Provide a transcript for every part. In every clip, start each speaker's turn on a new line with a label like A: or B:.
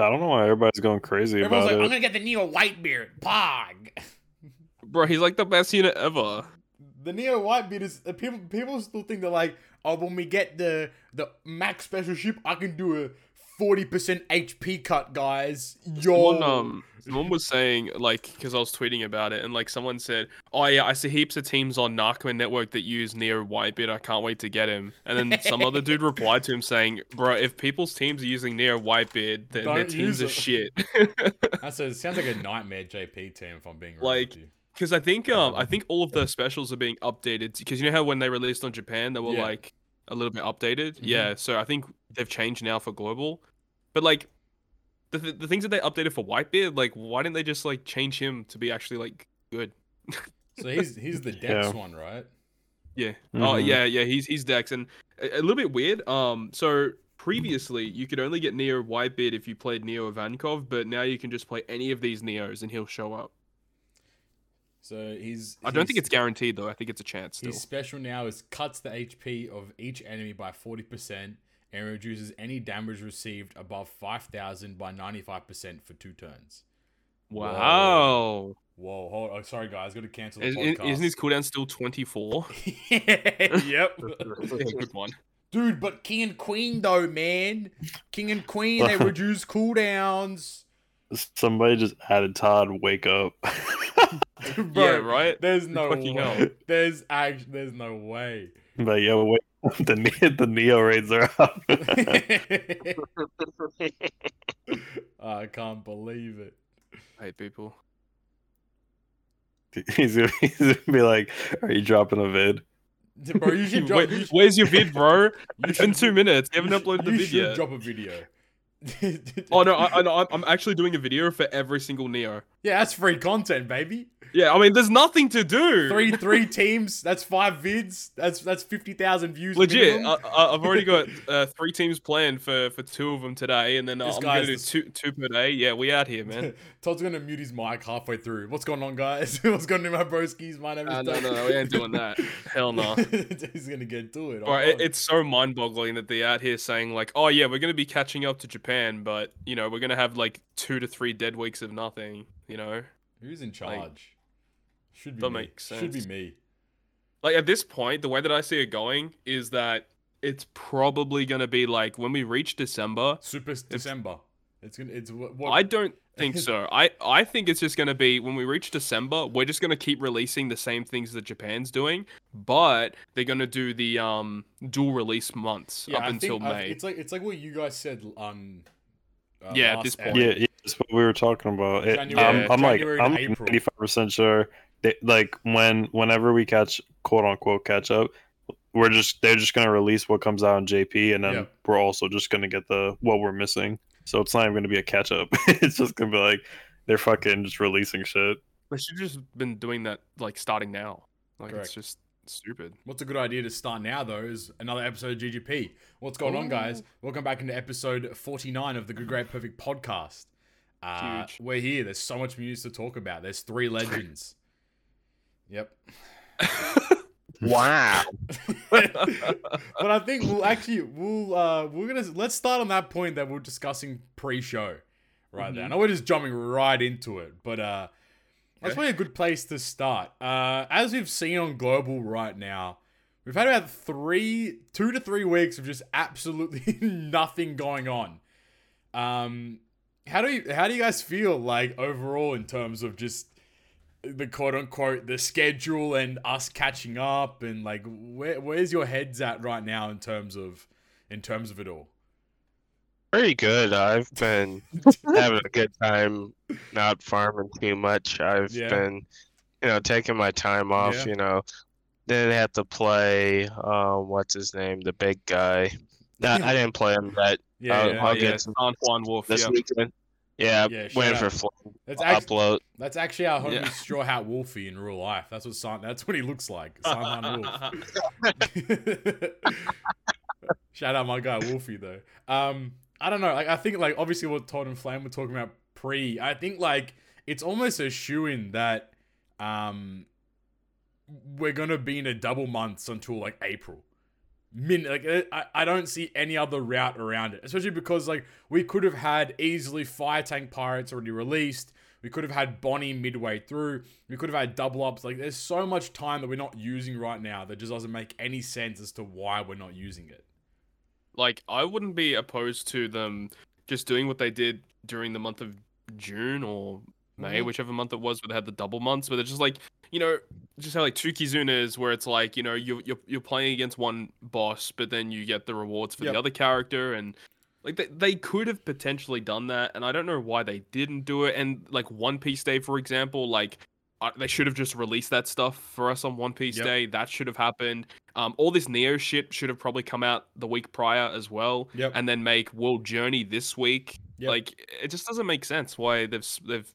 A: I don't know why everybody's going crazy
B: Everyone's
A: about
B: like, I'm gonna get the Neo Whitebeard. Pog.
C: Bro, he's like the best unit ever.
B: The Neo Whitebeard is uh, people. People still think they're like, oh, when we get the the max special ship, I can do a forty percent HP cut, guys. Yo.
C: Someone, um, someone was saying like because I was tweeting about it, and like someone said, "Oh yeah, I see heaps of teams on Nakama Network that use Neo Whitebeard. I can't wait to get him." And then some other dude replied to him saying, "Bro, if people's teams are using Neo Whitebeard, then their
B: Don't
C: teams are shit."
B: That sounds like a nightmare JP team. If I'm being
C: Like. Because I think um I think all of the specials are being updated. Because you know how when they released on Japan, they were
B: Yeah.
C: like a little bit updated.
B: Mhm.
C: Yeah, so I think they've changed now for global. But like the th- the things that they updated for Whitebeard, like why didn't they just like change him to be actually like good?
B: So he's he's the Dex
A: Yeah.
B: one, right?
C: Yeah. Oh
A: Mhm.
C: yeah, yeah. He's he's Dex and a, a little bit weird. Um, so previously you could only get Neo Whitebeard if you played Neo Ivankov, but now you can just play any of these Neos and he'll show up.
B: So he's.
C: I don't think it's guaranteed though. I think it's a chance still.
B: His special now is cuts the HP of each enemy by 40% and reduces any damage received above 5,000 by 95% for two turns.
C: Wow.
B: Whoa, hold oh, sorry guys, gotta cancel the
C: Is,
B: podcast.
C: isn't his cooldown still 24?
B: yep.
C: That's a good one.
B: Dude, but King and Queen though, man. King and Queen, they reduce cooldowns.
A: Somebody just added Todd. Wake up.
B: Bro,
C: yeah, right?
B: There's no
C: Fucking
B: way.
C: hell.
B: There's actually there's no way.
A: but yo, wait. The Ne- the Neo raids are up.
B: I can't believe it.
C: Hey people.
A: he's, gonna, he's gonna be like, "Are you dropping a vid?"
B: Bro, you should drop.
C: Wait,
B: you should-
C: where's your vid, bro?
B: you
C: It's been two minutes. You haven't uploaded the
B: you
C: vid
B: should drop a video.
C: Oh no, I, I know. I'm, I'm actually doing a video for every single Neo.
B: Yeah, that's free content, baby.
C: Yeah, I mean, there's nothing to do.
B: Three three teams. That's five vids. That's that's fifty thousand views.
C: Legit. I, I- I've already got uh, three teams planned for, for two of them today, and then uh,
B: This
C: I'm gonna do
B: the-
C: two two per day. Yeah, we out here, man.
B: Todd's gonna mute his mic halfway through. What's going on, guys? What's going on, my broskies? My name is.
C: Uh, no, no, no, we ain't doing that. Hell no.
B: He's gonna get to it.
C: Or
B: Hold
C: it, it's so mind-boggling that they're out here saying like, "Oh yeah, we're gonna be catching up to Japan, but you know, we're gonna have like two to three dead weeks of nothing." You know,
B: Who's in charge? Should be
C: that
B: me.
C: makes
B: Should be me.
C: like at this point, the way that I see it going is that it's probably gonna be like when we reach December.
B: Super December. It's gonna. It's what. what
C: I don't think so. I I think it's just gonna be when we reach December, we're just gonna keep releasing the same things that Japan's doing, but they're gonna do the um dual release months
B: yeah,
C: up
B: I
C: until
B: think, I-
C: May.
B: it's like it's like what you guys said. Um. uh,
C: Yeah, at this point.
A: Yeah, yeah, that's what we were talking about. It,
B: January-
A: I'm, I'm like,
B: January to
A: I'm
B: April.
A: 95 percent sure. That, like when, whenever we catch quote unquote catch up, we're just they're just gonna release what comes out in JP, and then
B: Yeah.
A: we're also just gonna get the what we're missing. So it's not even gonna be a catch up. it's just gonna be like they're fucking just releasing shit.
C: They should just been doing that like starting now. Like
B: Correct.
C: it's just stupid.
B: What's a good idea to start now, though, is another episode of GGP. What's going on, guys? Welcome back into episode 49 of the Good, Great, Perfect podcast. Uh, we're here. There's so much news to talk about. There's three legends. yep.
A: Wow.
B: but I think we'll actually we'll uh we're gonna let's start on that point that we're discussing pre-show right there. I
C: Mhm.
B: know we're just jumping right into it, but uh that's
C: Okay.
B: probably a good place to start. Uh as we've seen on global right now, we've had about three two to three weeks of just absolutely nothing going on. Um how do you how do you guys feel like overall in terms of just the quote unquote the schedule and us catching up and like where where's your heads at right now in terms of in terms of it all?
D: Pretty good. I've been having a good time, not farming too much. I've
B: Yeah.
D: been, you know, taking my time off.
B: Yeah.
D: You know, didn't have to play. Um, what's his name? The big guy.
B: Yeah.
D: I didn't play him that
B: Yeah,
D: Uh,
B: yeah.
D: I'll
C: oh, yeah,
D: get some
C: San Juan Wolf.
D: this
C: Yeah.
D: weekend. Yeah,
B: Yeah,
D: waiting for Flame
B: that's actually
D: upload.
B: that's actually our homie
C: Yeah.
B: Straw Hat Wolfie in real life. That's what San, that's what he looks like. San Juan Wolf. Shout out my guy Wolfie though. Um, I don't know. Like I think like obviously what Todd and Flame were talking about pre. I think like it's almost a shoe in that um we're gonna be in a double months until like April. Min like uh, I, I don't see any other route around it especially because like we could have had easily fire tank pirates already released. We could have had bonnie midway through. We could have had double ups like there's so much time that we're not using right now that just doesn't make any sense as to why we're not using it.
C: Like I wouldn't be opposed to them just doing what they did during the month of June or May,
B: Mhm.
C: whichever month it was, where they had the double months, where they're just like, you know, just how like two Kizunas, where it's like, you know, you're you're, you're playing against one boss, but then you get the rewards for
B: Yep.
C: the other character, and like they, they could have potentially done that, and I don't know why they didn't do it. And like One Piece Day, for example, like they should have just released that stuff for us on One Piece
B: Yep.
C: Day. That should have happened. Um, all this Neo shit should have probably come out the week prior as well,
B: yep
C: and then make World Journey this week.
B: Yep.
C: Like it just doesn't make sense why they've they've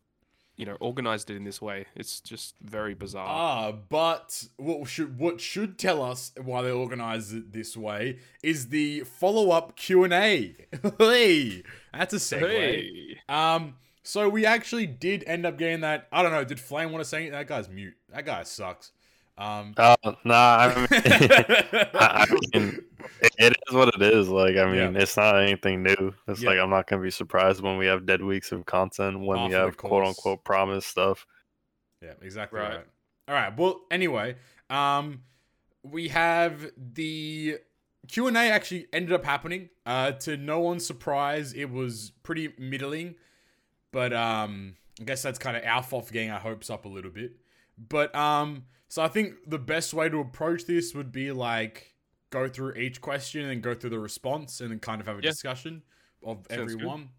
C: you know organized it in this way. It's just very bizarre.
B: Ah, but what should what should tell us why they organize it this way is the follow up Q and A. Hey, that's a segue.
C: Hey.
B: Um, so we actually did end up getting that. I don't know. Did Flame want to say it? That guy's mute. That guy sucks. Um,
A: Uh, nah, I mean, I, I mean, it, it is what it is. Like, I mean,
B: Yeah.
A: it's not anything new. It's
B: Yeah.
A: like I'm not gonna be surprised when we have dead weeks of content when
B: Par
A: we have quote unquote promised stuff.
B: Yeah, exactly
C: Right.
B: right. All right. Well, anyway, um, we have the Q and A actually ended up happening. Uh, to no one's surprise, it was pretty middling, but um, I guess that's kind of our fault for getting our hopes up a little bit. But um, so I think the best way to approach this would be like go through each question and go through the response and then kind of have a
C: Yeah.
B: discussion of
C: Sounds good.
B: everyone.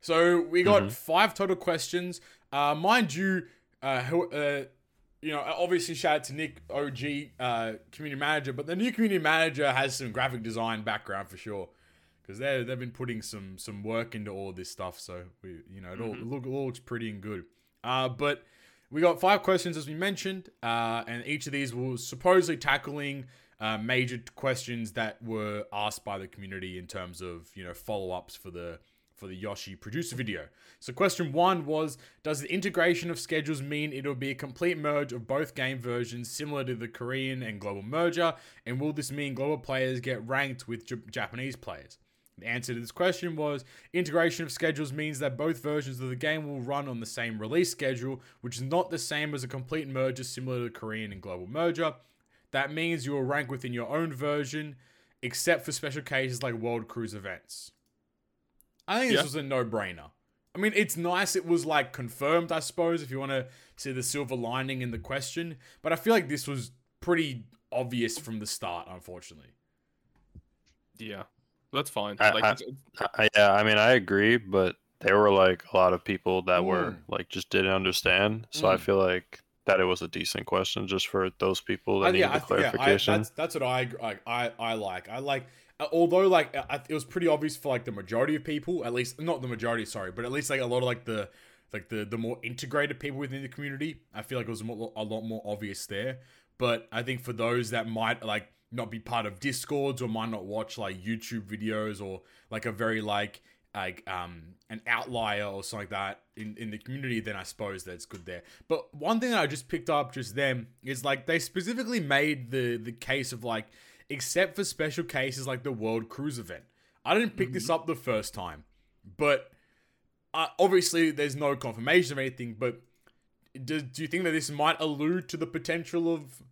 B: So we got
A: Mhm.
B: five total questions. Uh, mind you, uh, who, uh, you know, obviously shout out to Nick OG, uh, community manager, but the new community manager has some graphic design background for sure, because they they've been putting some some work into all this stuff. So we, you know, it all, it look, it all looks pretty and good. Uh, but we got five questions as we mentioned, uh, and each of these was supposedly tackling uh, major questions that were asked by the community in terms of you know follow ups for the for the Yoshi producer video. So question one was, does the integration of schedules mean it'll be a complete merge of both game versions similar to the Korean and global merger? And will this mean global players get ranked with J- Japanese players? The answer to this question was integration of schedules means that both versions of the game will run on the same release schedule, which is not the same as a complete merger similar to the Korean and global merger. That means you will rank within your own version, except for special cases like World Cruise events. I think this
C: Yeah.
B: was a no-brainer. I mean, it's nice it was like confirmed, I suppose, if you want to see the silver lining in the question. But I feel like this was pretty obvious from the start, unfortunately.
C: Yeah, that's fine.
A: I-
C: like
A: I- I, yeah, I mean, I agree, but there were like a lot of people that were
B: Mm.
A: like just didn't understand. So I
B: Mm.
A: feel like that it was a decent question just for those people that
B: I-
A: needed
B: yeah, I
A: the
B: yeah, I,
A: clarification.
B: that's that's what I, I I I like. I like. uh, Although like I, it was pretty obvious for like the majority of people, at least not the majority, sorry, but at least like a lot of like the like the the more integrated people within the community, I feel like it was more, a lot more obvious there. But I think for those that might like not be part of discords or might not watch like YouTube videos or like a very like like um an outlier or something like that in, in the community, then I suppose that's good there. But one thing that I just picked up just then is like they specifically made the the case of like except for special cases like the World Cruise event. I didn't pick this up the first time, but uh, obviously there's no confirmation of anything. But do, do you think that this might allude to the potential of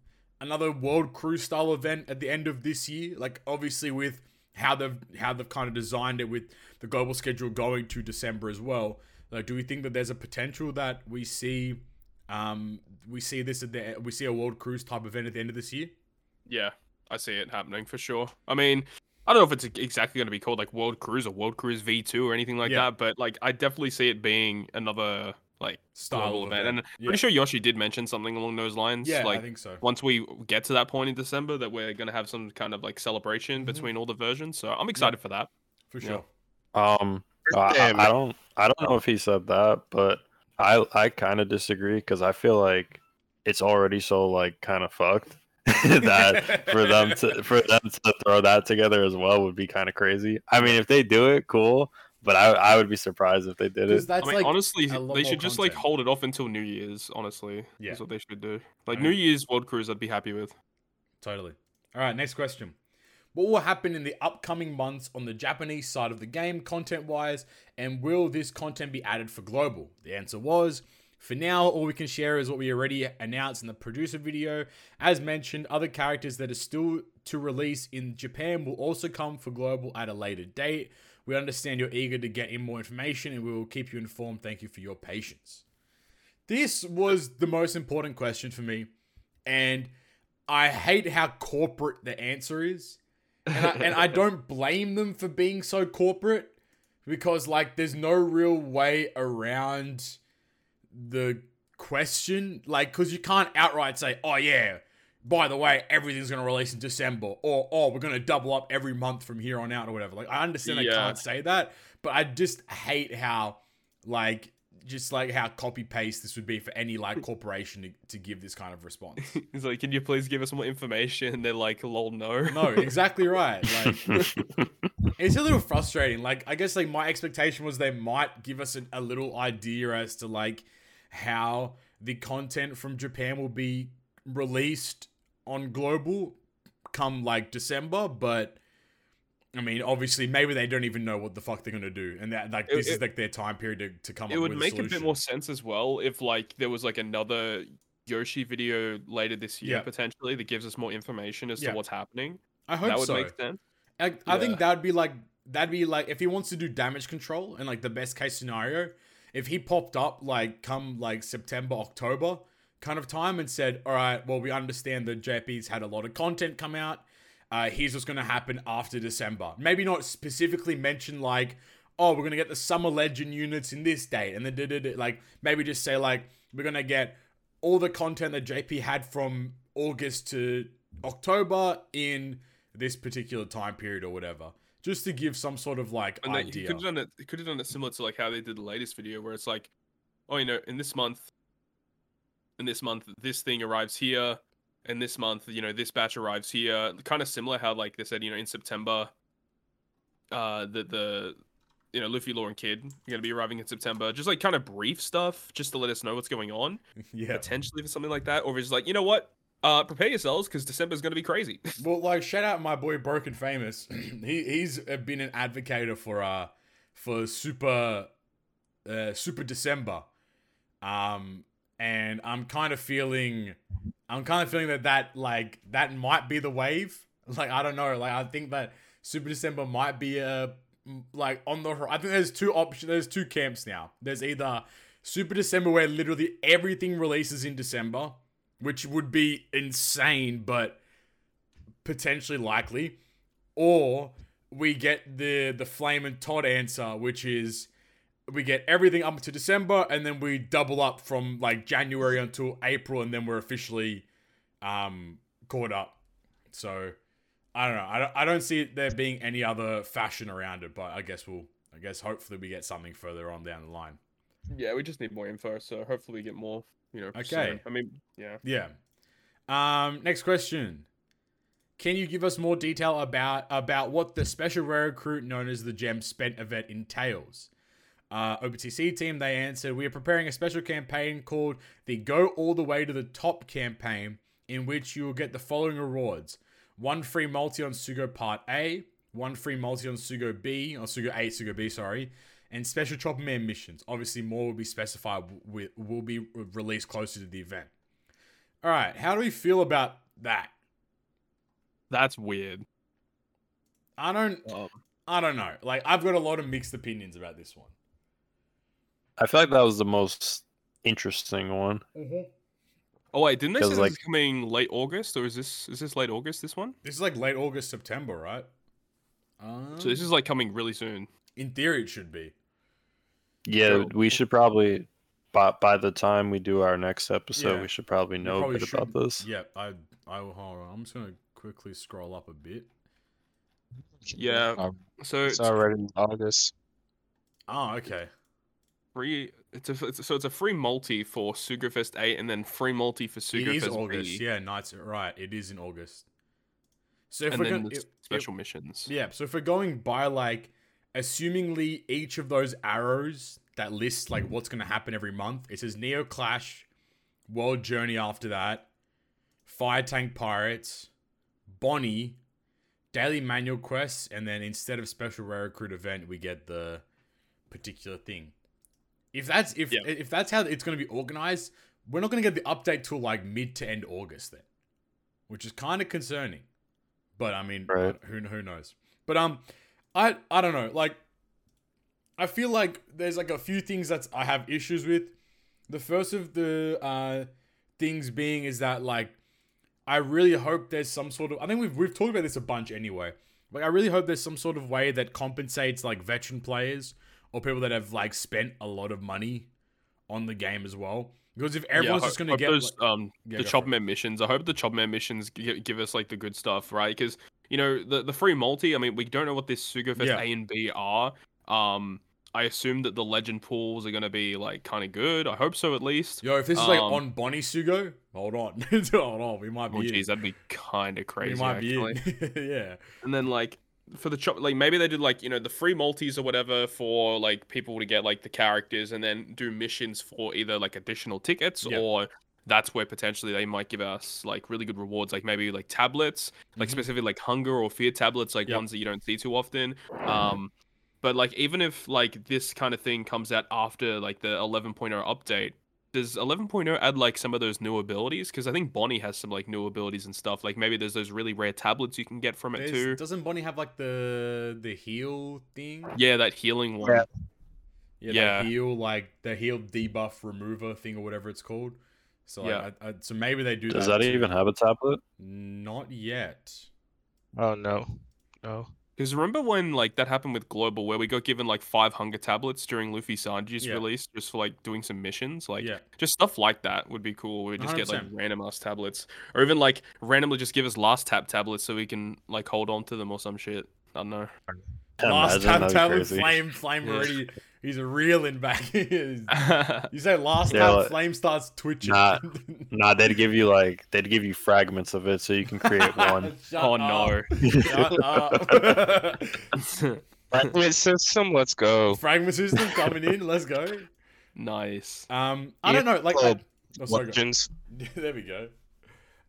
B: another World Cruise style event at the end of this year? Like obviously with how they've how they've kind of designed it with the global schedule going to December as well. Like, do we think that there's a potential that we see um we see this at the we see a World Cruise type event at the end of this year?
C: yeah, I see it happening for sure. I mean, I don't know if it's exactly going to be called like World Cruise or World Cruise V2 or anything like
B: Yeah.
C: that, but like I definitely see it being another like
B: Style
C: global
B: of
C: event. And
B: event.
C: I'm
B: Yeah.
C: pretty sure Yoshi did mention something along those lines.
B: Yeah,
C: like
B: I think so.
C: once we get to that point in December, that we're going to have some kind of like celebration
B: Mhm.
C: between all the versions. So I'm excited for that.
B: For
C: Yeah.
B: sure.
A: Um, I, I- I don't, I don't know if he said that, but I, I kind of disagree because I feel like it's already so like kind of fucked that for them to, for them to throw that together as well would be kind of crazy. I mean, if they do it, cool, but I, I would be surprised if they did it.
B: that's
C: I mean,
B: like
C: honestly, they
B: more
C: should just like hold it off until New Year's. Honestly,
B: Yeah.
C: is what they should do. Like
B: I
C: New Year's World Cruise, I'd be happy with.
B: totally. All right, next question. What will happen in the upcoming months on the Japanese side of the game, content wise, and will this content be added for global? The answer was for now, all we can share is what we already announced in the producer video. As mentioned, other characters that are still to release in Japan will also come for global at a later date. We understand you're eager to get in more information and we will keep you informed. Thank you for your patience. This was the most important question for me, and I hate how corporate the answer is. And I, and I don't blame them for being so corporate because, like, there's no real way around the question. Like, because you can't outright say, oh, yeah, by the way, everything's going to release in December, or oh, we're going to double up every month from here on out, or whatever. Like, I understand I
C: Yeah.
B: can't say that, but I just hate how, like, just like how copy paste this would be for any like corporation to, to give this kind of response.
C: He's like, can you please give us more information? And they're like, lol, no.
B: No, exactly right. Like, it's a little frustrating. Like, I guess like my expectation was they might give us a, a little idea as to like how the content from Japan will be released on global come like December, but I mean, obviously, maybe they don't even know what the fuck they're gonna do, and that like
C: It-
B: this is like their time period to, to come
C: it would make
B: a,
C: a bit more sense as well if like there was like another Yoshi video later this year
B: Yeah.
C: potentially that gives us more information as
B: Yeah.
C: to what's happening.
B: I hope
C: that would
B: so.
C: make sense.
B: I, I think that'd be like that'd be like if he wants to do damage control and like the best case scenario, if he popped up like come like September, October kind of time and said, All right, well we understand that JP's had a lot of content come out. Uh here's what's gonna happen after December. Maybe not specifically mention like, oh, we're gonna get the summer legend units in this date, and then like maybe just say like we're gonna get all the content that JP had from August to October in this particular time period or whatever, just to give some sort of like
C: And
B: idea.
C: could have done it. You could have done it similar to like how they did the latest video, where it's like, oh, you know, in this month, in this month, this thing arrives here, and this month, you know, this batch arrives here. Kind of similar how like they said, you know, in September, uh, the the you know Luffy, Law, and Kid are gonna be arriving in September. Just like kind of brief stuff, just to let us know what's going on,
B: yeah.
C: potentially for something like that, or just like, you know what, uh, prepare yourselves because December's gonna be crazy.
B: Well, like shout out my boy Broken Famous. he he's uh, been an advocate for uh for super uh super December. Um and I'm kind of feeling I'm kind of feeling that that like that might be the wave. Like I don't know, like I think that Super December might be a like on the I think there's two options there's two camps now. There's either Super December where literally everything releases in December, which would be insane but potentially likely, or we get the the Flame and Todd answer, which is we get everything up to December, and then we double up from like January until April, and then we're officially um caught up. So I don't know. I don't, I don't see there being any other fashion around it, but I guess we'll. I guess hopefully we get something further on down the line.
C: yeah, we just need more info, so hopefully we get more. You know,
B: Okay.
C: soon. I mean, yeah.
B: Yeah. Um, next question. Can you give us more detail about about what the special rare recruit known as the Gem Spent event entails? Uh, OPTC team they answered, we are preparing a special campaign called the Go All the Way to the Top campaign, in which you will get the following rewards: one free multi on Sugo Part A, one free multi on Sugo B, or Sugo A, Sugo B, sorry, and special Chopper Man missions. Obviously, more will be specified, will, will be released closer to the event. All right, how do we feel about that?
C: That's weird.
B: I don't,
C: Um,
B: I don't know. Like, I've got a lot of mixed opinions about this one.
A: I feel like that was the most interesting one.
C: oh wait, didn't they say
A: Feels
C: this is coming late August, or is this is this late August? This one?
B: This is like late August, September, right? Um,
C: So this is like coming really soon.
B: in theory, it should be.
A: Yeah,
C: So-
A: we should probably by by the time we do our next episode,
B: Yeah.
A: we should probably know
B: probably
A: a bit about this.
B: Yeah, I, I will. Hold on. I'm just gonna quickly scroll up a bit.
C: Yeah.
D: Um,
C: So
D: it's
C: it's
D: already in August.
B: Oh, okay.
C: Free. It's a it's, so it's a free multi for Sugofest eight, and then free multi for
B: It
C: Sugofest
B: is August.
C: B,
B: Yeah, nights. Right, it is in August. So if
C: and
B: we're
C: then
B: gonna,
C: the special missions.
B: Yeah, so if we're going by like assumingly each of those arrows that list like what's gonna happen every month, it says Neo Clash, World Journey after that, Fire Tank Pirates, Bonnie, daily manual quests, and then instead of special rare recruit event, we get the particular thing. If that's if
C: Yeah.
B: if that's how it's going to be organized, we're not going to get the update till like mid to end August then, which is kind of concerning. But I mean,
A: Right.
B: who who knows? But um, I I don't know. Like, I feel like there's like a few things that I have issues with. The first of the uh things being is that like I really hope there's some sort of I think we've we've talked about this a bunch anyway. Like I really hope there's some sort of way that compensates like veteran players or people that have like spent a lot of money on the game as well. Because if everyone's
C: Yeah,
B: just gonna get
C: those,
B: like-
C: um
B: Yeah,
C: the
B: go for it.
C: Chopman missions. I hope the Chopman missions gi- give us like the good stuff, right? Because you know the the free multi. I mean, we don't know what this Sugofest
B: Yeah.
C: A and B are. Um, I assume that the legend pools are gonna be like kind of good. I hope so at least.
B: Yo, if this is like
C: Um,
B: on Bonnie Sugo, hold on, hold on, we might be
C: Oh
B: in.
C: geez, that'd be kind of
B: we
C: crazy.
B: might
C: actually.
B: be yeah,
C: And then like for the chop, like maybe they did like you know the free multis or whatever for like people to get like the characters, and then do missions for either like additional tickets
B: Yeah.
C: or that's where potentially they might give us like really good rewards, like maybe like tablets, like
B: Mhm.
C: specifically like hunger or fear tablets, like ones that you don't see too often. Um, but like even if like this kind of thing comes out after like the 11.0 update. Does 11.0 add like some of those new abilities? Because I think Bonnie has some like new abilities and stuff. Like maybe there's those really rare tablets you can get from it
B: There's-
C: too.
B: doesn't Bonnie have like the the heal thing?
C: Yeah, that healing one.
D: Yeah.
B: Yeah,
C: Yeah.
B: the heal like the heal debuff remover thing or whatever it's called. So like,
C: Yeah.
B: I, I, so maybe they do
A: Does
B: that.
A: that even have a tablet?
B: Not yet.
D: Oh no, no.
C: Because remember when like that happened with Global, where we got given like five hunger tablets during Luffy Sanji's
B: Yeah.
C: release, just for like doing some missions, like
B: yeah,
C: just stuff like that would be cool. We just get like
B: 100%.
C: random ass tablets, or even like randomly just give us last tap tablets so we can like hold on to them or some shit. I don't know.
B: last
A: tap
B: time tablet
A: crazy.
B: flame flame
C: Yeah.
B: already. He's reeling back. you say last
A: Yeah,
B: time
A: like-
B: flame starts twitching.
A: Nah. Nah, they'd give you like they'd give you fragments of it so you can create one.
B: Shut
C: oh
B: up.
C: no.
B: Shut up.
D: Fragment system, let's go.
B: Fragment system coming in. Let's go.
C: nice.
B: Um, I don't know. Like, I, oh, sorry.
D: Legends.
B: there we go.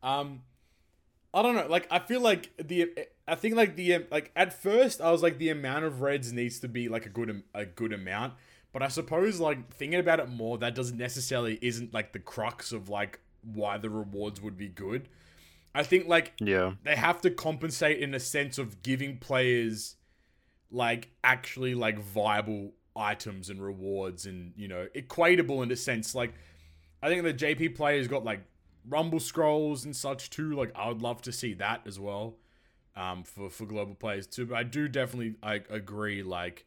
B: Um, I don't know. Like, I feel like the. I think like the um, like at first I was like the amount of reds needs to be like a good a good amount, but I suppose like thinking about it more, that doesn't necessarily isn't like the crux of like why the rewards would be good. I think like
A: Yeah.
B: they have to compensate in a sense of giving players like actually like viable items and rewards and you know equatable in a sense like i think the jp players got like rumble scrolls and such too like i would love to see that as well um for for global players too but i do definitely i agree like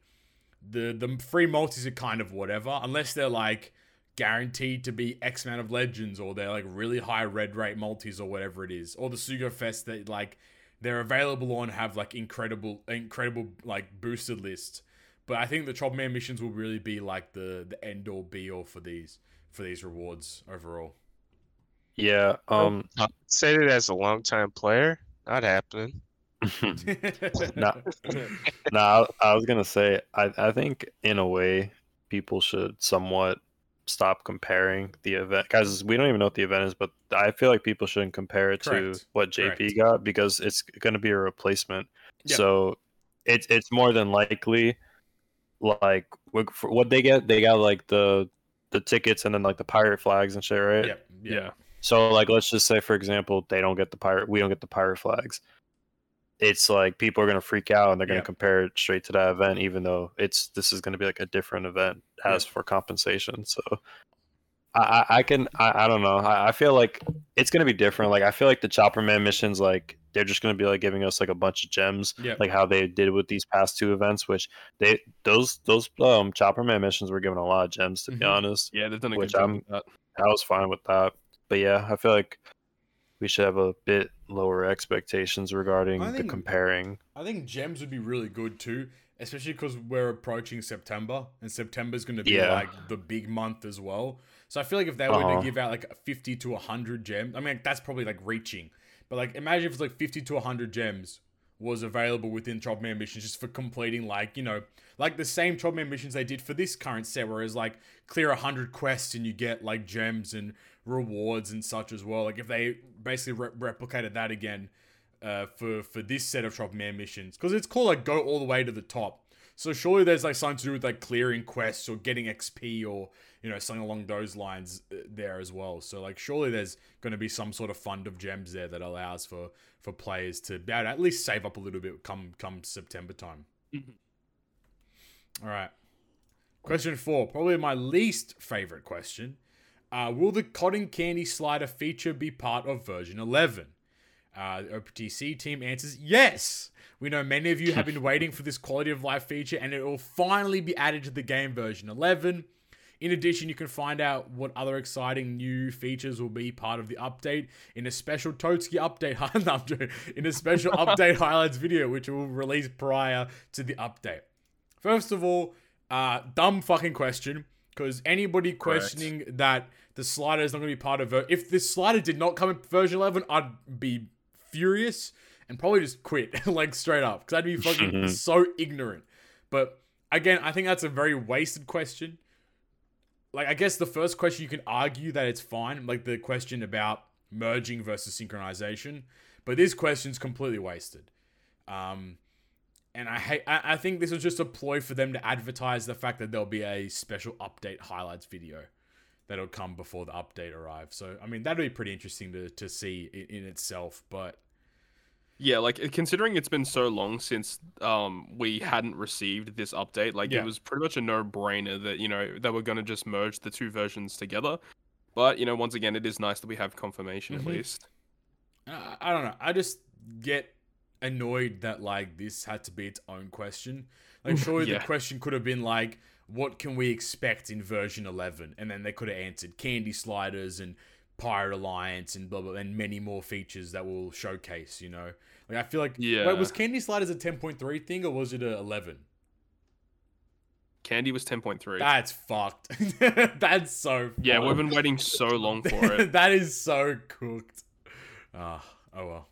B: the the free multis are kind of whatever unless they're like guaranteed to be X amount of legends or they're like really high red rate multis or whatever it is. Or the Sugo Fest that like they're available on have like incredible incredible like boosted lists. But I think the Chop Man missions will really be like the the end all be all for these for these rewards overall.
A: Yeah. Um
D: Said it as a long time player. Not happening.
A: Nah. nah, I, I was gonna say I, I think in a way people should somewhat stop comparing the event guys we don't even know what the event is but i feel like people shouldn't compare it to what jp
B: Correct.
A: got because it's going to be a replacement
B: Yep.
A: so it's it's more than likely like what for what they get they got like the the tickets and then like the pirate flags and shit right
B: Yep. Yeah.
C: Yeah.
A: so like let's just say for example they don't get the pirate we don't get the pirate flags. It's like people are gonna freak out and they're gonna
B: Yeah.
A: compare it straight to that event even though it's this is gonna be like a different event as for compensation. So I, I, I can I, I don't know. I, I feel like it's gonna be different. Like I feel like the Chopper Man missions like they're just gonna be like giving us like a bunch of gems
B: Yep.
A: like how they did with these past two events, which they those those um Chopper Man missions were given a lot of gems to be
B: Mhm.
A: honest.
C: Yeah, they've done a good
A: Which
C: job
A: I'm-. I was fine with that. But yeah, I feel like we should have a bit lower expectations regarding
B: I
A: the comparing.
B: I think gems would be really good too, especially because we're approaching September, and September's going to be
A: Yeah.
B: like the big month as well. So I feel like if they were
A: Uh-huh.
B: to give out like fifty to hundred gems, I mean that's probably like reaching, but like imagine if it's like fifty to hundred gems was available within Chopman missions just for completing like you know like the same Chopman missions they did for this current set, whereas like clear hundred quests and you get like gems and rewards and such as well. Like if they basically re- replicated that again uh, for for this set of Chop Man missions because it's called like go all the way to the top. So surely there's like something to do with like clearing quests or getting XP or you know something along those lines uh, there as well. So like surely there's going to be some sort of fund of gems there that allows for for players to be able to at least save up a little bit come come September time.
C: Mhm.
B: All right. Question four, probably my least favorite question. Uh, will the cotton candy slider feature be part of version 11? Uh, the OPTC team answers yes. We know many of you have been waiting for this quality of life feature, and it will finally be added to the game version 11. In addition, you can find out what other exciting new features will be part of the update in a special Totski update in a special update highlights video, which will release prior to the update. First of all, uh, dumb fucking question. Because anybody questioning that the slider is not going to be part of it, if this slider did not come in version 11, I'd be furious and probably just quit, like straight up. Because I'd be fucking so ignorant. But again, I think that's a very wasted question. Like, I guess the first question you can argue that it's fine, like the question about merging versus synchronization. But this question's completely wasted. Um, and I hate. I, I think this was just a ploy for them to advertise the fact that there'll be a special update highlights video that'll come before the update arrives. So I mean that'd be pretty interesting to to see in, in itself. But
C: Yeah, like considering it's been so long since um we hadn't received this update, like
B: Yeah.
C: it was pretty much a no-brainer that you know they were going to just merge the two versions together. But you know, once again, it is nice that we have confirmation
B: Mhm.
C: at least.
B: I, I don't know. I just get annoyed that like this had to be its own question. Like surely the question could have been like, what can we expect in version eleven? And then they could have answered candy sliders and Pirate Alliance and blah blah and many more features that will showcase. You know, like I feel like
C: Yeah.
B: Wait, was candy sliders a ten point three thing or was it a eleven?
C: Candy was 10.3.
B: That's fucked. That's so.
C: yeah, we've been waiting so long for it.
B: that is so cooked. Ah, oh well.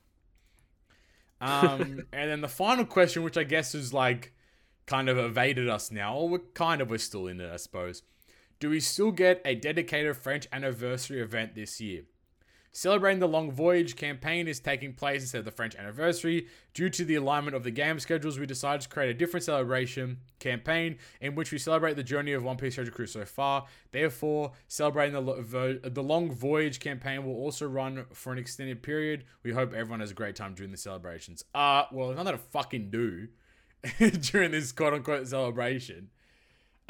B: Um, and then the final question, which I guess is like kind of evaded us now, or we're kind of we're still in it, I suppose. Do we still get a dedicated French anniversary event this year? Celebrating the Long Voyage campaign is taking place instead of the French anniversary. Due to the alignment of the game schedules, we decided to create a different celebration campaign in which we celebrate the journey of One Piece Treasure Cruise so far. Therefore, celebrating the, the Long Voyage campaign will also run for an extended period. We hope everyone has a great time during the celebrations. Uh, well, there's nothing to fucking do during this quote unquote celebration.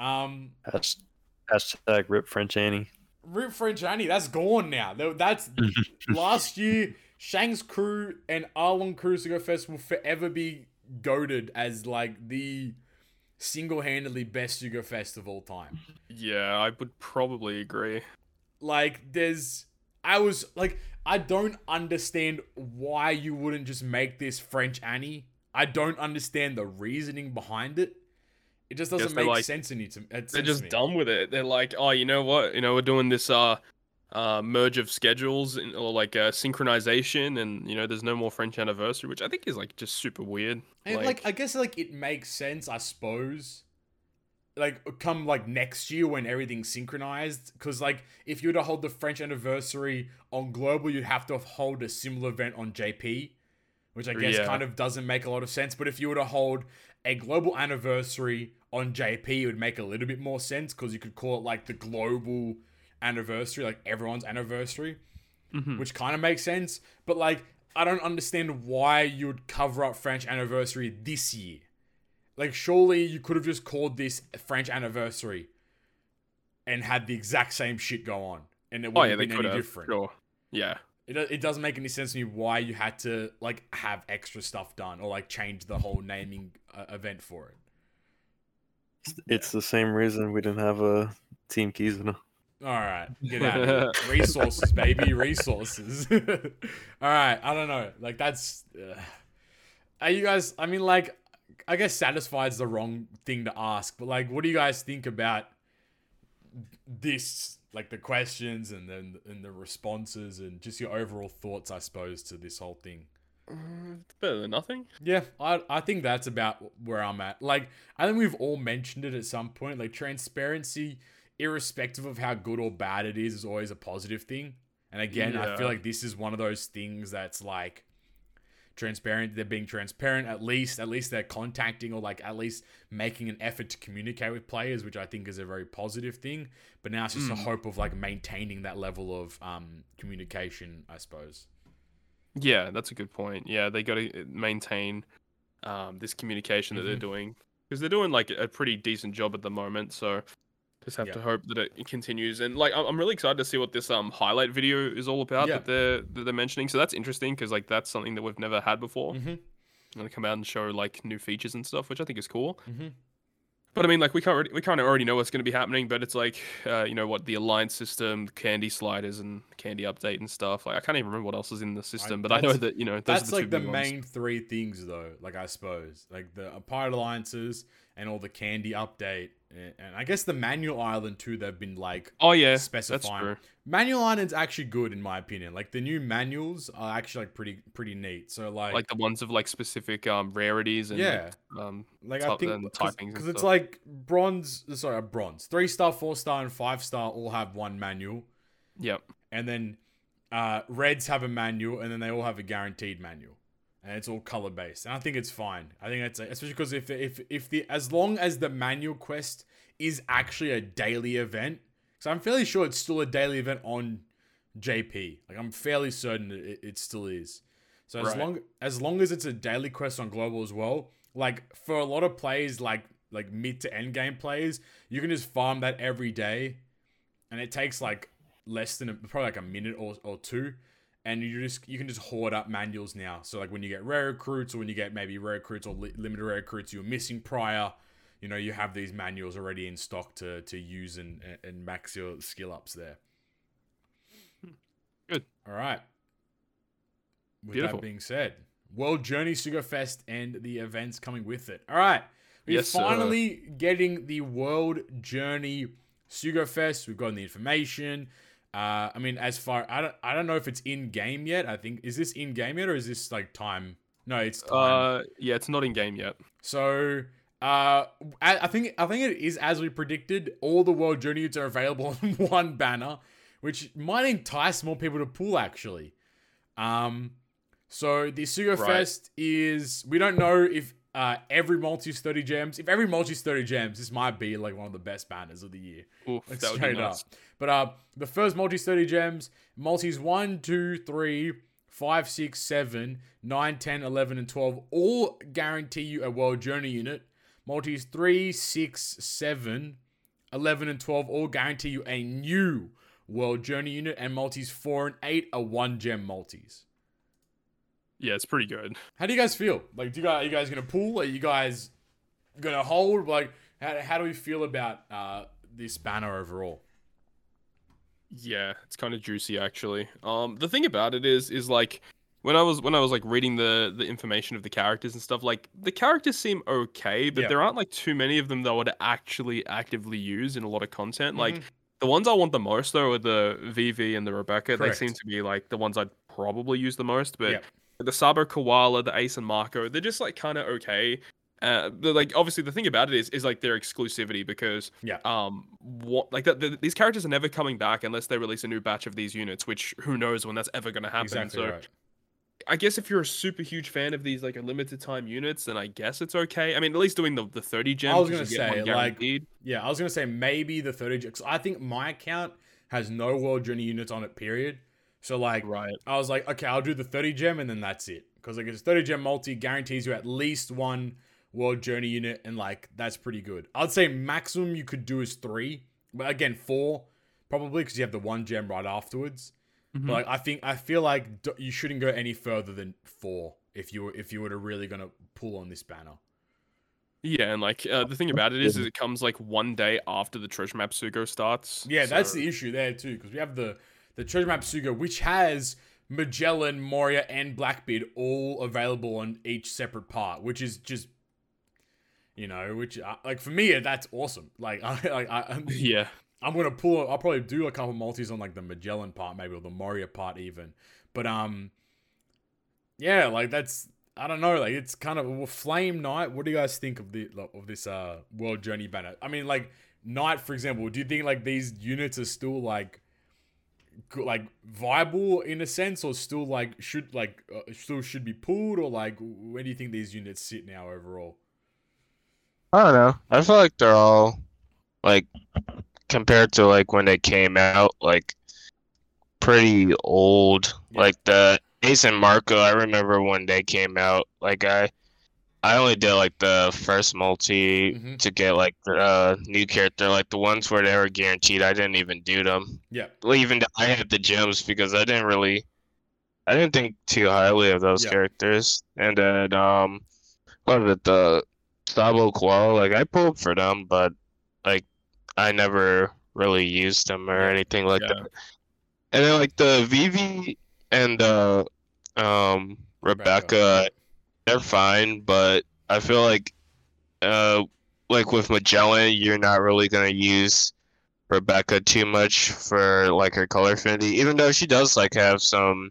B: Um,
A: Hasht- Hashtag rip French Annie.
B: Rip French Annie, that's gone now. That's last year. Shanks' crew and Arlong Crew Sugo Fest will forever be goaded as like the single-handedly best Sugo Fest of all time.
C: Yeah, I would probably agree.
B: Like, there's, I was like, I don't understand why you wouldn't just make this French Annie. I don't understand the reasoning behind it. It just doesn't make
C: like-
B: sense to me. To,
C: They're
B: sense to
C: just
B: me.
C: done with it. They're like, oh, you know what? You know, we're doing this uh, uh merge of schedules and, or like uh, synchronization, and you know, there's no more French anniversary, which I think is like just super weird.
B: And like, I guess like it makes sense, I suppose. Like come like next year when everything's synchronized, because like if you were to hold the French anniversary on global, you'd have to hold a similar event on JP, which I guess
C: Yeah.
B: kind of doesn't make a lot of sense. But if you were to hold a global anniversary on JP, would make a little bit more sense because you could call it like the global anniversary, like everyone's anniversary
C: Mhm.
B: which kind of makes sense. But like, I don't understand why you would cover up French anniversary this year. Like, surely you could have just called this French anniversary and had the exact same shit go on, and it
C: oh
B: wouldn't
C: yeah,
B: have been any
C: have.
B: different.
C: Sure. Yeah.
B: It, it doesn't make any sense to me why you had to like have extra stuff done or like change the whole naming uh, event for it.
A: It's the same reason we didn't have a Team keys Kizuna.
B: All right, get out of here. Resources, baby, resources. All right, I don't know. Like that's. Uh, are you guys? I mean, like, I guess satisfied is the wrong thing to ask, but like, what do you guys think about this? Like the questions and then and the responses and just your overall thoughts, I suppose, to this whole thing.
C: It's better than nothing.
B: Yeah, I I think that's about where I'm at. Like, I think we've all mentioned it at some point. Like, transparency, irrespective of how good or bad it is, is always a positive thing. And again, I feel like this is one of those things that's like transparent. They're being transparent at least. At least they're contacting or like at least making an effort to communicate with players, which I think is a very positive thing. But now it's just a
C: Mm.
B: hope of like maintaining that level of um, communication, I suppose.
C: Yeah, that's a good point. Yeah, they got to maintain um, this communication that they're
B: Mhm.
C: doing because they're doing like a pretty decent job at the moment. So just have
B: Yeah.
C: to hope that it continues. And like, I'm really excited to see what this um highlight video is all about
B: Yeah.
C: that they're that they're mentioning. So that's interesting because like that's something that we've never had before.
B: Mm-hmm.
C: And come out and show like new features and stuff, which I think is cool.
B: Mm-hmm.
C: But I mean, like we can't already, we kind of already know what's going to be happening. But it's like, uh, you know, what the alliance system, candy sliders, and candy update and stuff. Like I can't even remember what else is in the system, but I know that you know those
B: That's
C: are the
B: like
C: two
B: the
C: big ones.
B: main three things, though. Like I suppose, like the pirate alliances and all the candy update, and, and I guess the manual island too. They've been like
C: Oh yeah, that's
B: specifying.
C: true.
B: Manual island's actually good in my opinion. Like the new manuals are actually like pretty pretty neat. So like
C: Like the ones of like specific um rarities and
B: yeah,
C: like, um
B: like I think because it's like bronze. Sorry, bronze, three star, four star, and five star all have one manual,
C: yep.
B: and then uh, reds have a manual, and then they all have a guaranteed manual, and it's all color based. And I think it's fine. I think that's especially because if if if the as long as the manual quest is actually a daily event, because I'm fairly sure it's still a daily event on JP. Like I'm fairly certain it, it still is. So as
C: Right.
B: long as long as it's a daily quest on global as well, like for a lot of players, like like mid to end game players, you can just farm that every day, and it takes like less than a, probably like a minute or, or two, and you just you can just hoard up manuals now. So like when you get rare recruits or when you get maybe rare recruits or li- limited rare recruits you're missing prior, you know you have these manuals already in stock to to use and and- max your skill ups there.
C: Good.
B: All right. With
C: Beautiful.
B: that being said, World Journey Sugar Fest and the events coming with it. All right. We're
C: Yes, sir.
B: finally getting the World Journey Sugar Fest. We've gotten the information. Uh, I mean, as far I don't, I don't know if it's in game yet. I think is this in game yet or is this like time? No, it's time.
C: Uh yeah, it's not in game yet.
B: So uh, I, I think I think it is as we predicted. All the world journey units are available on one banner, which might entice more people to pull. Actually, um, so the Sugo
C: Right.
B: Fest is we don't know if uh every multi's thirty gems. If every multi's thirty gems, this might be like one of the best banners of the year.
C: Oof,
B: Like
C: that would be
B: straight
C: nice.
B: up. But uh, the first multi's 30 gems, multis 1, 2, 3, 5, 6, 7, 9, 10, 11, and 12 all guarantee you a world journey unit. Multis 3, 6, 7, 11, and 12 all guarantee you a new world journey unit. And multis 4 and 8 are 1 gem multis.
C: Yeah, it's pretty good.
B: How do you guys feel? Like, do you guys, are you guys going to pull? Are you guys going to hold? Like, how, how do we feel about uh, this banner overall?
C: Yeah, it's kind of juicy actually. Um, the thing about it is, is like when I was when I was like reading the the information of the characters and stuff, like the characters seem okay, but
B: Yeah.
C: there aren't like too many of them that I would actually actively use in a lot of content. Like
B: Mhm.
C: the ones I want the most though are the Vivi and the Rebecca.
B: Correct.
C: They seem to be like the ones I'd probably use the most, but
B: Yep.
C: The Sabo Koala, the Ace and Marco, they're just like kind of okay. Uh, like obviously the thing about it is is like their exclusivity because
B: Yeah.
C: um what like that the, these characters are never coming back unless they release a new batch of these units, which who knows when that's ever going to happen.
B: Exactly
C: so
B: right.
C: I guess if you're a super huge fan of these like a limited time units, then I guess it's okay. I mean, at least doing the the thirty gems.
B: I
C: was
B: gonna
C: you get one
B: say, like. Yeah, I was gonna say maybe the 30 because I think my account has no world journey units on it, period. So like
C: right.
B: I was like, okay, I'll do the 30 gem and then that's it. Because like it's 30 gem multi guarantees you at least one world journey unit, and like that's pretty good. I'd say maximum you could do is three. But again, four probably because you have the one gem right afterwards.
C: Mhm.
B: But like I think I feel like d- you shouldn't go any further than four if you were if you were to really gonna pull on this banner.
C: Yeah, and like uh, the thing about it is, is it comes like one day after the treasure map Sugo starts.
B: Yeah, that's the issue there too, because we have the the treasure map Suga, which has Magellan, Moria, and Blackbeard all available on each separate part, which is just, you know, which uh, like for me that's awesome. Like I like I, I'm,
C: yeah.
B: I'm gonna pull. I'll probably do a couple multis on like the Magellan part, maybe or the Moria part even. But um, yeah, like that's I don't know. Like it's kind of well, Flame Knight. What do you guys think of the of this uh World Journey banner? I mean, like Knight, for example. Do you think like these units are still like like viable in a sense, or still like should like uh, still should be pulled, or like where do you think these units sit now overall?
D: I don't know. I feel like they're all like compared to like when they came out, like pretty old.
B: Yeah.
D: Like the Ace and Marco, I remember when they came out. Like I, I only did like the first multi
B: Mhm.
D: to get like the uh, new character. Like the ones where they were guaranteed, I didn't even do them.
B: Yeah.
D: Even though I had the gems because I didn't really, I didn't think too highly of those
B: Yeah.
D: characters. And then um, what was it? The Sabo Koala, like I pulled for them, but like I never really used them or anything like
C: Yeah.
D: that. And then like the Vivi and uh um Rebecca, they're fine, but I feel like uh like with Magellan, you're not really gonna use Rebecca too much for like her color affinity, even though she does like have some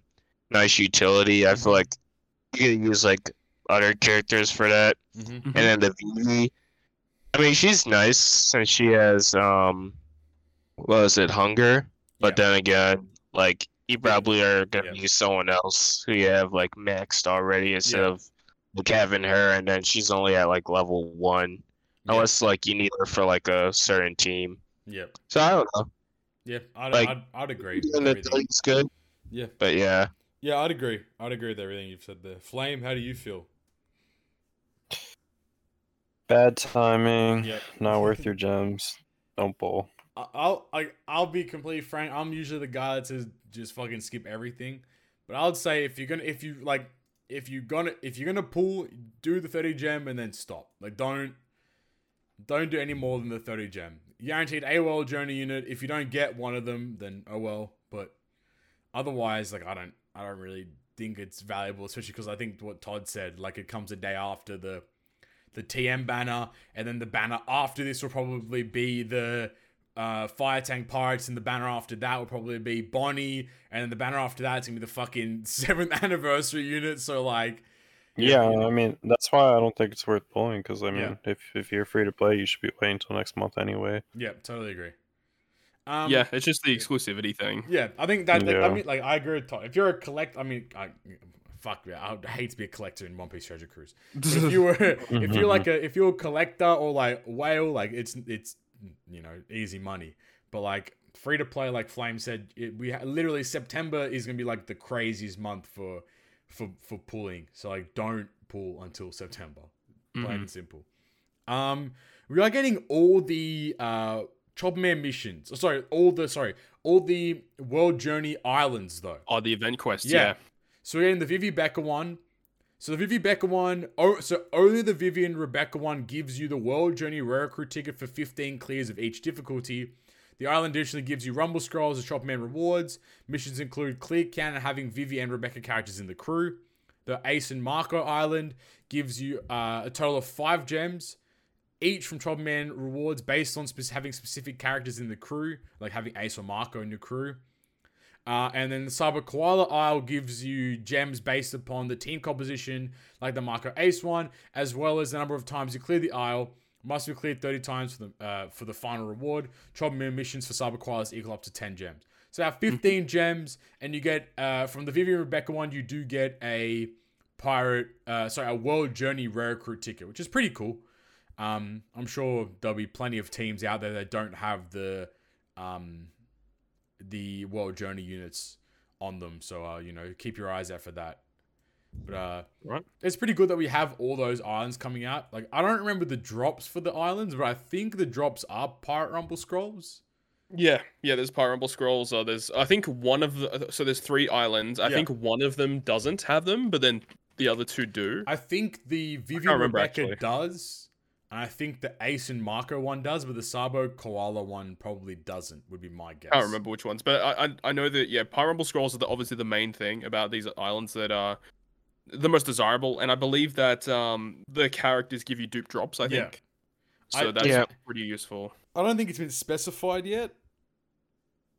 D: nice utility. I feel like you can use like other characters for that.
B: Mm-hmm.
D: And then the Vivi, I mean, she's nice since she has um, what was it, hunger? But
B: Yeah.
D: then again, like you probably are gonna
B: Yeah.
D: use someone else who you have like maxed already instead
B: Yeah.
D: of like having her, and then she's only at like level one, unless like you need her for like a certain team.
B: Yeah,
D: So I don't know.
B: yeah, I'd,
D: Like,
B: I'd, I'd agree. With
D: And the
B: everything.
D: it's good,
B: Yeah,
D: but yeah.
B: yeah, I'd agree. I'd agree with everything you've said there. Flame, how do you feel?
A: Bad timing.
B: Yep.
A: Not worth your gems. Don't pull.
B: I- I'll I, I'll be completely frank. I'm usually the guy that says just fucking skip everything. But I would say if you're gonna if you like if you're gonna if you're gonna pull, do the 30 gem and then stop. Like don't don't do any more than the 30 gem. Guaranteed AOL journey unit. If you don't get one of them, then oh well. But otherwise, like I don't I don't really think it's valuable, especially because I think what Todd said, like it comes a day after the the TM banner, and then the banner after this will probably be the uh, Fire Tank Pirates, and the banner after that will probably be Bonnie, and then the banner after that is gonna be the fucking seventh anniversary unit. So like,
A: Yeah, I mean that's why I don't think it's worth pulling because I mean
B: Yeah.
A: if if you're free to play, you should be waiting until next month anyway.
B: yeah, totally agree. Um,
C: yeah, it's just the exclusivity thing.
B: Yeah, I think that. that- I mean, like, I agree with Todd. If you're a collect, I mean, I, fuck yeah, I hate to be a collector in One Piece Treasure Cruise. But if you were, if you're like a, if you're a collector or like whale, like it's it's you know easy money. But like free to play, like Flame said, it, we ha- literally September is gonna be like the craziest month for for for pulling. So like, don't pull until September. Plain
C: Mhm.
B: and simple. Um, we are getting all the uh Chopper Man missions. Oh, sorry, all the sorry, all the World Journey islands though.
C: Oh, the event quest.
B: Yeah.
C: Yeah.
B: So we're getting the Vivi Becker one. So the Vivi Becca one, oh, so only the Vivian Rebecca one gives you the World Journey Rare Crew ticket for 15 clears of each difficulty. The island additionally gives you Rumble Scrolls and Chopperman rewards. Missions include clear count and having Vivi and Rebecca characters in the crew. The Ace and Marco Island gives you uh, a total of five gems, each from Chopperman rewards based on spec- having specific characters in the crew, like having Ace or Marco in your crew. Uh, and then the Sabo Koala Isle gives you gems based upon the team composition, like the Marco Ace one, as well as the number of times you clear the Isle. Must be cleared 30 times for the uh, for the final reward. Trouble missions for Sabo Koalas equal up to 10 gems. So I have 15 gems, and you get uh, from the Vivian Rebecca one, you do get a pirate, uh, sorry, a World Journey Rare Crew ticket, which is pretty cool. Um, I'm sure there'll be plenty of teams out there that don't have the um, the World Journey units on them. So uh, you know, keep your eyes out for that. But uh,
C: Right.
B: it's pretty good that we have all those islands coming out. Like I don't remember the drops for the islands, but I think the drops are Pirate Rumble scrolls.
C: Yeah, yeah. There's Pirate Rumble Scrolls. Uh, there's I think one of the so there's three islands. I
B: Yeah.
C: think one of them doesn't have them, but then the other two do.
B: I think the Vivian Rebecca
C: actually.
B: does, and I think the Ace and Marco one does, but the Sabo Koala one probably doesn't. Would be my guess.
C: I don't remember which ones, but I I, I know that yeah, Pirate Rumble Scrolls are the, obviously the main thing about these islands that are the most desirable, and I believe that um the characters give you dupe drops. I
B: Yeah.
C: think. So
B: I-
C: that's
D: Yeah.
C: pretty useful.
B: I don't think it's been specified yet.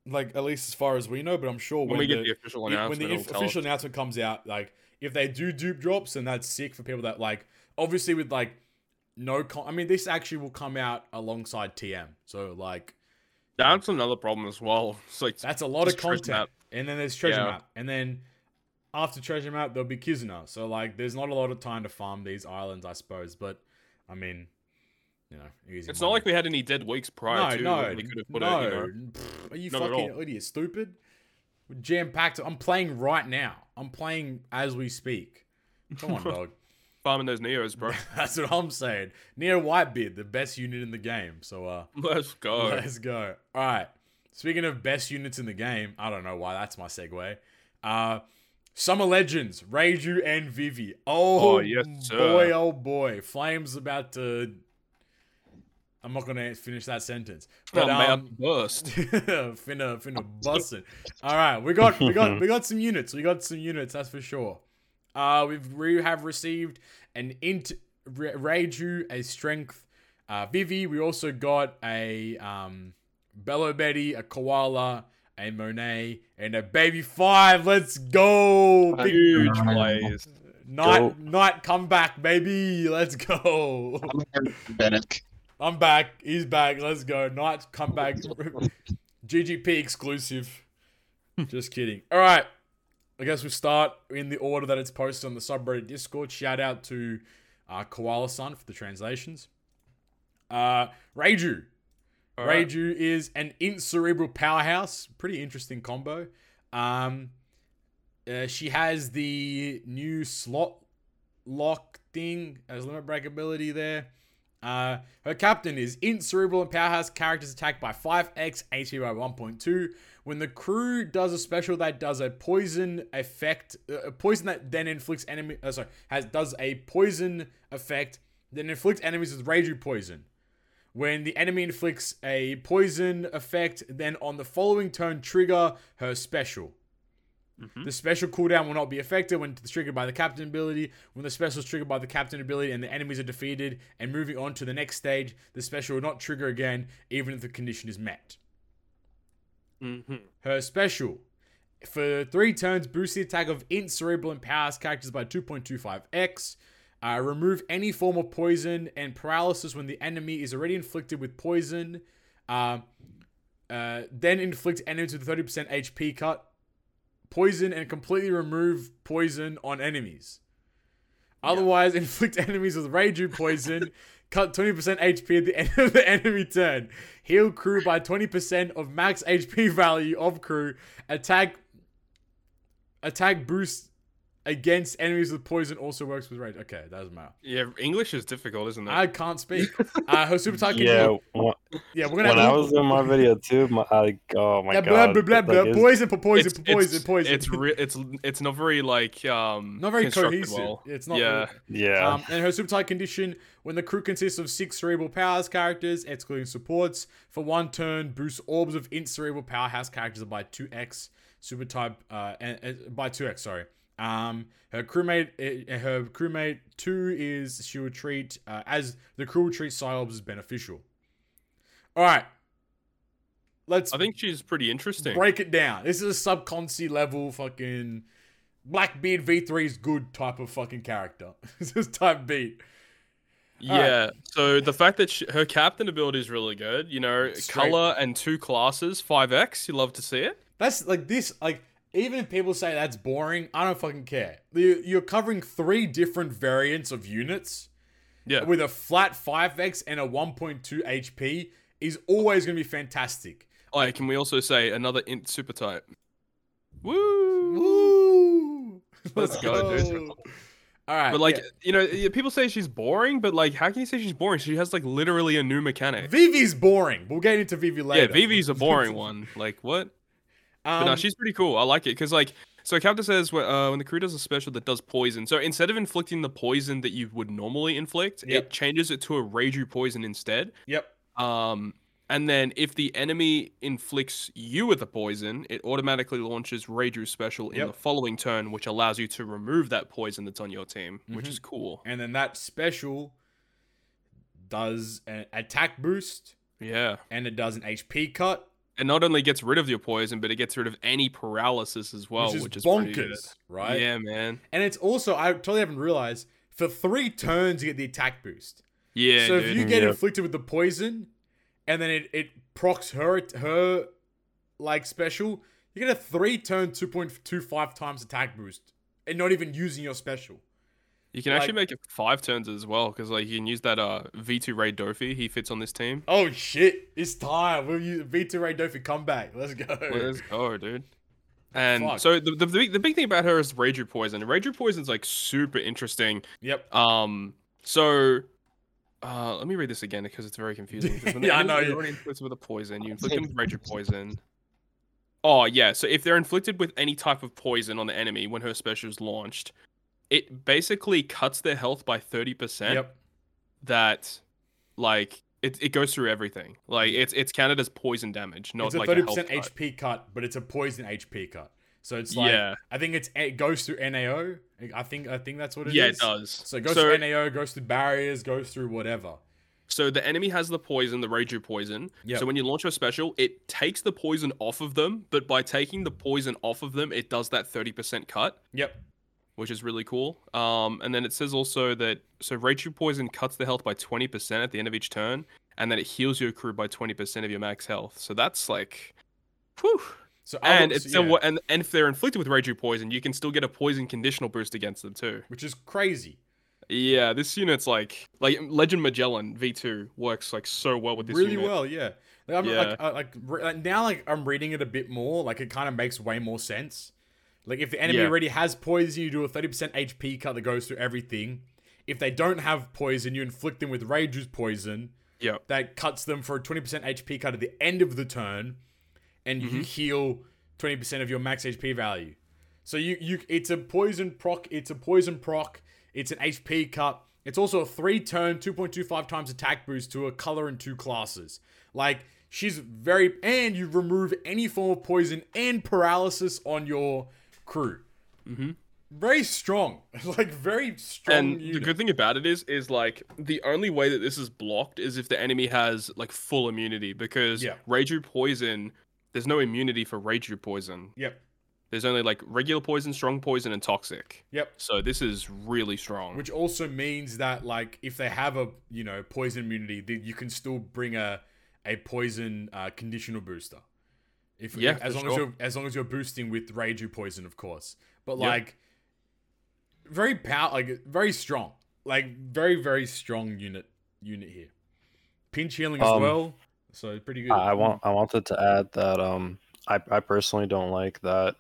B: Like at least as far as we know, but I'm sure
C: When,
B: when,
C: we
B: the,
C: get the official announcement,
B: when
C: announcement,
B: the
C: it'll
B: if- official announcement comes out, like if they do dupe drops, then that's sick for people that like. Obviously, with like no, con- I mean, this actually will come out alongside TM, so like
C: That's another problem as well. Like
B: That's a lot of content. And then there's treasure
C: Yeah.
B: map. And then after treasure map, there'll be Kizuna. So like there's not a lot of time to farm these islands, I suppose. But I mean, you know,
C: it's not like we had any dead weeks prior
B: no,
C: to.
B: no,
C: we could have put
B: no.
C: it. You know.
B: Pfft, Are you fucking idiot? Stupid. Jam packed. I'm playing right now. I'm playing as we speak. Come on, dog.
C: Farming those neos, bro.
B: That's what I'm saying. Neo Whitebeard, the best unit in the game. So uh,
C: Let's go.
B: let's go. All right. Speaking of best units in the game, I don't know why that's my segue. Uh, Summer Legends, Reiju and Vivi. Oh,
C: Oh, yes, sir.
B: boy, oh boy, Flames about to. I'm not gonna finish that sentence, but
C: oh,
B: um,
C: man, burst.
B: finna finna bust it. All right, we got we got we got some units. We got some units. That's for sure. Uh, we've we have received an int Re- Reiju, a strength. Uh, Vivi. We also got a um, Belo Betty, a Koala, a Monet, and a Baby Five. Let's go! Big
C: Huge plays.
B: night
A: Go.
B: night comeback, baby. Let's go.
D: Back.
B: I'm back. He's back. Let's go. Night comeback. GGP exclusive. Just kidding. All right. I guess we start in the order that it's posted on the subreddit Discord. Shout out to uh, Koala Sun for the translations. Uh, Reiju.
C: All right.
B: Reiju is an int cerebral powerhouse. Pretty interesting combo. Um, uh, she has the new slot lock thing as limit break ability there. Uh, her captain is int cerebral and powerhouse characters attacked by 5x, HP by 1.2. When the crew does a special that does a poison effect, uh, a poison that then inflicts enemy, uh, sorry, has does a poison effect, then inflicts enemies with Reiju poison. When the enemy inflicts a poison effect, then on the following turn trigger her special. The special cooldown will not be affected when triggered by the captain ability. When the special is triggered by the captain ability and the enemies are defeated and moving on to the next stage, the special will not trigger again, even if the condition is met.
C: Mm-hmm.
B: Her special. For three turns, boost the attack of int, cerebral, and powers characters by 2.25x. Uh, remove any form of poison and paralysis when the enemy is already inflicted with poison. Uh, uh, then inflict enemies with 30% HP cut. Poison and completely remove poison on enemies. Otherwise, inflict enemies with Reiju poison. cut 20% HP at the end of the enemy turn. Heal crew by 20% of max HP value of crew. Attack attack boost against enemies with poison also works with rage. Okay, that doesn't matter.
C: Yeah, English is difficult, isn't it?
B: I can't speak. Uh, her super type can
A: Yeah,
B: do-
A: when,
B: yeah, we're gonna
A: when
B: have
A: I was doing my video too, my I, oh my
B: yeah,
A: god,
B: blah blah blah blah.
A: it's-
B: Poison for poison
C: it's,
B: for poison
C: it's,
B: poison.
C: It's re- it's it's not very like um
B: not very cohesive.
C: well.
B: It's not.
C: Yeah.
A: yeah,
B: Um, and her super type condition when the crew consists of six cerebral powers characters, excluding supports, for one turn, boost orbs of int cerebral powerhouse characters by 2x, super type, uh, and, and- by 2x, sorry. Um, her crewmate, uh, her crewmate two is she will treat, uh, as the crew will treat Psylobs as beneficial. All right. Let's
C: I think she's pretty interesting.
B: break it down. This is a subconsci level fucking Blackbeard V3 is good type of fucking character. this is type beat.
C: Yeah. So the fact that she, her captain ability is really good, you know,
B: Straight.
C: color and two classes, five X. You love to see it.
B: That's like this, like, even if people say that's boring, I don't fucking care. You- You're covering three different variants of units
C: Yeah.
B: with a flat 5x and a 1.2 HP is always going to be fantastic.
C: Oh, can we also say another int super type? Woo!
B: Woo!
C: Let's go, dude.
B: All right.
C: But like,
B: yeah.
C: you know, people say she's boring, but like, how can you say she's boring? She has like literally a new mechanic.
B: Vivi's boring. We'll get into Vivi later.
C: Yeah, Vivi's a boring one. Like what? But
B: Um,
C: no, she's pretty cool. I like it because like, so Captain says uh, when the crew does a special that does poison. So instead of inflicting the poison that you would normally inflict,
B: Yep.
C: it changes it to a Reiju poison instead.
B: Yep.
C: Um, and then if the enemy inflicts you with a poison, it automatically launches Reiju special in
B: Yep.
C: the following turn, which allows you to remove that poison that's on your team, which
B: Mhm.
C: is cool.
B: And then that special does an attack boost
C: Yeah.
B: and it does an HP cut,
C: It not only gets rid of your poison, but it gets rid of any paralysis as well,
B: which is
C: which is
B: bonkers, right?
C: Yeah, man.
B: And it's also I totally haven't realized for three turns you get the attack boost.
C: Yeah,
B: so
C: dude.
B: if you get
A: Yeah.
B: inflicted with the poison and then it it procs her her like special, you get a three turn two point two five times attack boost, and not even using your special.
C: You can actually make it five turns as well, because like you can use that uh V2 Ray Dofi. He fits on this team.
B: Oh shit! It's time. We'll use V2 Ray Dofi comeback. Let's go.
C: Let's go, dude. And
B: Fuck.
C: so the, the the big the big thing about her is Reiju Poison. Reiju Poison's like super interesting.
B: Yep.
C: Um, so uh, let me read this again because it's very confusing.
B: Yeah, I know,
C: is
B: you-
C: already inflicted with a poison. You inflict them with Rager Poison. Oh yeah, so if they're inflicted with any type of poison on the enemy when her special is launched, it basically cuts their health by thirty percent.
B: Yep.
C: That, like, it, it goes through everything. Like it's it's counted as poison damage, not
B: it's a
C: like
B: thirty
C: a health
B: percent
C: cut.
B: HP cut, but it's a poison HP cut. So it's like
C: Yeah.
B: I think it's it goes through NAO. I think I think that's what it is.
C: yeah, it does.
B: So it goes
C: So-
B: through NAO, goes through barriers, goes through whatever.
C: So the enemy has the poison, the Reiju poison.
B: Yep.
C: So when you launch your special, it takes the poison off of them, but by taking the poison off of them, it does that 30% cut,
B: Yep.
C: Which is really cool. Um, and then it says also that so Reiju poison cuts the health by 20% at the end of each turn, and then it heals your crew by 20% of your max health. So that's like whew.
B: So
C: And it's still
B: yeah,
C: and, and if they're inflicted with Reiju poison, you can still get a poison conditional boost against them too.
B: which is crazy.
C: Yeah, this unit's like like Legend Magellan V2 works like so well with this
B: really
C: unit.
B: well, yeah. Like, I'm,
C: Yeah.
B: like, I, like, re- like now, like I'm reading it a bit more. Like it kind of makes way more sense. Like if the enemy
C: Yeah.
B: already has poison, you do a 30% HP cut that goes through everything. If they don't have poison, you inflict them with Rage's poison
C: Yeah.
B: that cuts them for a 20% HP cut at the end of the turn, and
C: Mm-hmm.
B: you heal 20% of your max HP value. So you you it's a poison proc, it's a poison proc, it's an HP cut. It's also a three turn, 2.25 times attack boost to a color and two classes. Like she's very and you remove any form of poison and paralysis on your crew. Mm-hmm. Very strong, like very strong.
C: And the good thing about it is, is like the only way that this is blocked is if the enemy has like full immunity because
B: Yeah.
C: Reiju poison, there's no immunity for Reiju poison.
B: Yep,
C: There's only like regular poison, strong poison, and toxic.
B: yep.
C: So this is really strong.
B: Which also means that like if they have a you know poison immunity, you can still bring a a poison uh, conditional booster. If
C: Yeah,
B: if- as
C: for
B: long as you're as long as you're boosting with Reiju poison, of course. But
C: Yep.
B: like very power, like very strong, like very very strong unit unit here. Pinch healing as
A: Um,
B: well, so pretty good.
A: I I want I wanted to add that um I I personally don't like that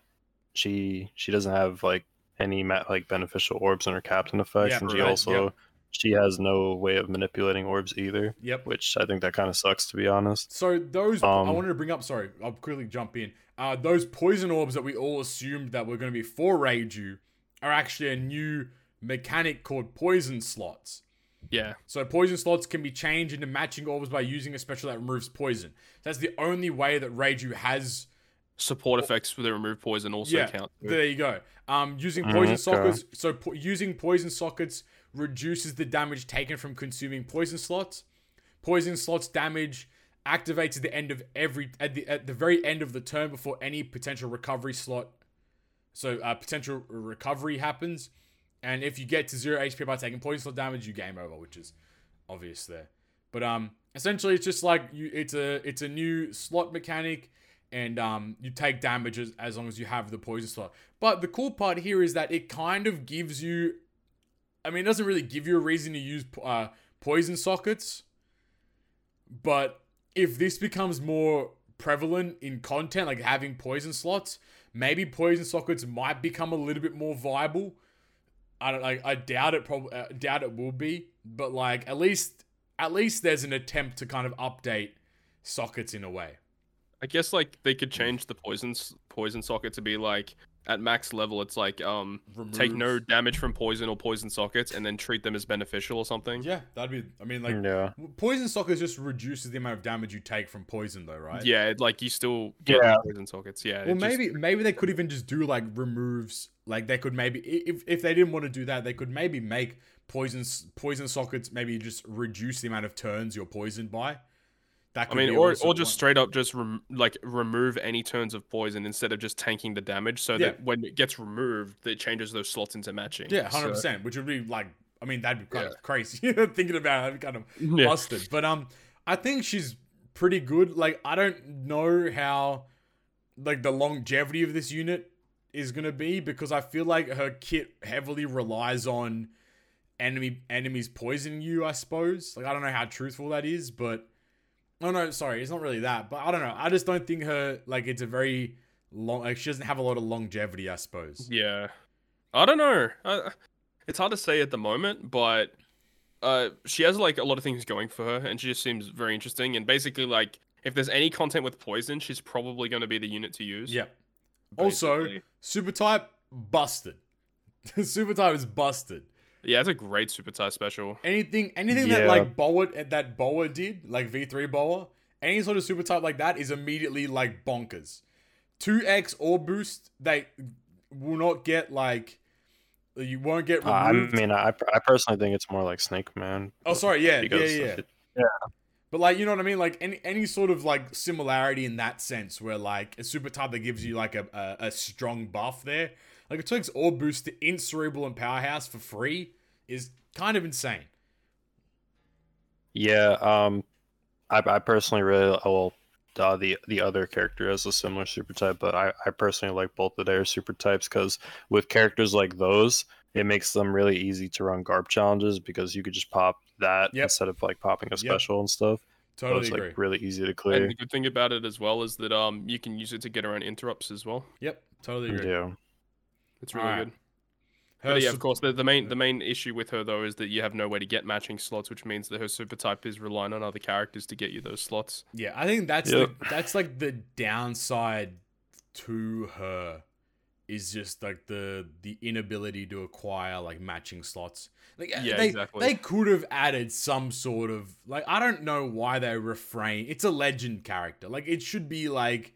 A: she she doesn't have like any ma- like beneficial orbs in her captain effects,
B: Yeah,
A: and she
B: right,
A: also
B: yep.
A: She has no way of manipulating orbs either,
B: Yep.
A: which I think that kind of sucks to be honest.
B: So those I
A: Um,
B: wanted to bring up. Sorry, I'll quickly jump in. Uh, those poison orbs that we all assumed that were going to be for Reiju are actually a new mechanic called poison slots.
C: yeah.
B: So poison slots can be changed into matching orbs by using a special that removes poison. That's the only way that Reiju has.
C: Support effects for the remove poison also
B: yeah,
C: count. too.
B: there you go. Um, using
A: Mm,
B: poison
A: okay.
B: sockets. So po- using poison sockets reduces the damage taken from consuming poison slots. Poison slots damage activates at the end of every at the at the very end of the turn before any potential recovery slot. So uh, potential recovery happens, and if you get to zero HP by taking poison slot damage, you game over, which is obvious there. But um, essentially, it's just like you. It's a it's a new slot mechanic, and um, you take damage as, as long as you have the poison slot. But the cool part here is that it kind of gives you. I mean, it doesn't really give you a reason to use uh, poison sockets, but if this becomes more prevalent in content, like having poison slots, maybe poison sockets might become a little bit more viable. I don't like. I doubt it. Probably uh, doubt it will be, but like at least at least there's an attempt to kind of update sockets in a way.
C: I guess like they could change the poison poison socket to be like at max level. It's like um take no damage from poison or poison sockets, and then treat them as beneficial or something.
B: Yeah, that'd be. I mean, like
A: yeah.
B: poison sockets just reduces the amount of damage you take from poison, though, right?
C: Yeah, like you still get
A: Yeah.
C: poison sockets. Yeah.
B: Well,
C: it just-
B: maybe maybe they could even just do like removes. Like they could maybe if if they didn't want to do that, they could maybe make poison poison sockets maybe just reduce the amount of turns you're poisoned by.
C: I mean, or or just
B: one-
C: straight up just rem- like remove any turns of poison instead of just tanking the damage, so
B: Yeah.
C: that when it gets removed, it changes those slots into matching.
B: Yeah,
C: So-
B: hundred percent. Which would be like, I mean, that'd be kind
C: Yeah.
B: of crazy. Thinking about it, kind of
C: Yeah.
B: busted. But um, I think she's pretty good. Like I don't know how like the longevity of this unit is gonna be because I feel like her kit heavily relies on enemy enemies poisoning you. I suppose. Like I don't know how truthful that is, but oh no, sorry, it's not really that. But I don't know. I just don't think her like it's a very long. Like she doesn't have a lot of longevity. I suppose.
C: Yeah, I don't know. Uh, it's hard to say at the moment, but uh, she has like a lot of things going for her, and she just seems very interesting. And basically, like if there's any content with poison, she's probably going to be the unit to use.
B: Yeah. Also, super type busted. super type is busted.
C: Yeah, it's a great super type special.
B: Anything, anything that like Boa that Boa did, like V three Boa, any sort of super type like that is immediately like bonkers. Two X or boost, they will not get like you won't get
A: Uh, I mean, I, I personally think it's more like Snake Man.
B: oh, sorry, yeah, yeah,
A: because
B: yeah. But like, you know what I mean? Like any any sort of like similarity in that sense, where like a super type that gives you like a a, a strong buff there, like it takes Orb Boost to int Cerebral and Powerhouse for free is kind of insane.
A: Yeah, um, I, I personally really well uh, the the other character has a similar super type, but I, I personally like both of their super types because with characters like those, it makes them really easy to run Garp challenges because you could just pop that
B: Yep.
A: instead of like popping a
B: Yep.
A: special and stuff. So
B: Totally
A: it's
B: agree.
A: like really easy to clear.
C: And the good thing about it as well is that um you can use it to get around interrupts as well.
B: Yep, totally agree.
A: Yeah,
C: It's really
B: Alright.
C: good.
B: Her
C: But yeah,
B: sup-
C: of course, the, the main the main issue with her though is that you have no way to get matching slots, which means that her super type is relying on other characters to get you those slots.
B: Yeah, I think that's
A: Yep.
B: the, that's like the downside to her is just like the the inability to acquire like matching slots. Like uh,
C: Yeah,
B: they
C: exactly.
B: they could have added some sort of like I don't know why they refrain. It's a legend character. Like it should be like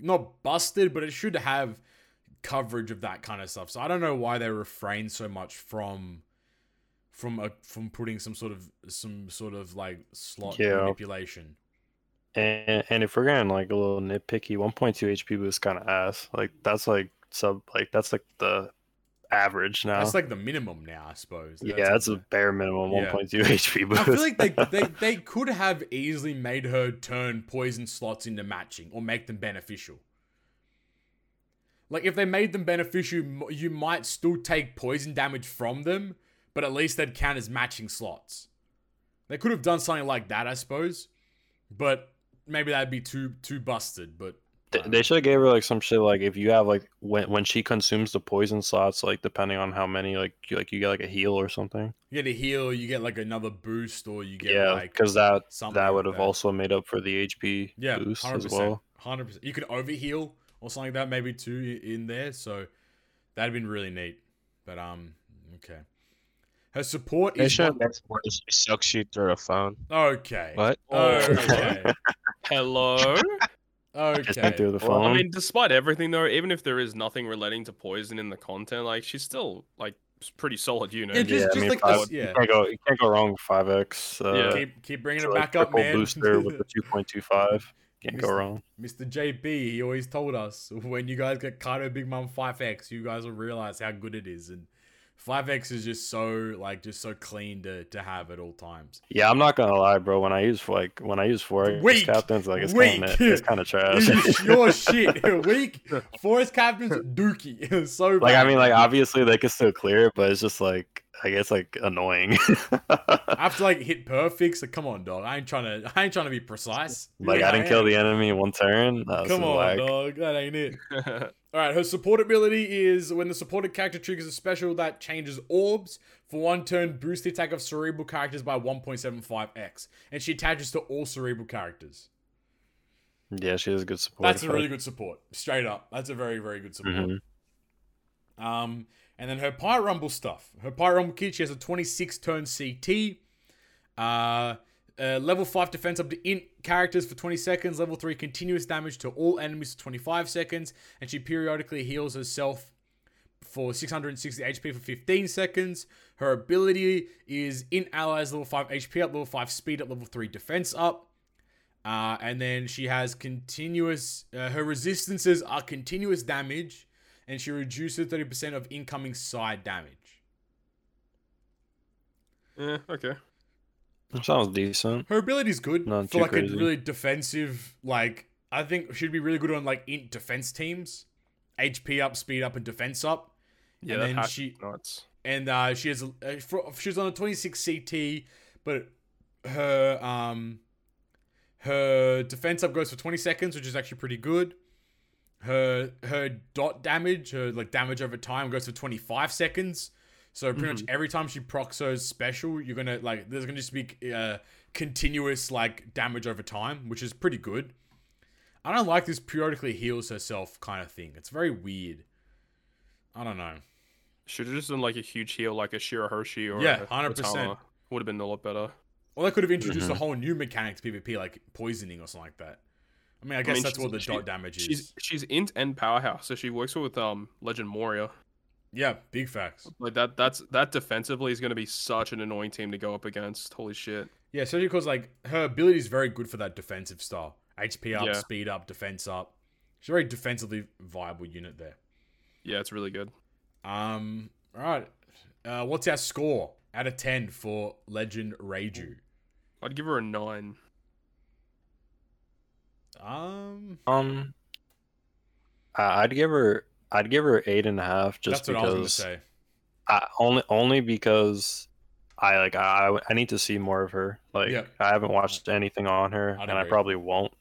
B: not busted, but it should have coverage of that kind of stuff. So I don't know why they refrain so much from from a, from putting some sort of some sort of like slot
A: Yeah.
B: manipulation.
A: and and if we're getting like a little nitpicky, 1.2 HP boost kind of ass. Like that's like sub like that's like the average now.
B: That's like the minimum now, I suppose.
A: yeah, that's a bare minimum
B: Yeah.
A: 1.2 HP boost.
B: I feel like they, they they could have easily made her turn poison slots into matching or make them beneficial. Like if they made them beneficial, you might still take poison damage from them, but at least they'd count as matching slots. They could have done something like that, I suppose, but maybe that'd be too too busted. But
A: Th- They should have gave her like some shit like if you have like when when she consumes the poison slots, like depending on how many, like you like you get like a heal or something.
B: you get a heal, you get like another boost, or you get
A: yeah,
B: like
A: because that
B: something
A: that
B: like
A: would have
B: that.
A: also made up for the HP
B: Yeah,
A: boost
B: hundred
A: as well.
B: hundred percent. You could overheal or something like that, maybe too i- in there. So that'd been really neat. But um, okay. Her support
D: They
B: is
D: should have
B: one-
D: made more just suck sheet through the phone.
B: okay.
D: What?
B: Okay.
C: Hello.
B: Okay.
A: through the
C: Well. I mean, despite everything though, even if there is nothing relating to poison in the content, like she's still like pretty solid unit.
B: Yeah, just-
A: yeah, I mean,
B: like
A: five,
B: us- yeah.
A: you can't go you can't go wrong with five X. Uh,
C: Yeah.
B: Keep keep bringing it
A: like,
B: back up,
A: triple
B: man.
A: booster with the 2.25. Can't go
B: Mr.
A: wrong.
B: Mr. JB, he always told us when you guys get Kaido Big Mom 5X, you guys will realize how good it is. And 5X is just so like just so clean to, to have at all times.
A: Yeah, I'm not gonna lie, bro. When I use like when I use four X
B: Weak.
A: captains, like it's kind of it's kind of trash.
B: It's your shit. Weak. Forest captains dookie. so
A: like. I mean, like obviously they can still clear it, but it's just like I guess like annoying.
B: I have to like hit perfect. So come on, dog. I ain't trying to. I ain't trying to be precise.
A: like
B: Yeah,
A: I didn't
B: am.
A: kill the enemy in one turn.
B: Come on,
A: whack.
B: dog. That ain't it. All right, her support ability is when the supported character triggers a special that changes orbs for one turn, boost the attack of cerebral characters by 1.75x, and she attaches to all cerebral characters.
A: Yeah, she has good support.
B: That's a really good support, straight up. That's a very very good support.
A: Mhm.
B: Um, and then her Pirate Rumble stuff. Her Pirate Rumble kit, she has a 26 turn CT. Uh, uh, level 5 defense up to int characters for 20 seconds. Level 3 continuous damage to all enemies for 25 seconds. And she periodically heals herself for 660 HP for 15 seconds. Her ability is int allies level 5 HP up, level 5 speed up, level 3 defense up. Uh, and then she has continuous, uh, her resistances are continuous damage and she reduces 30% of incoming side damage.
C: yeah, okay.
A: Sounds decent.
B: Her ability's good
A: Not
B: for like
A: crazy.
B: a really defensive. Like I think she'd be really good on like int defense teams, HP up, speed up, and defense up.
C: Yeah,
B: And
C: that
B: then she-
C: nuts.
B: And uh, she has a, uh, for, she's on a 26 CT, but her um her defense up goes for 20 seconds, which is actually pretty good. Her her dot damage, her like damage over time goes for 25 seconds. So pretty much every time she procs her special, you're gonna like there's gonna just be uh, continuous like damage over time, which is pretty good. I don't like this periodically heals herself kind of thing. It's very weird. I don't know.
C: Should have just done like a huge heal, like a Shirahoshi or
B: Yeah, 100%.
C: Would have been a lot better.
B: Or they could have introduced
A: Mm-hmm.
B: a whole new mechanic to PvP, like poisoning or something like that. I mean, I guess
C: mean,
B: that's what the
C: she-
B: dot damage is.
C: She's she's int and powerhouse, so she works with um Legend Moria.
B: Yeah, big facts.
C: Like that that's that defensively is gonna be such an annoying team to go up against. Holy shit.
B: Yeah, especially because like her ability is very good for that defensive style. HP up,
C: Yeah.
B: speed up, defense up. She's a very defensively viable unit there.
C: Yeah, it's really good.
B: Um, all right. Uh, what's our score out of ten for Legend Reiju?
C: I'd give her a nine.
B: Um,
A: Um, I- I'd give her. I'd give her eight and a half just
B: that's what I was
A: because.
B: gonna say.
A: I, only only because I like I I need to see more of her. Like
B: Yeah.
A: I haven't watched anything on her,
B: I'd
A: and I probably won't.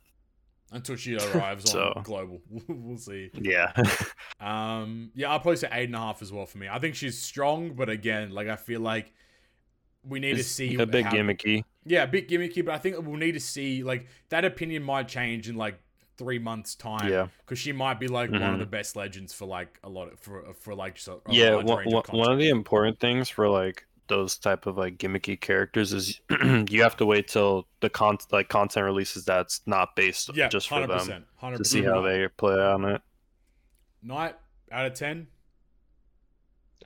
B: Until she arrives
A: So-
B: on global, we'll see.
A: Yeah.
B: Um, yeah, I'll probably say eight and a half as well for me. I think she's strong, but again, like I feel like we need to see
A: a bit
B: how-
A: gimmicky.
B: Yeah, a bit gimmicky, but I think we'll need to see like that opinion might change in like three months time.
A: Yeah.
B: because she might be like one of
A: Mhm.
B: the best legends for like a lot of, for for like so, a
A: yeah
B: large
A: one,
B: range of
A: one of the important things for like those type of like gimmicky characters is you have to wait till the con like content releases that's not based
B: yeah,
A: just for
B: hundred
A: them
B: percent, hundred
A: to see how they play on it
B: Knight out of ten.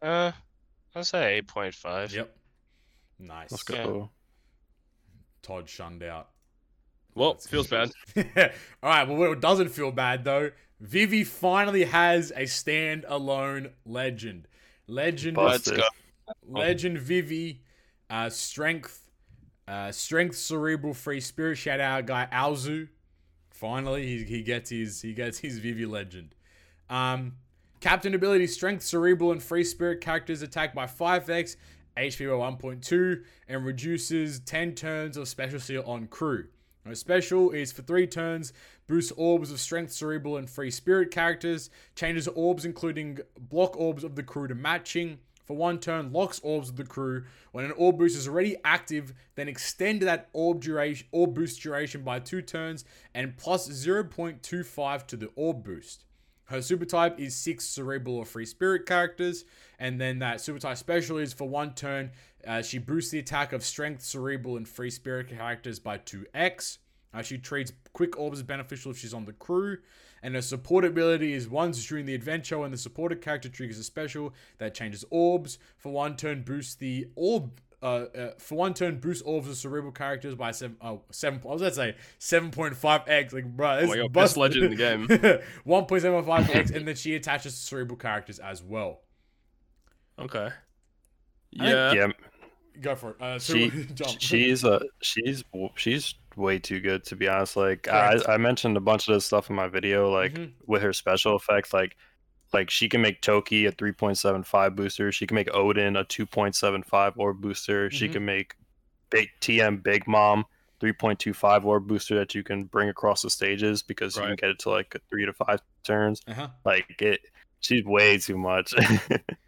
D: Uh, I'll say eight point five.
B: Yep, nice.
A: let's
D: Yeah.
B: Todd shunned out.
C: Well, feels bad.
B: All right. Well, what doesn't feel bad though, Vivi finally has a standalone legend. Legend,
A: Let's
D: Let's go.
B: legend Vivi, uh, strength, uh, strength, cerebral, free spirit. Shout out guy Alzu. Finally, he, he gets his he gets his Vivi legend. Um, captain ability: strength, cerebral, and free spirit characters attack by five x. HP by 1.2 and reduces 10 turns of special seal on crew. Special is for 3 turns, boosts orbs of strength, cerebral, and free spirit characters, changes orbs including block orbs of the crew to matching. For one turn, locks orbs of the crew. When an orb boost is already active, then extend that orb duration, orb boost duration by two turns, and plus 0.25 to the orb boost. Her super type is six cerebral or free spirit characters, and then that super type special is for one turn. Uh, she boosts the attack of strength, cerebral, and free spirit characters by 2x. Uh, she treats quick orbs as beneficial if she's on the crew. And her support ability is once during the adventure when the supported character triggers a special that changes orbs. For one turn, boosts the orb. Uh, uh, for one turn, boost orbs of cerebral characters by seven. Oh, seven. I was gonna say seven point five x. Like, bro,
C: Oh my God, best legend in the game.
B: One point seven five x, and then she attaches to cerebral characters as well.
C: Okay.
B: I
C: Yeah.
A: yeah
B: Go for it. Uh,
A: she she's uh she's she's way too good to be honest like I, I mentioned a bunch of this stuff in my video like
B: Mhm.
A: with her special effects like like she can make toki a 3.75 booster she can make oden a 2.75 orb booster she
B: Mhm.
A: can make big tm big mom 3.25 orb booster that you can bring across the stages because you can get it to like three to five turns
B: Uh-huh.
A: like it she's way too much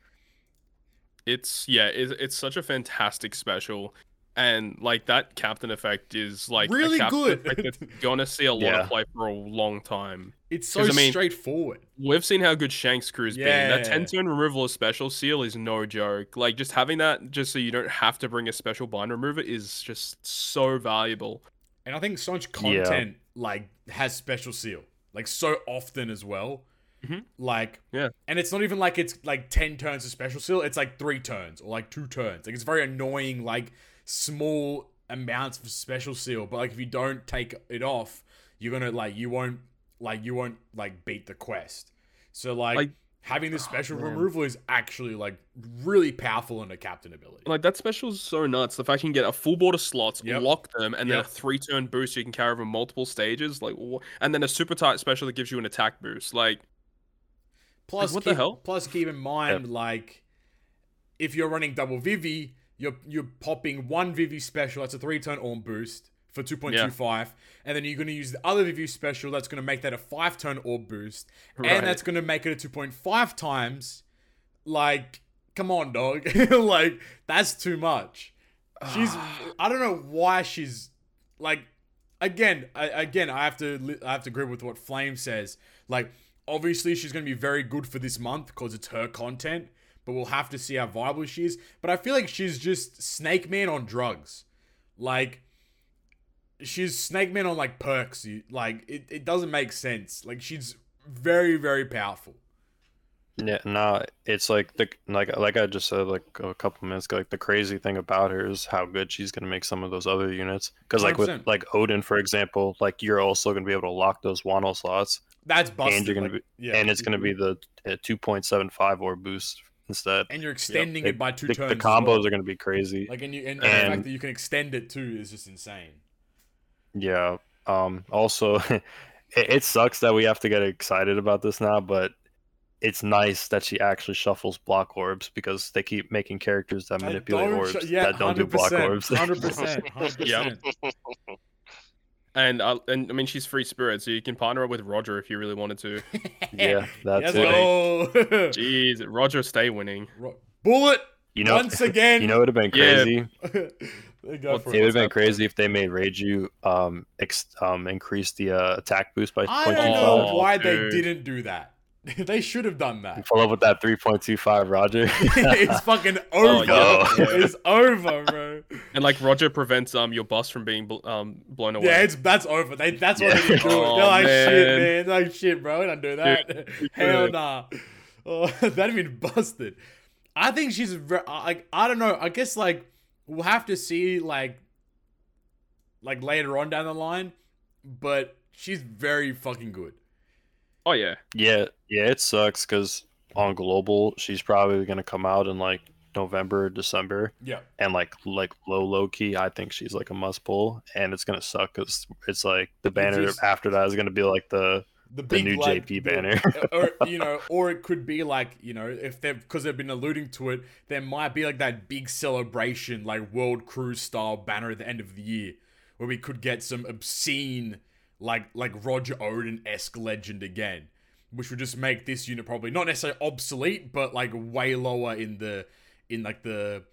C: It's yeah, it's, it's such a fantastic special. And like that captain effect is like
B: Really
C: captain
B: good.
C: effect that's gonna see a lot
A: Yeah.
C: of play for a long time.
B: It's so
C: I mean-
B: straightforward.
C: We've seen how good Shanks' crew's been. That
B: Yeah.
C: 10 turn removal of special seal is no joke. Like just having that just so you don't have to bring a special bind remover is just so valuable.
B: And I think so much
A: Yeah.
B: content like has special seal, like so often as well.
C: Mhm.
B: Like
C: Yeah.
B: and it's not even like it's like ten turns of special seal. It's like three turns or like two turns. Like it's very annoying. Like small amounts of special seal, but like if you don't take it off, you're gonna like you won't like you won't like beat the quest. So like,
C: Like-
B: having this special
A: man.
B: removal is actually like really powerful in a captain ability.
C: Like that special is so nuts. The fact you can get a full board of slots,
B: Yep.
C: lock them, and then a three turn boost you can carry over multiple stages. Like, wha- and then a super type special that gives you an attack boost. Like,
B: Plus,
C: what the
B: keep,
C: hell?
B: Plus, keep in mind, like, if you're running double Vivi, you're you're popping one Vivi special. That's a three turn Orm boost for two point two five, and then you're going to use the other Vivi special. That's going to make that a five turn Orb boost,
C: Right.
B: and that's going to make it a two point five times. Like, come on, dog. like, that's too much. She's. I don't know why she's like. Again, I, again, I have to I have to agree with what Flame says. Like, obviously, she's going to be very good for this month because it's her content. But we'll have to see how viable she is. But I feel like she's just Snake Man on drugs. Like, she's Snake Man on like perks. You- Like, it, it doesn't make sense. Like, she's very very powerful.
A: Yeah, no, it's like the like like I just said like a couple minutes ago. Like the crazy thing about her is how good she's gonna make some of those other units. Because like with
B: 100%.
A: like Oden, for example, like you're also gonna be able to lock those Wano slots,
B: That's busted.
A: and you're gonna
B: like,
A: be
B: yeah.
A: and it's gonna be the two point seven five or boost instead.
B: and you're extending
A: They-
B: it by two
A: The,
B: turns.
A: the combos
B: well.
A: are gonna be crazy.
B: Like and you and, the
A: And-
B: fact that you can extend it too is just insane.
A: Yeah. Um. Also, it, it sucks that we have to get excited about this now, but it's nice that she actually shuffles block orbs because they keep making characters that manipulate orbs
B: sh- yeah,
A: that don't do block orbs.
B: 100%, 100%.
C: and uh, and I mean, she's free spirit, so you can partner up with Roger if you really wanted to.
A: yeah, that's
B: Let's
A: it.
B: go.
C: Jeez, Roger, stay winning.
B: Ro- Bullet
A: You know,
B: once again.
A: you know, it would have been
C: Yeah.
A: crazy.
B: They go
C: What-
B: for
A: It would have been crazy if they made Reiju um ex- um increase the uh, attack boost by
B: I
A: point
B: don't know
A: five.
C: Oh,
B: why
C: dude.
B: they didn't do that. they should have done that.
A: Follow up with that three point two five, Roger.
B: it's fucking
C: Oh,
B: over.
A: yeah.
B: It's over, bro.
C: And like Roger prevents um your boss from being bl- um blown away.
B: Yeah, it's that's over. They that's what
A: Yeah.
B: they do.
C: Oh,
B: They're like shit,
C: man.
B: man. They're like shit, bro. Don't do that.
C: you
B: Hell
C: could.
B: nah. Oh, that'd been busted. I think she's ve- like I don't know. I guess like we'll have to see like like later on down the line, but she's very fucking good.
C: Oh yeah.
A: yeah, yeah, it sucks because on global, she's probably gonna come out in like November, December,
B: Yeah.
A: and like like low low key, I think she's like a must pull, and it's gonna suck because it's like the banner
B: just-
A: after that is gonna be like the
B: The,
A: the
B: big
A: new
B: like,
A: JP
B: the-
A: banner.
B: Uh, or you know, or it could be like you know, if they've because they've been alluding to it, there might be like that big celebration, like World Cruise style banner at the end of the year, where we could get some obscene, like like Roger Oden esque legend again, which would just make this unit probably not necessarily obsolete, but like way lower in the in like the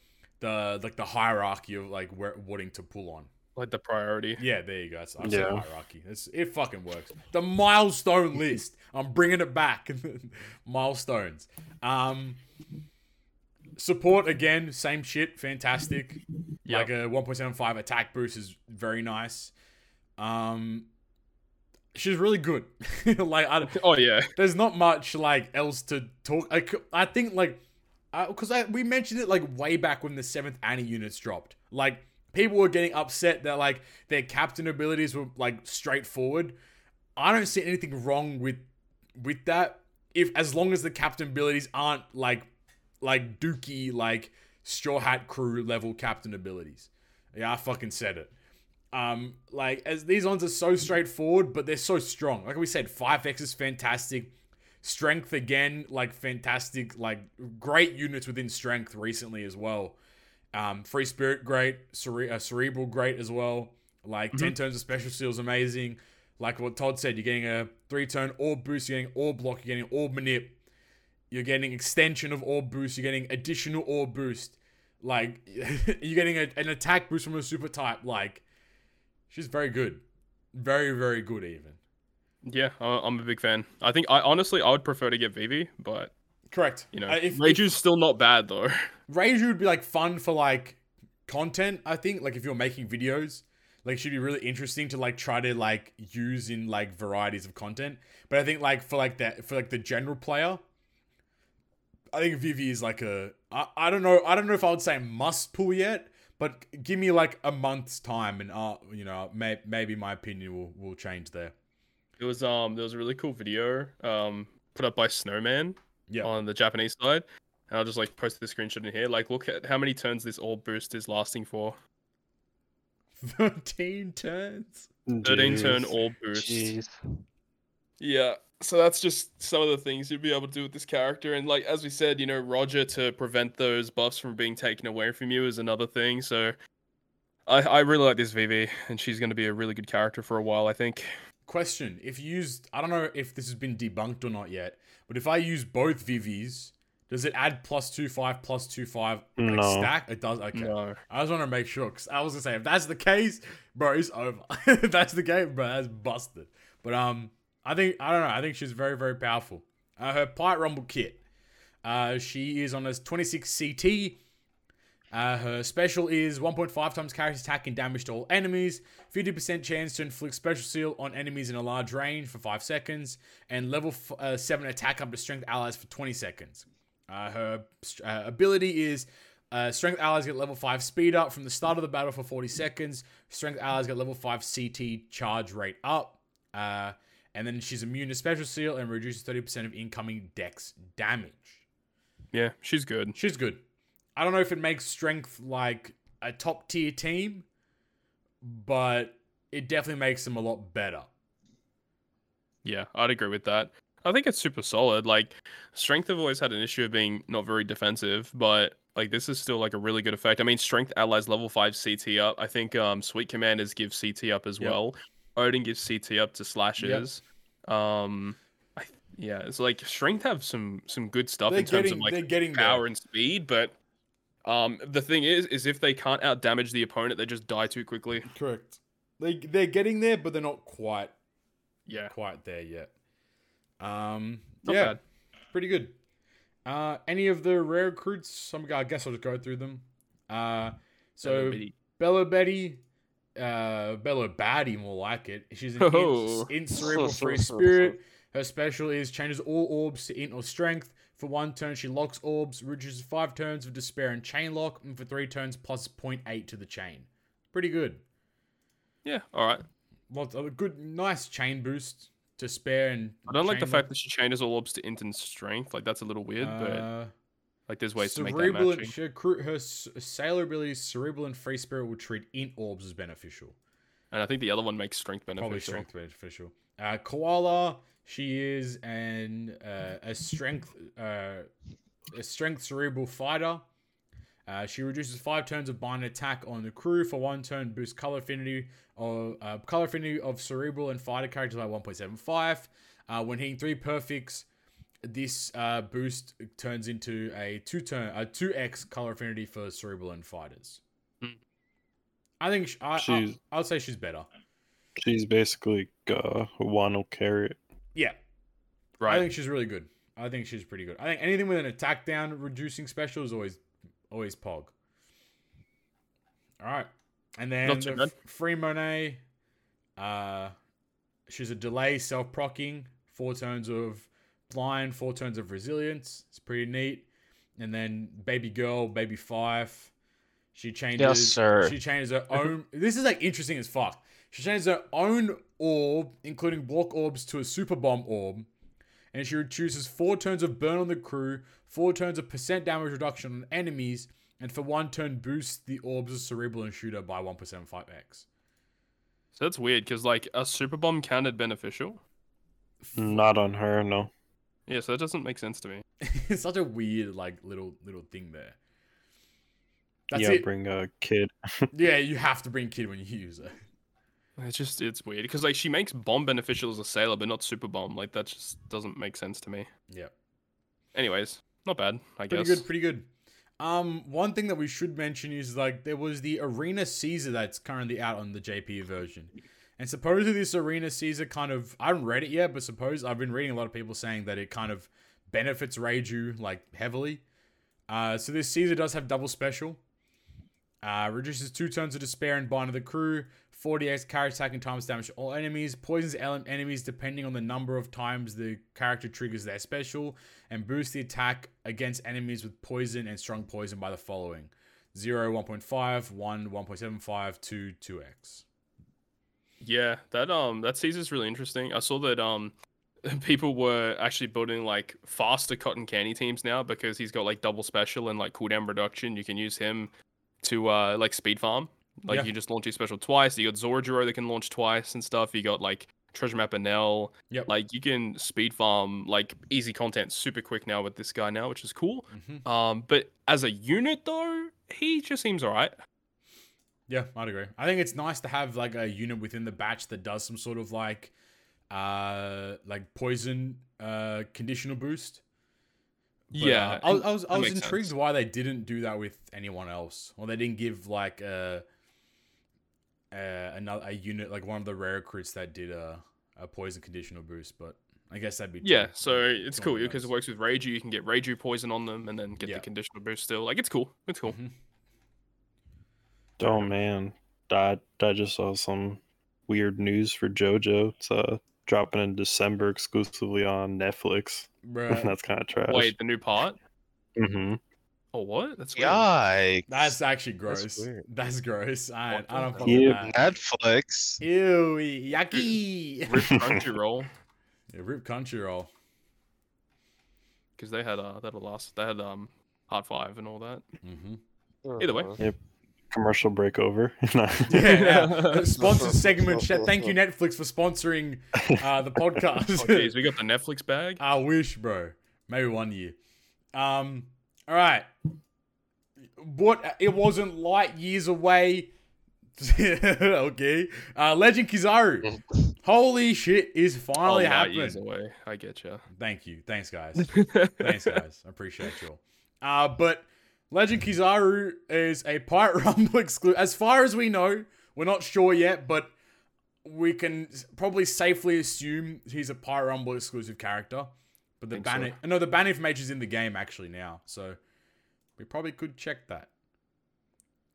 B: the like the hierarchy of like where wanting to pull on.
C: Like the priority.
B: Yeah, there you go. That's, I
A: Yeah.
B: hierarchy. It's, it fucking works. The milestone list. I'm bringing it back. Milestones. Um, support again, same shit. Fantastic.
C: Yep.
B: Like a 1.75 attack boost is very nice. Um, she's really good. like I,
C: Oh yeah.
B: there's not much like else to talk. i think like because I, we mentioned it like way back when the seventh Annie units dropped. Like people were getting upset that like their captain abilities were like straightforward. I don't see anything wrong with with that. If as long as the captain abilities aren't like like Dookie like Straw Hat Crew level captain abilities. Yeah, I fucking said it. Um, like as these ones are so straightforward, but they're so strong. Like we said, five X is fantastic. Strength again, like fantastic, like great units within strength recently as well. Um, free spirit great, cere- uh, cerebral great as well. Like ten turns of special seals amazing. Like what Todd said, you're getting a three turn orb boost, you're getting orb block, you're getting orb manip, you're getting extension of orb boost, you're getting additional orb boost. Like you're getting a, an attack boost from a super type. Like she's very good, very very good even.
C: Yeah, I- I'm a big fan. I think I honestly I would prefer to get Vivi, but
B: Correct.
C: you know,
B: Uh, if, if
C: Reiju's still not bad though.
B: Reiju would be like fun for like content. I think like if you're making videos, like should be really interesting to like try to like use in like varieties of content. But I think like for like that for like the general player, I think Vivi is like a I, I don't know I don't know if I would say must pull yet, but give me like a month's time and uh you know may, maybe my opinion will will change there.
C: It was um there was a really cool video um put up by Snowman
B: Yeah.
C: on the Japanese side. And I'll just like post the screenshot in here. Like, look at how many turns this orb boost is lasting for.
B: 13 turns.
C: 13 turn
A: Jeez.
C: orb boost.
D: Jeez.
C: Yeah, so that's just some of the things you'd be able to do with this character. And like as we said, you know, Roger to prevent those buffs from being taken away from you is another thing. So I I really like this Vivi, and she's going to be a really good character for a while. I think.
B: Question: If you used, I don't know if this has been debunked or not yet, but if I use both Vivis, does it add plus two five plus two five like
A: No.
B: stack? It does. Okay.
C: No.
B: I just want to make sure because I was gonna say if that's the case, bro, it's over. if that's the game, bro, that's busted. But um, I think I don't know. I think she's very very powerful. Uh, her Pirate Rumble kit. Uh, she is on a 26 CT. Uh, her special is 1.5 times character attack and damage to all enemies, 50% chance to inflict special seal on enemies in a large range for 5 seconds, and level f- uh, 7 attack up to strength allies for 20 seconds. Uh, her uh, ability is uh, strength allies get level 5 speed up from the start of the battle for 40 seconds, strength allies get level 5 CT charge rate up, and then she's immune to special seal and reduces 30% of incoming dex damage.
C: Yeah, she's good.
B: She's good. I don't know if it makes strength like a top tier team, but it definitely makes them a lot better.
C: Yeah, I'd agree with that. I think it's super solid. Like, strength have always had an issue of being not very defensive, but like this is still like a really good effect. I mean, strength allies level five CT up. I think um sweet commanders give CT up as
B: Yep.
C: well. Oden gives CT up to slashes. Um, I, yeah, it's like strength have some some good stuff
B: They're
C: in terms
B: getting,
C: of like
B: they're getting there.
C: power and speed, but um the thing is, is if they can't out damage the opponent, they just die too quickly.
B: Correct. They they're getting there, but they're not quite
C: Yeah,
B: quite there yet. Um,
C: not
B: yeah,
C: bad.
B: pretty good. Uh, any of the rare recruits? Some I guess I'll just go through them. Uh, so
C: But
B: Belo Betty, uh, Bella Batty, more like it. She's an
C: Oh.
B: int, int cerebral free spirit. Her special is changes all orbs to int or strength. For one turn, she locks orbs, reduces five turns of despair and chain lock, and for three turns, plus 0.8 to the chain. Pretty good.
C: yeah, all right.
B: Lots of good, nice chain boost to spare and.
C: I don't like the
B: chain
C: fact that she changes all orbs to int and strength. Like that's a little weird, but
B: Uh,
C: like there's ways to make that
B: cerebral
C: matching.
B: her sailor ability, cerebral and free spirit will treat int orbs as beneficial.
C: And I think the other one makes strength beneficial.
B: Probably strength beneficial. Uh, Koala, she is an uh, a strength uh, a strength cerebral fighter. Uh, she reduces five turns of bind attack on the crew for one turn. Boosts color affinity of uh, color affinity of cerebral and fighter characters by 1.75. Uh, when hitting three perfects, this uh, boost turns into a two turn a two x color affinity for cerebral and fighters.
C: Hmm.
B: I think sh- I, I,
A: She's-
B: I would say she's better.
A: She's basically uh, one will carry it.
B: Yeah,
C: right.
B: I think she's really good. I think she's pretty good. I think anything with an attack down reducing special is always always pog. All right, and then
C: Not
B: the f- free Monet, uh, she's a delay self procking, four turns of blind, four turns of resilience. It's pretty neat. And then baby girl, baby five, she changes.
D: Yes, sir.
B: She changes her own. this is like interesting as fuck. She changes her own orb, including block orbs, to a super bomb orb and she reduces four turns of burn on the crew, four turns of percent damage reduction on enemies, and for one turn boosts the orbs of cerebral and shooter by 1.75x.
C: So that's weird because like a super bomb counted beneficial.
A: Not on her, no.
C: Yeah, so that doesn't make sense to me.
B: it's such a weird like little little thing there. That's
A: yeah,
B: it.
A: bring a kid.
B: yeah, you have to bring kid when you use it.
C: It's just it's weird because like she makes bomb beneficial as a sailor, but not super bomb. Like that just doesn't make sense to me.
B: Yep.
C: Anyways, not bad. I
B: Pretty
C: guess.
B: good, pretty good. Um, one thing that we should mention is like there was the Arena Caesar that's currently out on the JP version. And supposedly this Arena Caesar kind of I haven't read it yet, but suppose I've been reading a lot of people saying that it kind of benefits Reiju like heavily. Uh, so this Caesar does have double special. Uh, reduces two turns of despair and bind of the crew. 40x carry attack and times damage all enemies. Poisons enemies depending on the number of times the character triggers their special. And boosts the attack against enemies with poison and strong poison by the following 0, 1.5, 1, 1.75, 2, 2x.
C: Yeah, that um that Caesar's really interesting. I saw that um people were actually building like faster cotton candy teams now because he's got like double special and like cooldown reduction. You can use him to uh like speed farm. Like
B: Yeah.
C: you just launch your special twice. You got Zorojuro that can launch twice and stuff. You got like Treasure Map Enel.
B: Yep.
C: Like you can speed farm like easy content super quick now with this guy now, which is cool.
B: Mhm.
C: Um, but as a unit though, he just seems alright.
B: Yeah, I'd agree. I think it's nice to have like a unit within the batch that does some sort of like uh like poison uh conditional boost. But, uh,
C: Yeah,
B: I, was- I was I was intrigued
C: sense.
B: why they didn't do that with anyone else, or they didn't give like a uh, another a unit like one of the rare recruits that did a a poison conditional boost. But I guess that'd be too-
C: Yeah, so it's cool because it works with Reiju. You can get Reiju poison on them and then get
B: Yeah.
C: the conditional boost still. Like it's cool. It's cool.
B: Mhm.
A: Oh man, I I just saw some weird news for JoJo. It's uh dropping in December exclusively on Netflix.
B: Bruh,
A: That's kind of trash.
C: Wait, the new part?
A: Mm-hmm.
C: Oh, what? That's weird.
D: Yikes.
B: that's actually
D: That's
B: gross.
D: weird.
B: That's gross. I,
C: What
B: I don't
C: the
B: fuck
A: hell?
B: with
A: Yeah,
B: that.
D: Netflix.
B: Ew, yucky.
C: Rip Crunchyroll
B: Yeah, Rip Crunchyroll.
C: because they had uh that last they had um Part Five and all that.
B: Mm-hmm.
C: Either way.
A: Commercial break over.
B: Yeah, yeah. Sponsor segment. sh- Thank you, Netflix, for sponsoring uh, the podcast.
C: Oh, jeez, we got the Netflix bag.
B: I wish, bro. Maybe one year. Um. All right. What? It wasn't light years away. okay. Uh, Legend Kizaru. Holy shit! Is
C: Oh,
B: finally
C: light
B: happening.
C: years away. I get you.
B: Thank you. Thanks, guys. Thanks, guys. I appreciate you all. Uh, but Legend Kizaru is a Pirate Rumble exclusive. As far as we know, we're not sure yet, but we can probably safely assume he's a Pirate Rumble exclusive character. But the ban,
C: so.
B: no, the ban information is in the game actually now, so we probably could check that.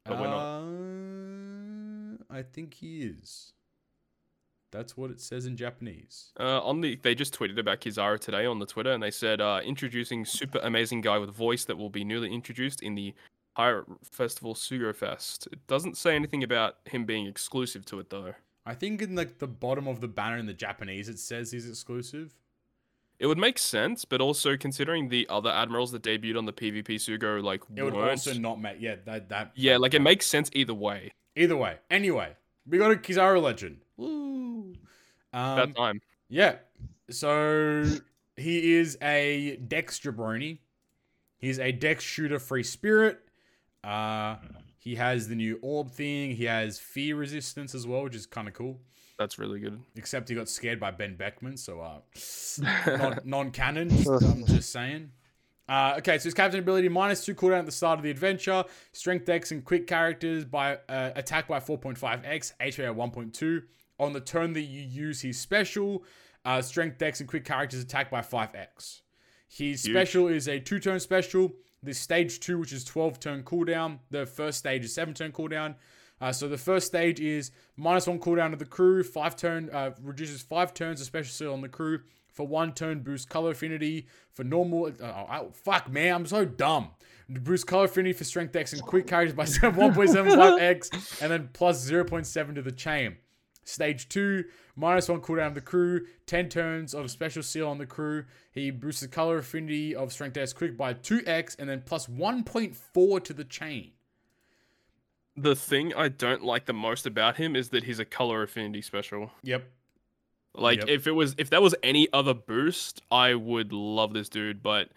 C: But we're
B: not. Uh, I think he is. That's what it says in Japanese.
C: Uh, on the they just tweeted about Kizaru today on the Twitter, and they said uh, introducing super amazing guy with voice that will be newly introduced in the Pirate Festival Sugo Fest. It doesn't say anything about him being exclusive to it though.
B: I think in like the bottom of the banner in the Japanese it says he's exclusive.
C: It would make sense, but also considering the other admirals that debuted on the PvP Sugo like
B: It would
C: weren't.
B: also not make yeah that that
C: yeah, like it makes sense either way.
B: either way. Anyway, we got a Kizaru legend. Woo. Um,
C: About time.
B: yeah. So he is a Dex jabroni. He's a Dex shooter free spirit. Uh he has the new orb thing. He has fear resistance as well, which is kind of cool.
C: That's really good.
B: Except he got scared by Benn Beckman, so uh, non non canon. I'm just saying. Uh, okay, so his captain ability minus two cooldown at the start of the adventure. Strength Dex and quick characters by uh, attack by 4.5x, HP at 1.2. On the turn that you use his special, uh, Strength Dex and quick characters attack by 5x. His
C: Huge.
B: special is a two turn special. The stage two, which is 12 turn cooldown. The first stage is 7 turn cooldown. Uh, so the first stage is minus one cooldown of the crew, five turn uh, reduces five turns of special skill on the crew. For one turn, boost color affinity. For normal, oh, oh, fuck man, I'm so dumb. Boost color affinity for strength X and quick characters by 1.75x, and then plus 0.7 to the chain. Stage two, minus one cooldown of the crew, 10 turns of special seal on the crew. He boosts the color affinity of strength X quick by 2x, and then plus 1.4 to the chain.
C: The thing I don't like the most about him is that he's a color affinity special.
B: Yep.
C: Like
B: Yep.
C: if it was if that was any other boost, I would love this dude, but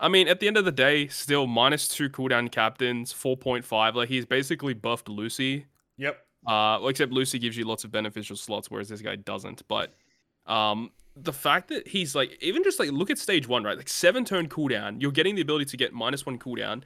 C: I mean, at the end of the day, still minus two cooldown captains, four point five. Like he's basically buffed Lucy.
B: Yep.
C: Uh, well, except Lucy gives you lots of beneficial slots, whereas this guy doesn't. But um, the fact that he's like, even just like look at stage one, right? Like seven turn cooldown, you're getting the ability to get minus one cooldown,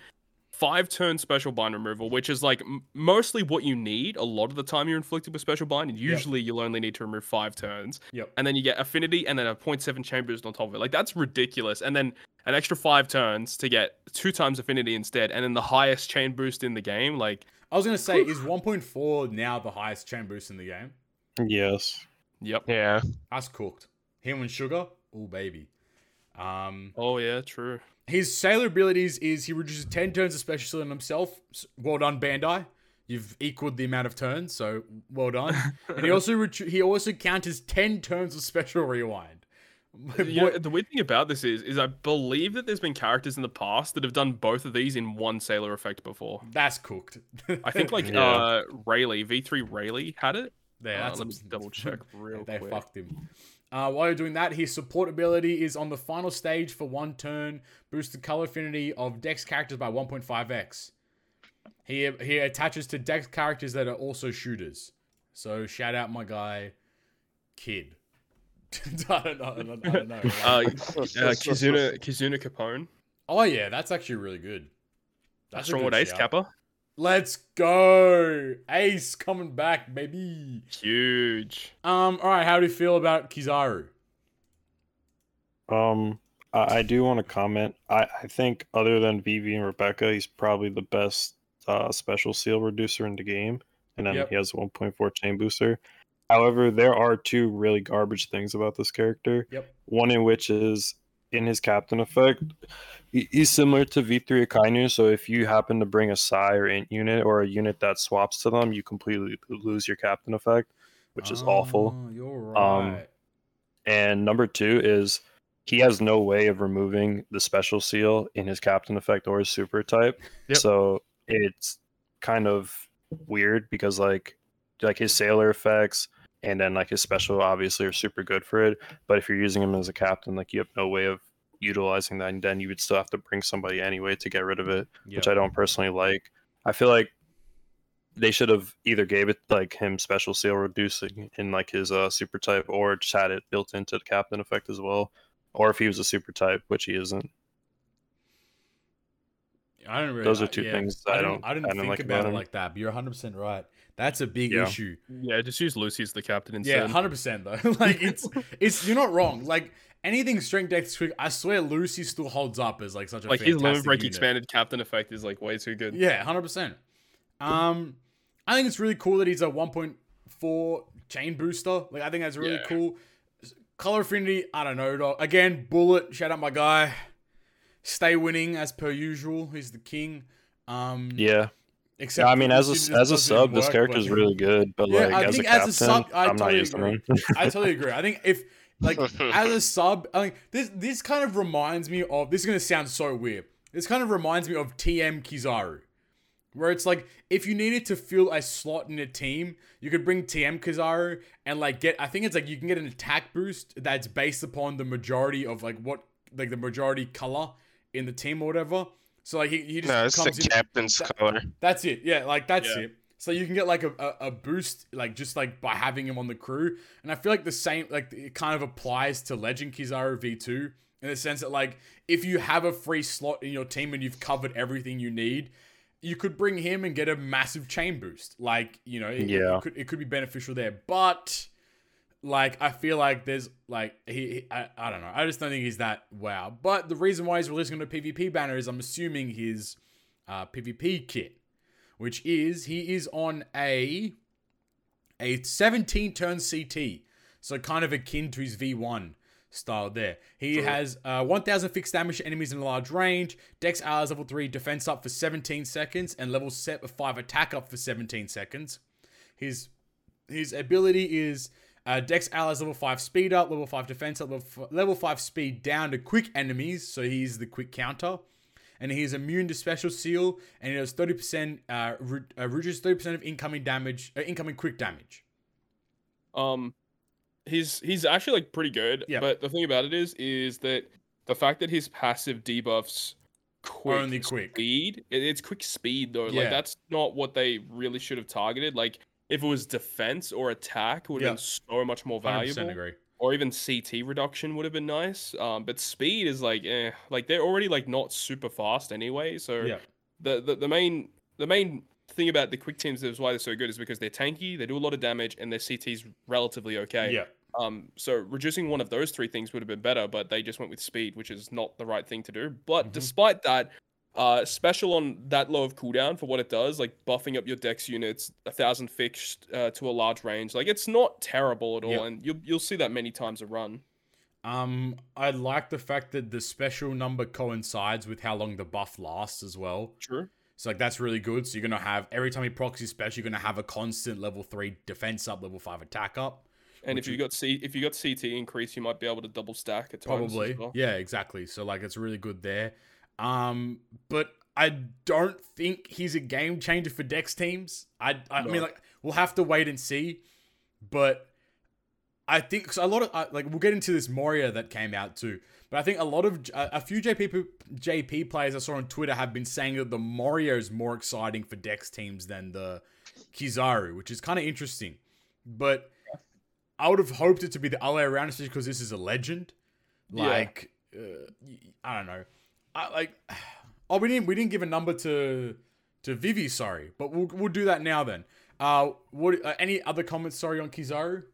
C: five turn special bind removal, which is like m- mostly what you need. A lot of the time, you're inflicted with special bind, and usually you'll only need to remove five turns.
B: Yep.
C: And then you get affinity, and then a 0.7 chain boost on top of it. Like that's ridiculous. And then an extra five turns to get two times affinity instead, and then the highest chain boost in the game. Like,
B: I was gonna say, is 1.4 now the highest chain boost in the game?
A: Yes.
C: yep.
D: Yeah.
B: That's cooked. Him and Sugar, oh baby. Um,
C: Oh yeah, true.
B: his sailor abilities is he reduces 10 turns of special skill on himself. Well done, Bandai. You've equaled the amount of turns, so well done. and he also retru- he also counters 10 turns of special rewind. My
C: You know, the weird thing about this is, is I believe that there's been characters in the past that have done both of these in one sailor effect before.
B: that's cooked.
C: I think like
A: Yeah.
C: uh Rayleigh, V3 Rayleigh had it.
B: Yeah,
C: Uh,
B: that's
C: let
B: a-
C: me double check real
B: they
C: quick.
B: fucked him. Uh, while you're doing that, his support ability is on the final stage for one turn. Boost the color affinity of Dex characters by 1.5x. He he attaches to Dex characters that are also shooters. So shout out my guy, Kid. I don't know. I don't, I don't know.
C: Uh, uh, Kizuna Kizuna Capone.
B: oh yeah, that's actually really good.
C: That's
B: a
C: from what Ace
B: shout.
C: Kappa.
B: Let's go, Ace coming back, baby.
C: Huge.
B: Um, all right, how do you feel about Kizaru?
A: Um, I, I do want to comment. I, I think other than Vivi and Rebecca, he's probably the best uh, special seal reducer in the game, and then
B: Yep.
A: he has a 1.4 chain booster. However, there are two really garbage things about this character.
B: Yep.
A: One in which is in his captain effect. He's similar to V3 Akainu, so if you happen to bring a Psy or Int unit or a unit that swaps to them, you completely lose your captain effect, which is awful.
B: Oh, You're
A: Um. And number two is he has no way of removing the special seal in his captain effect or his super type.
C: Yep.
A: So it's kind of weird because like like his sailor effects and then like his special obviously are super good for it. But if you're using him as a captain, like you have no way of utilizing that and then you would still have to bring somebody anyway to get rid of it which I don't personally like. I feel like they should have either gave it like him special seal reducing in like his uh super type or just had it built into the captain effect as well. Or if he was a super type, which he isn't.
B: I don't really.
A: those are two
B: yeah,
A: things that I
B: didn't-
A: don't-
B: I didn't
A: I don't
B: think
A: like
B: about
A: about
B: it like that, but you're 100 percent right. That's a big
A: Yeah.
B: issue.
C: Yeah, just use Lucy as the captain instead.
B: Yeah, 100 percent though. like it's it's you're not wrong. Like anything strength dex quick, I swear Lucy still holds up as like such a
C: like his limit
B: fantastic
C: break
B: unit.
C: expanded captain effect is like way too good.
B: Yeah, hundred percent. Um, I think it's really cool that he's a 1.4 chain booster. Like I think that's really
C: Yeah.
B: cool. Color affinity, I don't know. dog. Again, bullet. Shout out my guy. Stay winning as per usual. He's the king. Um,
A: Yeah.
B: Except
A: I mean as a as a sub, this character
B: is
A: really good, but
B: Yeah,
A: like
B: I
A: as a captain,
B: as a sub, I
A: I'm not
B: totally
A: using
B: agree.
A: him.
B: I totally agree. I think if like as a sub, I think this this kind of reminds me of this is gonna sound so weird. This kind of reminds me of TM Kizaru. Where it's like if you needed to fill a slot in a team, you could bring TM Kizaru and like get I think it's like you can get an attack boost that's based upon the majority of like what like the majority color in the team or whatever. So like he, he just
D: No, it's the
B: in
D: captain's
B: that-
D: color.
B: that's it. Yeah, like that's
C: Yeah.
B: it. So you can get like a, a, a boost, like just like by having him on the crew. And I feel like the same, like it kind of applies to Legend Kizaru V2 in the sense that like if you have a free slot in your team and you've covered everything you need, you could bring him and get a massive chain boost. Like you know, it,
A: Yeah.
B: it could it could be beneficial there. But like I feel like there's like he, he I, I don't know. I just don't think he's that wow. But the reason why he's releasing on a PvP banner is I'm assuming his uh, PvP kit, which is he is on a a 17 turn CT, so kind of akin to his V1 style there. He
C: True.
B: has uh, 1000 fixed damage to enemies in a large range, Dex allies level 3 defense up for 17 seconds, and level set 5 attack up for 17 seconds. His his ability is uh, Dex allies level 5 speed up, level 5 defense up, level, f- level 5 speed down to quick enemies, so he's the quick counter. And he's immune to special seal, and he does 30%, uh, re- uh, reduces 30% of incoming damage, uh, incoming quick damage.
C: Um, he's he's actually like pretty good.
B: Yeah.
C: But the thing about it is, is that the fact that his passive debuffs quick
B: Only quick.
C: speed, it- it's quick speed though.
B: Yeah.
C: Like that's not what they really should have targeted. Like if it was defense or attack, it would have
B: Yeah.
C: been so much more
B: 100%
C: valuable.
B: agree.
C: Or even CT reduction would have been nice. Um, but speed is like, eh, like they're already like not super fast anyway. So
B: Yeah.
C: the, the the main the main thing about the quick teams is why they're so good is because they're tanky, they do a lot of damage, and their CT's relatively okay.
B: Yeah.
C: Um, so reducing one of those three things would have been better, but they just went with speed, which is not the right thing to do. But
B: Mhm.
C: despite that, uh, special on that low of cooldown for what it does, like buffing up your dex units a thousand fixed uh, to a large range, like it's not terrible at all,
B: Yeah.
C: and you'll you'll see that many times a run.
B: Um, I like the fact that the special number coincides with how long the buff lasts as well.
C: True.
B: So like that's really good. So you're gonna have every time he procs his special, you're gonna have a constant level three defense up, level five attack up,
C: And if you got C, if you got CT increase, you might be able to double stack at times. as
B: Probably.
C: well.
B: Yeah, exactly. So like it's really good there. Um, but I don't think he's a game changer for Dex teams. I I
C: No.
B: mean like we'll have to wait and see. But I think 'cause a lot of uh, like we'll get into this Moria that came out too. But I think a lot of a, a few JP JP players I saw on Twitter have been saying that the Moria is more exciting for Dex teams than the Kizaru, which is kind of interesting. But I would have hoped it to be the other way around, especially because this is a legend.
C: Yeah.
B: Like, uh, y- I don't know. I like. Oh, we didn't we didn't give a number to to Vivi. Sorry, but we'll we'll do that now then. Uh, what? Uh, any other comments? Sorry on Kizaru.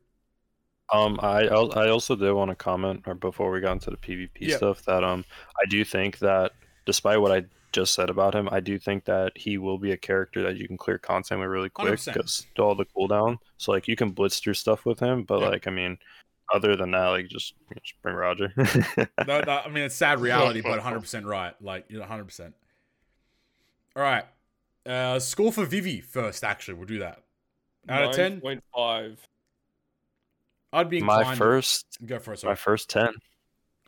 A: Um, I I also did want to comment, before we got into the PvP
B: Yeah.
A: stuff, that um, I do think that despite what I just said about him, I do think that he will be a character that you can clear content with really quick
B: 100%.
A: because all the cooldown. So like you can blitz through stuff with him, but
B: Yeah.
A: like I mean, other than that, like just, just bring Roger.
B: No, no, I mean it's sad reality, but 100 percent right. Like you're 100. percent All right. Uh, score for Vivi first. Actually, we'll do that. Out of 10,
C: 9.5.
B: I'd be
A: my first,
B: Go for it.
A: my first ten.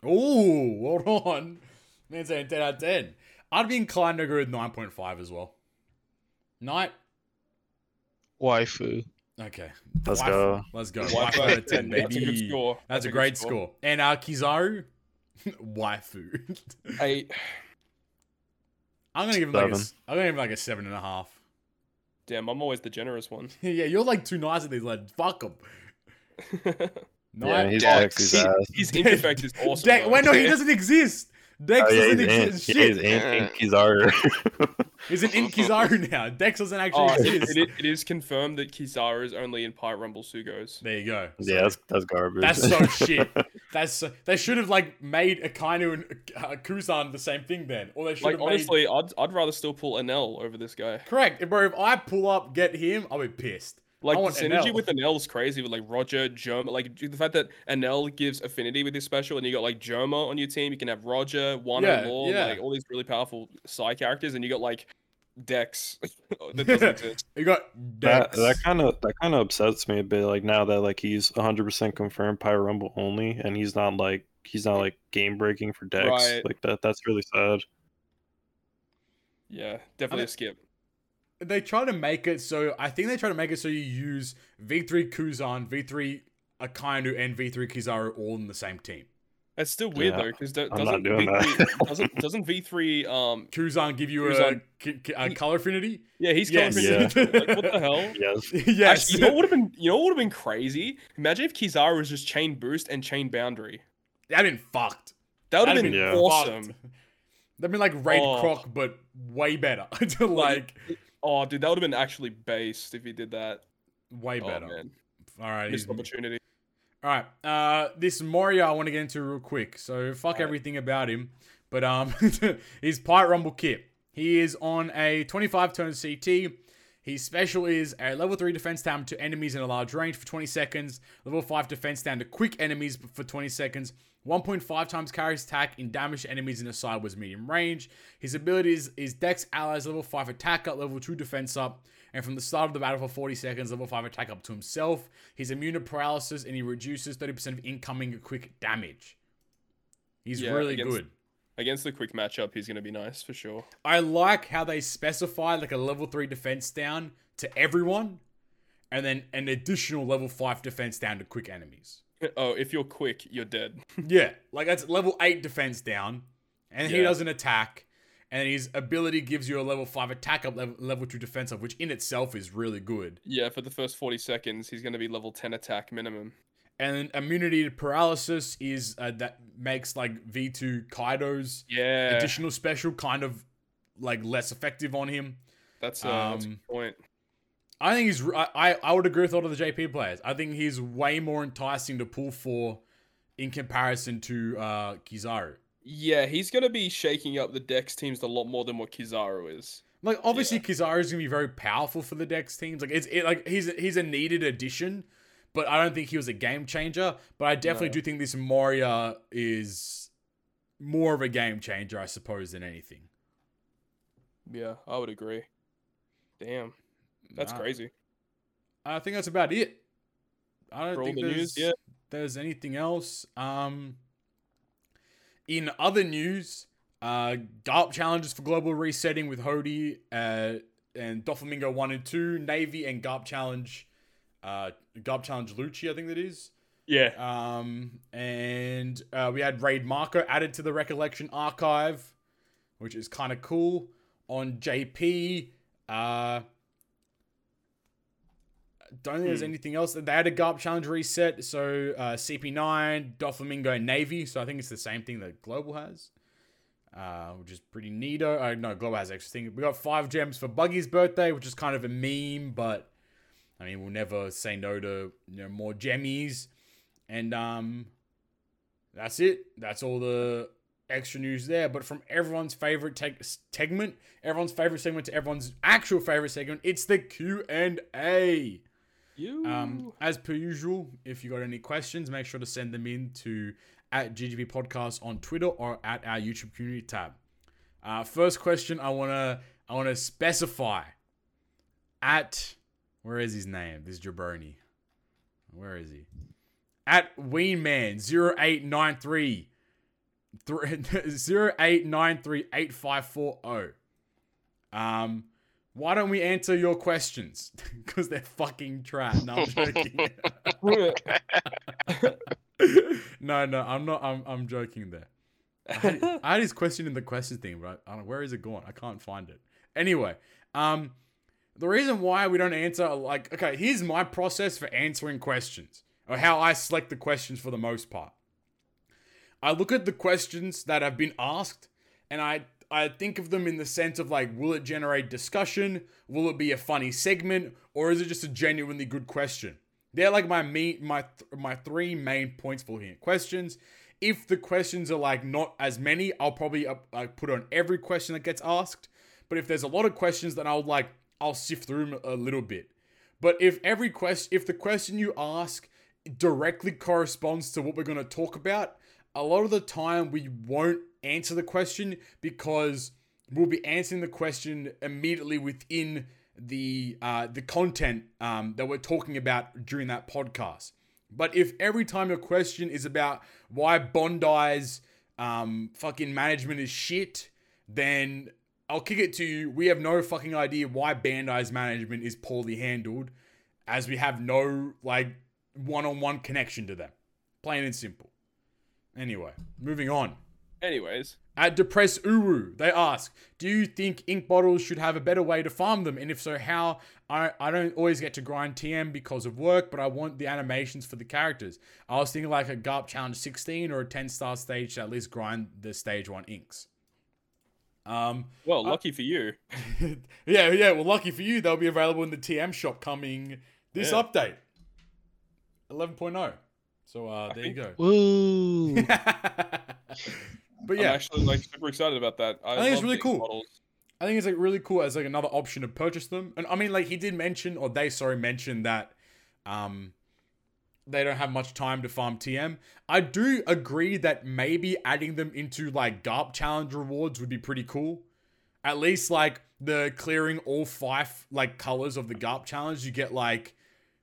B: Oh, hold on. Man saying 10 out of 10. I'd be inclined to go with 9.5 as well. Night.
D: Waifu.
B: Okay.
A: Let's
B: Waifu.
A: go.
B: Let's go.
C: Waifu
B: Waifu out of 10,
C: That's a good score.
B: That's a great score. And uh, Kizaru, waifu.
C: Eight.
B: I'm gonna give him like a,
A: Seven.
B: s- I'm gonna give him like a seven and a half.
C: Damn, I'm always the generous one.
B: yeah, you're like too nice at these lads. Fuck them.
A: Yeah, he's
D: Dex.
A: Dex's
C: He- His interfect is awesome.
B: Dex,
C: though.
B: wait, no, he doesn't exist. Dex
A: Oh, yeah,
B: doesn't
A: he's in,
B: exist.
A: yeah,
B: Shit.
A: he's in, in Kizaru.
B: He's an in Kizaru now. Dex doesn't actually
C: Oh,
B: exist.
C: it, it is confirmed that Kizaru is only in Pirate Rumble Sugos.
B: There you go.
A: yeah, that's, that's garbage.
B: That's so shit. That's so, they should have like made Akainu and uh, Kuzan the same thing then, or they should
C: Like
B: have made.
C: honestly, I'd I'd rather still pull Enel over this guy.
B: Correct, bro. If I pull up, get him, I'll be pissed.
C: Like the synergy
B: Enel.
C: with Enel is crazy with like Roger, Germa. Like the fact that Enel gives affinity with his special, and you got like Germa on your team. You can have Roger, One
B: Yeah,
C: Law,
B: yeah.
C: like all these really powerful side characters, and you got like Dex that doesn't exist.
B: You got Dex.
A: that kind of that kind of upsets me a bit. Like now that like he's 100 percent confirmed Pirate Rumble only, and he's not like he's not like game breaking for Dex.
C: Right.
A: Like that. That's really sad.
C: Yeah, definitely a skip.
B: They try to make it so I think they try to make it so you use V3 Kuzan, V3 Akainu, and V3 Kizaru all in the same team.
C: It's still weird
A: Yeah,
C: though, because doesn't V3,
A: that.
C: doesn't doesn't V three um
B: Kuzan give you a,
C: Kuzan-
B: ki- ki- a
C: he-
B: color affinity?
C: yeah he's
B: Yes.
C: coming
A: Yeah.
C: from like what the hell?
A: Yes.
B: yes.
C: Actually, you know what would have been you know what would have been crazy? Imagine if Kizaru was just chain boost and chain boundary.
B: That'd been fucked.
C: That would have
B: That'd
C: been
A: Yeah.
C: awesome.
B: fucked. That'd been like Raid
C: Oh.
B: Croc, but way better. like,
C: Oh, dude, that would have been actually based if he did that.
B: way
C: Oh
B: better.
C: man,
B: All right.
C: missed opportunity.
B: All right. Uh, this Moria I want to get into real quick. So fuck
C: Alright.
B: everything about him. But um, his Pirate Rumble kit. He is on a 25 turn CT. His special is a level 3 defense down to enemies in a large range for 20 seconds. Level 5 defense down to quick enemies for 20 seconds. 1.5 times carries attack in damage to enemies in a sideways medium range. His abilities is Dex allies level 5 attack up, level 2 defense up, and from the start of the battle for 40 seconds, level 5 attack up to himself. He's immune to paralysis and he reduces 30% of incoming quick damage. He's
C: Yeah,
B: really
C: against-
B: good.
C: Against the quick matchup, he's gonna be nice for sure.
B: I like how they specify like a level 3 defense down to everyone and then an additional level 5 defense down to quick enemies.
C: Oh, if you're quick, you're dead.
B: Yeah, like that's level 8 defense down and he doesn't attack and his ability gives you a level 5 attack up level, level 2 defense up which in itself is really good.
C: yeah, for the first 40 seconds, he's gonna be level 10 attack minimum.
B: And then immunity to paralysis is uh, that makes like V2 Kaido's
C: Yeah,
B: additional special kind of like less effective on him.
C: that's, uh, that's a
B: um,
C: good point.
B: I think he's. I, I would agree with a lot of the JP players. I think he's way more enticing to pull for in comparison to uh, Kizaru.
C: Yeah, he's gonna be shaking up the Dex teams a lot more than what Kizaru is.
B: Like obviously Kizaru is gonna be very powerful for the Dex teams. Like it's it, like he's he's a needed addition, but I don't think he was a game changer. But I definitely
C: No.
B: do think this Moria is more of a game changer, I suppose, than anything.
C: Yeah, I would agree. Damn, that's crazy.
B: I think that's about it. I don't
C: For
B: think
C: the
B: there's,
C: yeah.
B: there's anything else. Um, in other news, uh, Garp challenges for global resetting with Hody uh, and Doflamingo 1 and 2, Navy and Garp challenge, uh, Garp challenge Lucci, I think that is.
C: Yeah.
B: Um, and uh, we had Raid Marco added to the Recollection archive, which is kind of cool. On JP, uh, don't think there's
C: Hmm.
B: anything else. They had a Garp challenge reset, so uh, CP9, Doflamingo, Navy. So I think it's the same thing that Global has, uh, which is pretty neato. Uh, no, Global has extra thing. We got five gems for Buggy's birthday, which is kind of a meme, but I mean, we'll never say no to you know more gemmies. And um, that's it. That's all the extra news there. But from everyone's favorite teg- segment, everyone's favorite segment to everyone's actual favorite segment, it's the Q and A.
C: You.
B: Um, as per usual, if you got any questions, make sure to send them in to at GGB Podcast on Twitter or at our YouTube community tab. Uh, first question, I wanna I wanna specify at where is his name? This jabroni. Where is he? At Weenman 0893 08938540. Um why don't we answer your questions? Because they're fucking trash. No, I'm joking. no, no, I'm not. I'm, I'm joking there. I had, I had his question in the question thing, right? I don't know, where is it gone? I can't find it. Anyway, um, the reason why we don't answer, like, okay, here's my process for answering questions, or how I select the questions for the most part. I look at the questions that have been asked, and I I think of them in the sense of like, will it generate discussion? Will it be a funny segment, or is it just a genuinely good question? They're like my me my th- my three main points for at questions. If the questions are like not as many, I'll probably uh, like put on every question that gets asked. But if there's a lot of questions, then I'll like I'll sift through them a little bit. But if every question, if the question you ask directly corresponds to what we're going to talk about, a lot of the time we won't answer the question because we'll be answering the question immediately within the uh, the content um, that we're talking about during that podcast. But if every time your question is about why Bandai's um, fucking management is shit, then I'll kick it to you. We have no fucking idea why Bandai's management is poorly handled, as we have no like one-on-one connection to them. Plain and simple. Anyway, moving on.
C: Anyways,
B: At Depress Uru, they ask, Do you think ink bottles should have a better way to farm them? And if so, how? I, I don't always get to grind TM because of work, but I want the animations for the characters. I was thinking like a Garp Challenge 16 or a 10 star stage to at least grind the stage 1 inks. Um,
C: well, lucky for you.
B: yeah, yeah. Well, lucky for you, they'll be available in the TM shop coming this
C: Yeah.
B: update, 11.0. So uh,
C: I
B: there you go.
D: Woo!
B: but yeah, I'm
C: actually like super excited about that. I,
B: think it's really cool.
C: models.
B: I think it's like really cool as like another option to purchase them. And I mean, like he did mention, or they sorry mentioned that, um, they don't have much time to farm TM. I do agree that maybe adding them into like Garp challenge rewards would be pretty cool. At least like the clearing all five like colors of the Garp challenge, you get like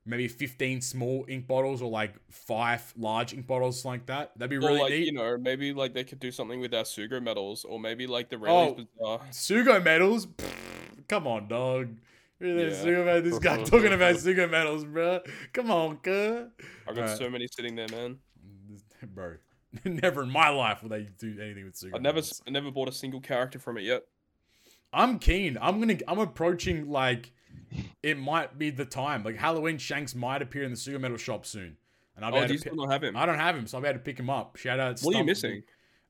B: maybe 15 small ink bottles or like five large ink bottles like that. That'd be
C: Or
B: really
C: like
B: neat.
C: you know, maybe like they could do something with our Sugo medals, or maybe like the
B: Oh.
C: Rayleigh's Bazaar.
B: Sugo medals? Pfft, come on, dog. Really,
C: Yeah.
B: Sugo this guy talking about Sugo medals, bro. Come on, cuz.
C: I got
B: Alright.
C: so many sitting there, man.
B: Bro, never in my life will they do anything with Sugo
C: I never,
B: medals.
C: I never bought a single character from it yet.
B: I'm keen. I'm gonna. I'm approaching like it might be the time. Like Halloween Shanks might appear in the Sugo Medal shop soon, and I'll be
C: Oh,
B: able
C: do you
B: to pick.
C: still not have him?
B: I don't have him, so I'll be able to pick him up. Shout out.
C: What are you missing?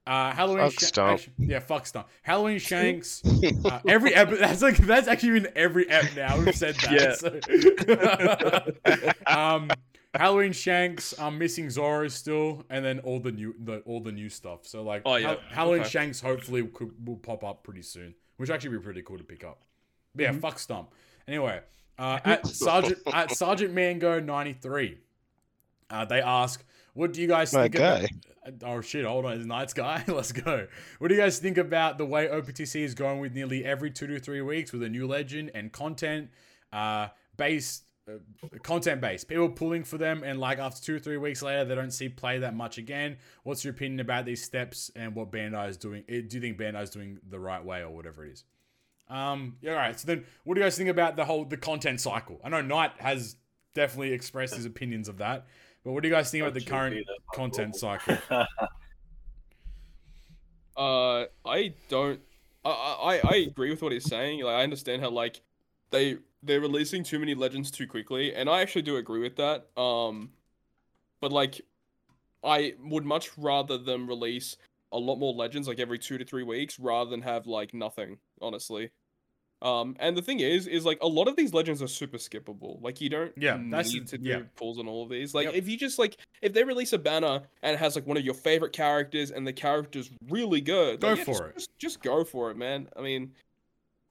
B: Uh, Halloween.
D: Fuck
B: Sha-
D: Stump.
B: actually- yeah, fuck stump. Halloween Shanks. Uh, every ep- that's like that's actually in every ep now. We've said that. so- um, Halloween Shanks. I'm missing Zoro still, and then all the new the all the new stuff. So like,
C: Oh, yeah.
B: Hal- Halloween
C: Okay.
B: Shanks hopefully could, will pop up pretty soon, which actually be pretty cool to pick up. But
C: Mm-hmm.
B: yeah, fuck Stump. Anyway, uh, at Sergeant at Sergeant Mango ninety three, uh, they ask, "What do you guys think about?" Oh shit! Hold on, it's Nights guy. Let's go. What do you guys think about the way OPTC is going with nearly every two to three weeks with a new legend and content, uh, based uh, content based. People pulling for them, and like after two or three weeks later, they don't see play that much again. What's your opinion about these steps and what Bandai is doing? Eh, Do you think Bandai is doing the right way or whatever it is? Um, yeah, all right. So then, what do you guys think about the whole the content cycle? I know Knight has definitely expressed his opinions of that, but what do you guys think about the current content cycle?
C: Uh, I don't. I, I I agree with what he's saying. Like, I understand how like they they're releasing too many legends too quickly, and I actually do agree with that. Um, but like, I would much rather them release a lot more legends like every two to three weeks rather than have like nothing. Honestly. Um, and the thing is, is like a lot of these legends are super skippable. Like you don't
B: Yeah,
C: need
B: the-
C: to do
B: yeah.
C: pulls on all of these. Like
B: Yep.
C: if you just like if they release a banner and it has like one of your favorite characters and the character's really good,
B: Go
C: like, yeah,
B: for
C: just,
B: it.
C: Just, just go for it, man. I mean,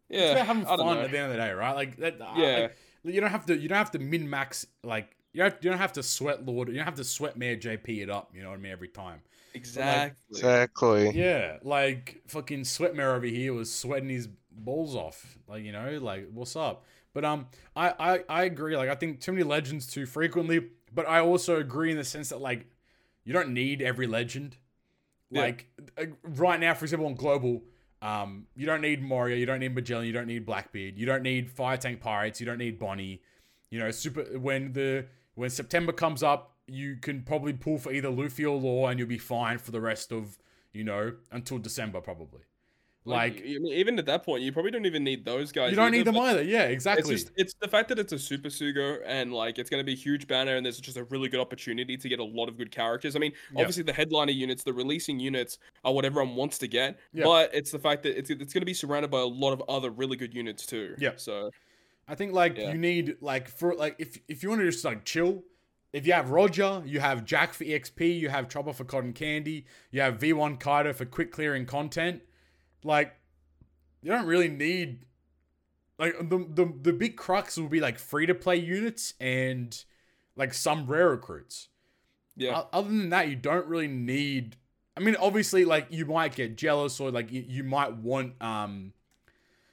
B: it's
C: yeah,
B: about having fun at the end of the day, right? Like that.
C: Yeah.
B: like, you don't have to. You don't have to min max. Like you don't. You don't have to sweat Lord. You don't have to sweat Mayor JP it up. You know what I mean? Every time.
C: Exactly.
D: Exactly.
B: Yeah, like fucking Sweatmare over here was sweating his balls off. Like, you know, like what's up? But um I, I I agree, like I think too many legends too frequently, but I also agree in the sense that like you don't need every legend. Like uh, right now, for example, on global, um, you don't need Moria, you don't need Magellan, you don't need Blackbeard, you don't need Fire Tank Pirates, you don't need Bonnie. You know, super when the when September comes up, you can probably pull for either Luffy or Law, and you'll be fine for the rest of you know until December probably. Like,
C: I mean, even at that point, you probably don't even need those guys.
B: you don't
C: either,
B: need them either. Yeah, exactly.
C: It's just it's the fact that it's a super sugo and like it's going to be a huge banner and there's just a really good opportunity to get a lot of good characters. I mean,
B: Yeah.
C: obviously the headliner units, the releasing units are what everyone wants to get,
B: Yeah.
C: but it's the fact that it's it's going to be surrounded by a lot of other really good units too.
B: Yeah.
C: So
B: I think like
C: Yeah.
B: you need like for like if if you want to just like chill, if you have Roger, you have Jack for EXP, you have Chopper for cotton candy, you have V1 Kaido for quick clearing content, like you don't really need like the the the big crux will be like free to play units and like some rare recruits.
C: yeah,
B: Other than that, you don't really need. I mean, obviously, like you might get jealous or like you, you might want um,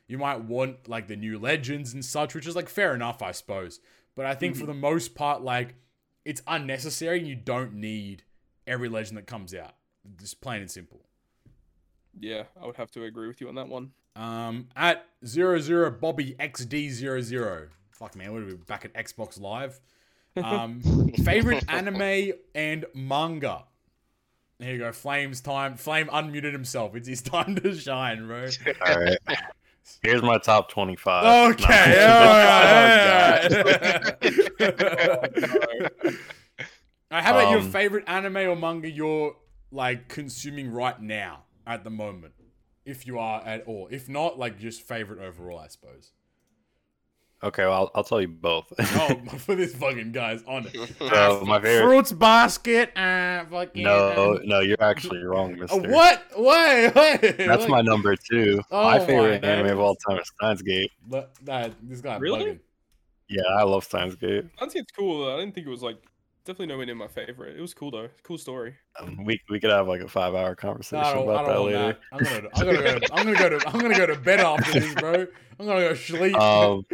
B: you might want like the new legends and such, which is like fair enough, I suppose. But I think for the most part, like it's unnecessary. and You don't need every legend that comes out. Just plain and simple.
C: yeah, I would have to agree with you on that one.
B: Um, at zero zero Bobby XD zero zero. Fuck man, we're back at Xbox Live? Um, favorite anime and manga. Here you go, Flames time. Flame unmuted himself. It's his time to shine, bro.
A: All right. Here's my top 25.
B: Okay,
A: No.
B: alright,
A: Oh,
B: how about your
A: Um,
B: favorite anime or manga you're like consuming right now at the moment? If you are at all. If not, like just favorite overall, I suppose.
A: Okay, well, I'll, I'll tell you both.
B: Oh, for this fucking guy's on it.
A: so my favorite.
B: Fruits basket. Uh, fucking.
A: No, no, you're actually wrong,
B: Uh,
A: Mister.
B: what? Wait, wait.
A: That's
B: like,
A: my number two.
B: Oh
A: my
B: my
A: favorite anime of all time is Steins Gate.
B: That, that- this guy
C: Really?
B: bugging.
A: Yeah, I love Steins Gate.
C: I think it's cool. Though. I didn't think it was like definitely no nowhere near my favorite. It was cool though. Cool story.
A: Um, we we could have like a five hour conversation
B: no,
A: about that later.
B: That. I'm, gonna, I'm gonna go. To, I'm gonna go to. I'm gonna go to bed after this, bro. I'm gonna go sleep.
A: Um,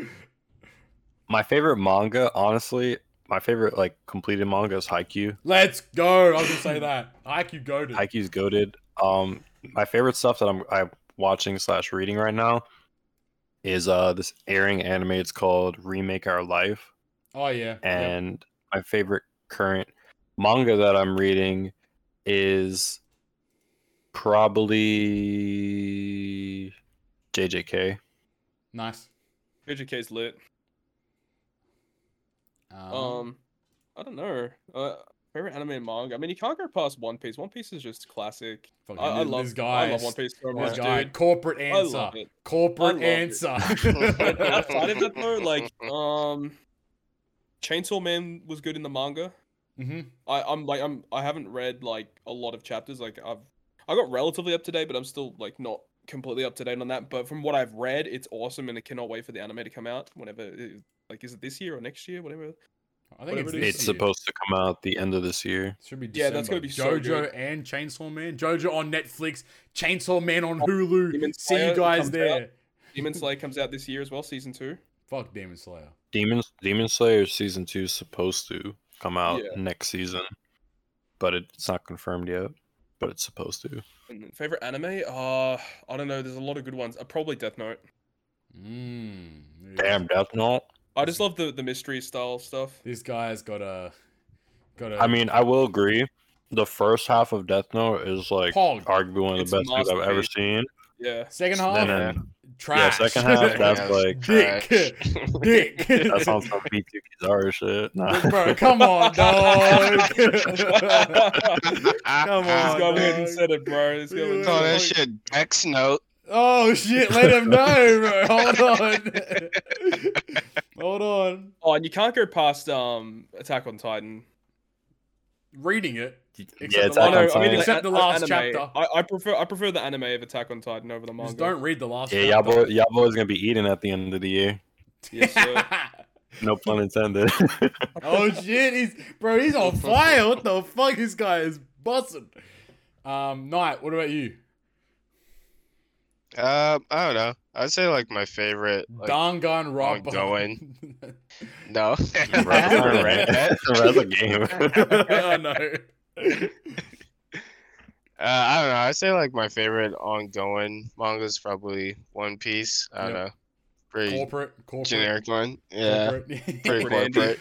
A: my favorite manga, honestly, my favorite like completed manga is Haikyuu.
B: Let's go. I was gonna say that. IQ go to.
A: Haikyuu's goaded. Um, my favorite stuff that I'm I'm watching slash reading right now is uh this airing anime. It's called Remake Our Life,
B: Oh yeah. Yep.
A: and my favorite current manga that I'm reading is probably JJK.
B: Nice.
C: JJK's lit.
B: Um,
C: Um, I don't know. Uh, favorite anime and manga. I mean, you can't go past One Piece. One Piece is just classic.
B: fucking
C: I, I love
B: this guy.
C: I love One Piece so much,
B: guy.
C: dude.
B: Corporate answer. Corporate
C: I love it.
B: answer.
C: Outside of that though, like um, Chainsaw Man was good in the manga.
B: hmm
C: I, I'm like I'm I haven't read like a lot of chapters. Like I've I got relatively up to date, but I'm still like not completely up to date on that. But from what I've read, it's awesome, and I cannot wait for the anime to come out whenever. It, like, is it this year or next year? Whatever.
B: I think
C: Whatever
B: it's,
C: it
A: It's supposed to come out the end of this year.
B: It Should be
C: Yeah, that's gonna
B: December.
C: be so
B: JoJo
C: good.
B: and Chainsaw Man. JoJo on Netflix. Chainsaw Man on Hulu.
C: Demon
B: See you
C: Slayer
B: guys
C: comes
B: there.
C: out. Demon Slayer comes out this year as well, season two.
B: Fuck Demon Slayer.
A: Demon Demon Slayer season two is supposed to come out
C: Yeah.
A: next season, but it's not confirmed yet. But it's supposed to.
C: And favorite anime? Uh, I don't know. There's a lot of good ones. Uh, probably Death Note.
B: Mmm.
A: Damn, Death Note.
C: I just love the the mystery style stuff.
B: This guy's got a got a.
A: I mean, I will agree. The first half of Death Note is like
B: Pog.
A: arguably one of the
C: a
A: best things I've ever seen.
C: Yeah.
B: second half.
A: And
D: yeah.
A: then
B: trash.
A: yeah, second half that's like
B: dick, dick.
A: that's on some V2 Kizaru shit. Nah.
B: Bro, come on, dog. Come
C: This
B: on,
C: guy went and
B: dog.
C: said it, bro. This guy went and
D: Oh,
C: said
D: that shit. Dex note.
B: Oh shit! Let him know, bro. Hold on. Hold on.
C: Oh, and you can't go past um Attack on Titan.
B: Reading it. Except
A: Yeah,
B: the
C: I
A: Attack
C: know. I mean,
B: except the
C: a- a-
B: last
C: anime.
B: chapter.
C: I, I prefer I prefer the anime of Attack on Titan over the manga.
B: Just don't read the last.
A: Yeah, y'all,
B: chapter.
A: boy, y'all boys gonna be eating at the end of the year.
C: Yes, sir.
A: No pun intended.
B: oh shit! He's bro. He's on fire. What the fuck? This guy is busting. Um, Knight. What about you?
D: Um, I don't know. I'd say like my favorite. Like,
B: Dangan Rob.
D: ongoing. no.
A: Bro, that's not right. That's a game.
B: I know.
D: Uh, I don't know. I'd say like my favorite ongoing manga is probably One Piece. I don't
B: Yep.
D: know. Pretty
B: Corporate. Corporate.
D: generic one. Yeah.
B: corporate.
D: Pretty
C: Corporate
D: corporate.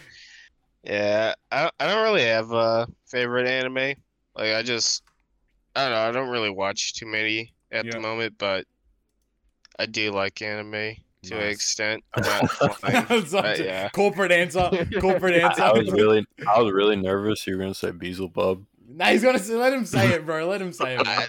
D: Yeah. I don't- I don't really have a favorite anime. Like I just I don't know. I don't really watch too many at
B: Yeah.
D: the moment, but I do like anime to an extent. I'm not lying.
B: Such
D: but
B: a-
D: yeah.
B: Corporate answer. Corporate answer.
A: I was really, I was really nervous you were gonna say Beelzebub
B: Nah, he's gonna say, let him say it, bro. Let him say it.
D: I,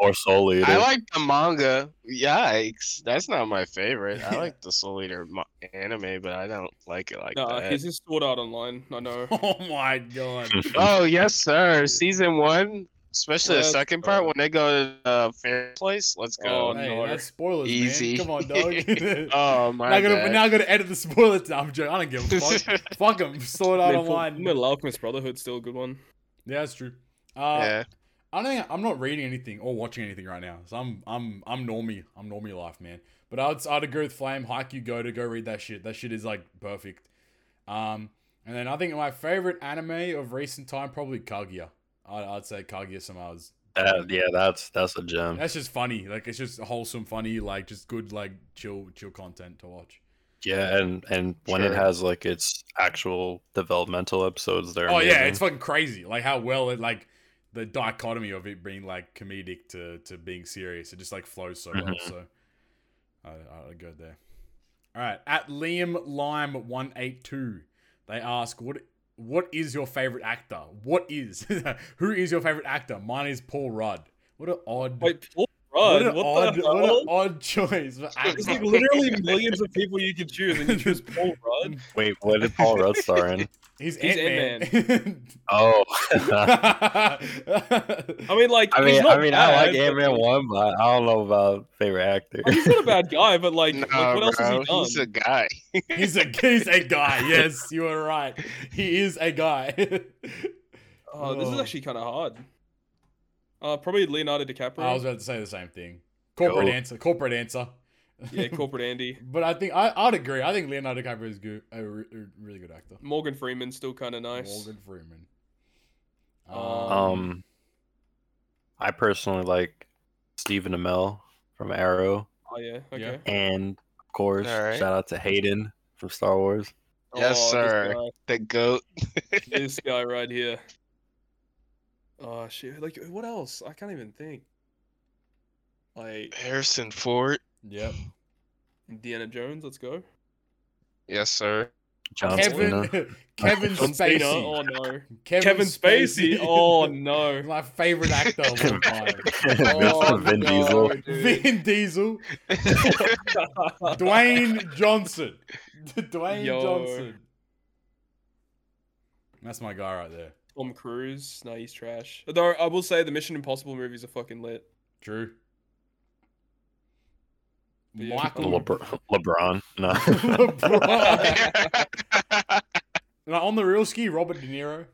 A: or Soul Eater.
D: I like the manga. Yikes. That's not my favorite. I like the Soul Eater anime, but I don't like it like
C: Nah,
D: that.
C: he's just Sword Art Online. I know.
B: Oh my god.
D: Oh yes, sir. Season one, especially the
C: Let's
D: second
C: go.
D: part when they go to the fair place. Let's go.
C: Oh,
B: hey, that's spoilers,
D: Easy.
B: man. Come on, dog.
D: Oh my
B: now, I gotta,
D: bad.
B: now I gotta edit the spoilers. I'm joking. I don't give a fuck. fuck him. Sword
C: I
B: Art
C: mean, Full-
B: Online.
C: Metal Alchemist Brotherhood's still a good one.
B: Yeah, that's true. Uh,
D: yeah.
B: I don't think I'm not reading anything or watching anything right now. So I'm I'm I'm normie. I'm normie life, man. But I'd I'd agree with Flame. Haikyuu, go to go read that shit. That shit is like perfect. Um, and then I think my favorite anime of recent time probably Kaguya. I'd, I'd say Kaguya Sama's.
A: That- yeah, that's that's a gem.
B: That's just funny. Like it's just wholesome, funny, like just good, like chill, chill content to watch.
A: Yeah, and and when it has like its actual developmental episodes, they're
B: Oh yeah, it's fucking crazy. Like how well it like the dichotomy of it being like comedic to to being serious. It just like flows so well.
A: Mhm.
B: So I I go there. All right, at Liam Lime one eight two, they ask what what is your favorite actor? What is who is your favorite actor? Mine is Paul Rudd. What an odd.
C: Wait, Paul
B: what an
C: What,
B: odd, what an odd choice
C: There's like literally millions of people you could choose, and you choose Paul Rudd.
A: Wait, what did Paul Rudd star in?
B: He's,
C: He's
B: Ant Man.
A: Oh,
C: I mean, like,
A: I
C: he's
A: mean,
C: not
A: I mean, I like
C: but-
A: Ant Man one, but I don't know about favorite actor.
C: Oh, he's not a bad guy, but like, like
D: Nah,
C: what else has he done?
D: He's a guy.
B: He's a he's a guy. Yes, you are right. He is a guy.
C: Oh, this is
B: Oh.
C: actually kind of hard. Uh, probably Leonardo DiCaprio.
B: I was about to say the same thing. Corporate
A: Go.
B: answer. Corporate answer.
C: yeah, corporate Andy.
B: But I think I, I'd agree. I think Leonardo DiCaprio is good, a, re- a really good actor.
C: Morgan Freeman's still kind of nice.
B: Morgan Freeman.
C: Um,
A: Um, I personally like Stephen Amell from Arrow,
C: Oh yeah. Okay.
A: And of course,
D: Alright.
A: shout out to Hayden from Star Wars.
D: Yes,
C: Oh,
D: sir. The goat.
C: This guy right here. Oh shit! Like, what else? I can't even think. Like
D: Harrison Ford.
B: Yep.
C: Indiana Jones. Let's go.
D: Yes, sir.
A: John
B: Kevin
A: Cena.
B: Kevin
C: John
B: Spacey.
C: Cena, Oh no.
B: Kevin,
C: Kevin Spacey. Oh no.
B: My favorite actor of all time.
C: Oh,
A: Vin
C: no,
A: Diesel.
C: dude.
B: Vin Diesel. Dwayne Johnson. Dwayne
C: Yo.
B: Johnson. That's my guy right there.
C: Tom Cruise. No, he's trash. Though I will say the Mission Impossible movies are fucking lit.
B: True.
C: Yeah.
B: Michael
A: Lebr- LeBron. No.
B: LeBron. Now, on the real ski, Robert De Niro.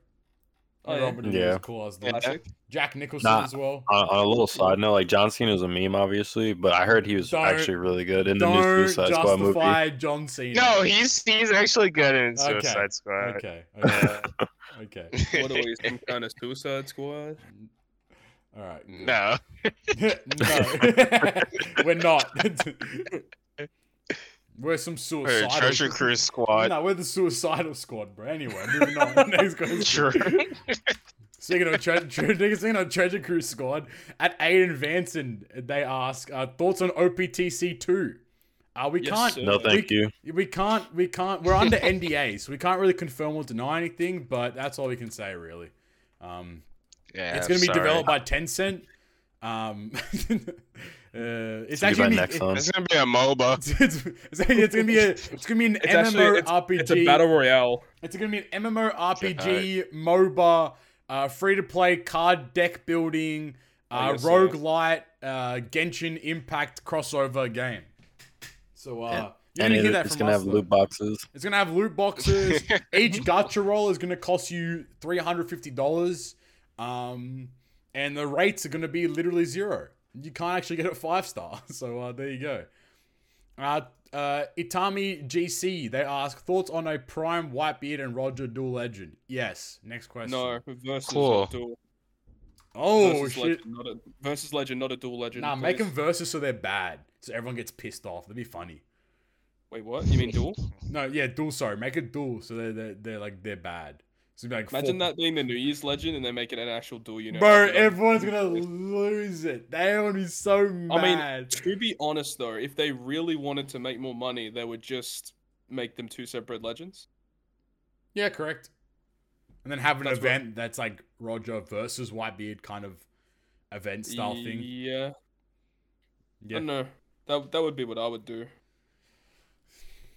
C: Oh, yeah.
B: Robert De Niro
A: Yeah.
B: cool as the
C: Classic.
B: Jack Nicholson
A: Nah.
B: as well.
A: On, on a little side note, like John Cena is a meme, obviously, but I heard he was
B: Don't-
A: actually really good in the new
B: Don't
A: Suicide Squad movie.
B: justify John Cena.
D: No, he's he's actually good in
B: Okay.
D: Suicide Squad.
B: Okay. Okay. okay.
C: What are we, some kind of Suicide Squad?
B: All right. good.
D: No.
B: no, we're not. we're some
D: Or
B: suicidal.
D: Treasure Cruise Squad.
B: No, we're the suicidal squad, bro. Anyway, moving on. Next question.
D: Sure.
B: Speaking of tre- tre- speaking of Treasure Cruise squad, at Aiden Vanson, they ask uh, thoughts on OPTC two. Uh, we
C: Yes,
B: can't.
C: sir.
A: No, thank
B: we,
A: you.
B: We can't. We can't. We're under NDA, so we can't really confirm or deny anything. But that's all we can say, really. Um,
D: Yeah,
B: it's going to be
D: sorry.
B: developed by Tencent. Um, uh, it's
A: It's gonna
B: actually
A: be
B: gonna be,
A: Nexon.
D: It's gonna be a MOBA.
B: it's, it's, it's, it's gonna be a it's gonna be an
C: It's actually it's,
B: MMORPG.
C: it's a battle royale.
B: It's gonna be an MMO MMORPG, MOBA, uh, free to play card deck building, uh,
C: yes, sir.
B: uh, Genshin Impact crossover game. So uh,
A: And-
B: you're
A: And
B: gonna hear
A: it,
B: that
A: it's
B: from
A: gonna
B: us.
A: have
B: though.
A: loot boxes.
B: It's gonna have loot boxes. Each gacha roll is gonna cost you three hundred fifty dollars, um, and the rates are gonna be literally zero. You can't actually get it five star. So uh, there you go. Uh, uh, Itami GC they ask thoughts on a Prime Whitebeard and Roger Dual Legend. Yes. Next question.
C: No, versus
D: Cool.
C: dual.
B: Oh
C: versus
B: shit.
C: Legend, not a, versus legend, not a dual legend.
B: Nah, make
C: please.
B: them versus so they're bad, so everyone gets pissed off. That'd be funny.
C: Wait, what? You mean dual?
B: No, yeah, dual. Sorry, make it dual so they're they're, they're like they're bad. So be like
C: Imagine
B: four-
C: that being the New Year's legend and then make it an actual duel. You know,
B: Bro,
C: Like, you know,
B: everyone's gonna lose it. They're gonna be so mad.
C: I mean, to be honest though, if they really wanted to make more money, they would just make them two separate legends.
B: yeah, correct. And then have an
C: That's what-
B: event that's like Roger versus Whitebeard kind of event style thing.
C: Yeah, I
B: Yeah,
C: don't know. That that would be what I would do.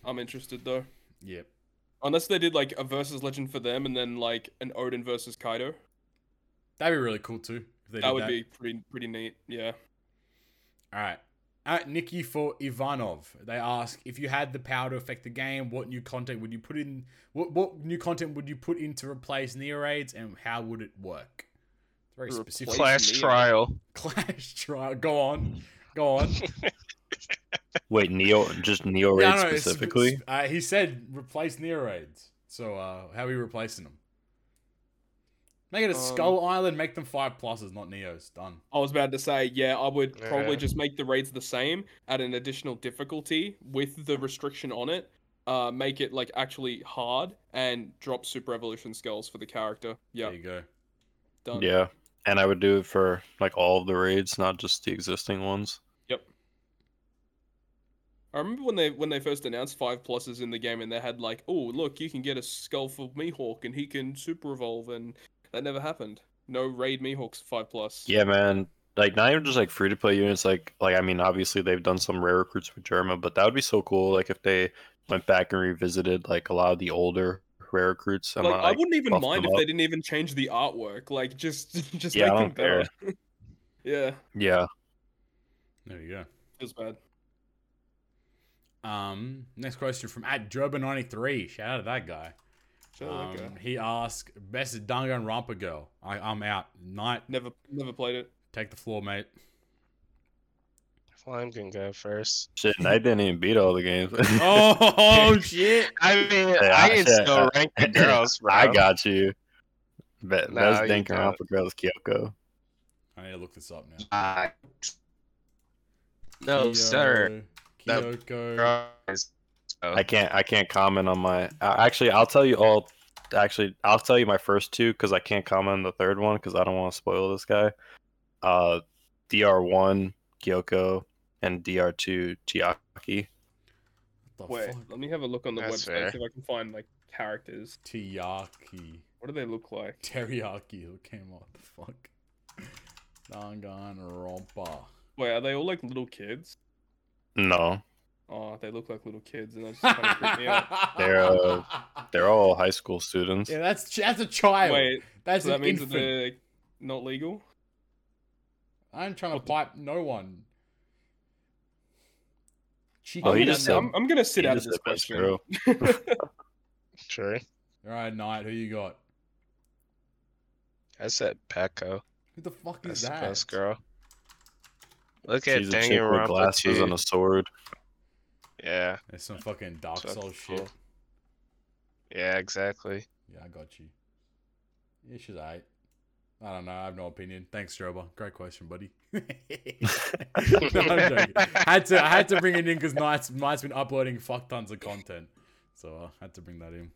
C: I'm interested though.
B: yeah.
C: Unless they did like a versus legend for them and then like an Oden versus Kaido.
B: That'd be really cool too. If they
C: That
B: did
C: would be pretty pretty neat. Yeah.
B: All right. At Nikki for Ivanov, they ask if you had the power to affect the game, what new content would you put in? What what new content would you put in to replace Neo raids, and how would it work? It's
C: Very
B: specific.
D: Clash
C: Neo.
D: Trial.
B: Clash trial. Go on. Go on.
A: Wait, Neo, just Neo Raid
B: Yeah, no, it's-
A: specifically?
B: Uh, he said replace Neo raids. So uh, how are we replacing them? Make it a
C: Um,
B: Skull Island. Make them five pluses, not Neos. Done.
C: I was about to say, yeah, I would probably just make the raids the same, add an additional difficulty with the restriction on it, uh, make it like actually hard, and drop super evolution skills for the character. Yeah,
B: There you go.
C: done.
A: Yeah. And I would do it for like all of the raids, not just the existing ones.
C: I remember when they when they first announced five pluses in the game, and they had like, oh look, you can get a skull for Mihawk, and he can super evolve, and that never happened. No raid Mihawks five plus.
A: Yeah, man. Like not even just like free to play units. Like like I mean, obviously they've done some rare recruits with Germa, but that would be so cool. Like if they went back and revisited like a lot of the older rare recruits. And,
C: Like, I wouldn't even mind
A: them
C: if they didn't even change the artwork. Like just just
A: Yeah, I
C: make them
A: don't care.
C: better. yeah,
A: yeah.
B: There you go.
C: feels bad.
B: Um, next question from at Joba93. Shout out to that guy.
C: Shout out
B: Um,
C: that guy.
B: he asked, best Danganronpa girl. I, I'm out. Night.
C: Never never played it.
B: take the floor, mate.
D: Flame can go first.
A: Shit, and I didn't even beat all the games.
B: Oh, shit.
D: I mean,
A: Hey,
D: I
A: I-
D: can
A: shit,
D: still
A: uh,
D: rank the girls, bro.
A: I got you. Be-
D: No,
A: best
D: you
A: Dank
D: don't.
A: for girls, Kyoko.
B: I need to look this up now.
D: Ah. No, sir.
B: Kyo- Kyoko.
D: Girls.
A: I can't. I can't comment on my. Uh, actually, I'll tell you all. Actually, I'll tell you my first two because I can't comment on the third one because I don't want to spoil this guy. Uh, DR one Kyoko and DR two Chiaki.
C: Wait,
B: fuck?
C: let me have a look on the
D: That's
C: website
D: fair.
C: if I can find like characters.
B: Tiyaki.
C: What do they look like?
B: Teriyaki. Who came up? The fuck? Danganronpa.
C: Wait, are they all like little kids?
A: No,
C: Oh, they look like little kids, and that's just kind of freaked me out.
A: They're, uh, they're all high school students.
B: Yeah, that's that's a child.
C: Wait,
B: that's
C: so that
B: an
C: means that they're not legal?
B: I'm trying to
C: What the-
B: pipe no one. Chico.
A: Oh, he
C: I'm,
A: just
C: gonna,
A: said-
C: I'm, I'm gonna sit
A: he
C: out of this
A: said best
C: question.
D: Sure.
B: All right, Knight, who you got?
D: I said Peko.
B: Who the fuck
D: That's
B: is
D: the
B: that?
D: best girl. Look at
A: She's a chick with glasses
D: 2.
A: and a sword.
D: Yeah,
B: It's some fucking Dark
D: So
B: Souls
D: cool.
B: shit.
D: yeah, exactly.
B: Yeah, I got you. Yeah, she's alright. I don't know. I have no opinion. Thanks, Stroba. Great question, buddy. no, I'm joking. had to, I had to bring it in because Knight's, Knight's been uploading fuck tons of content, so I had to bring that in.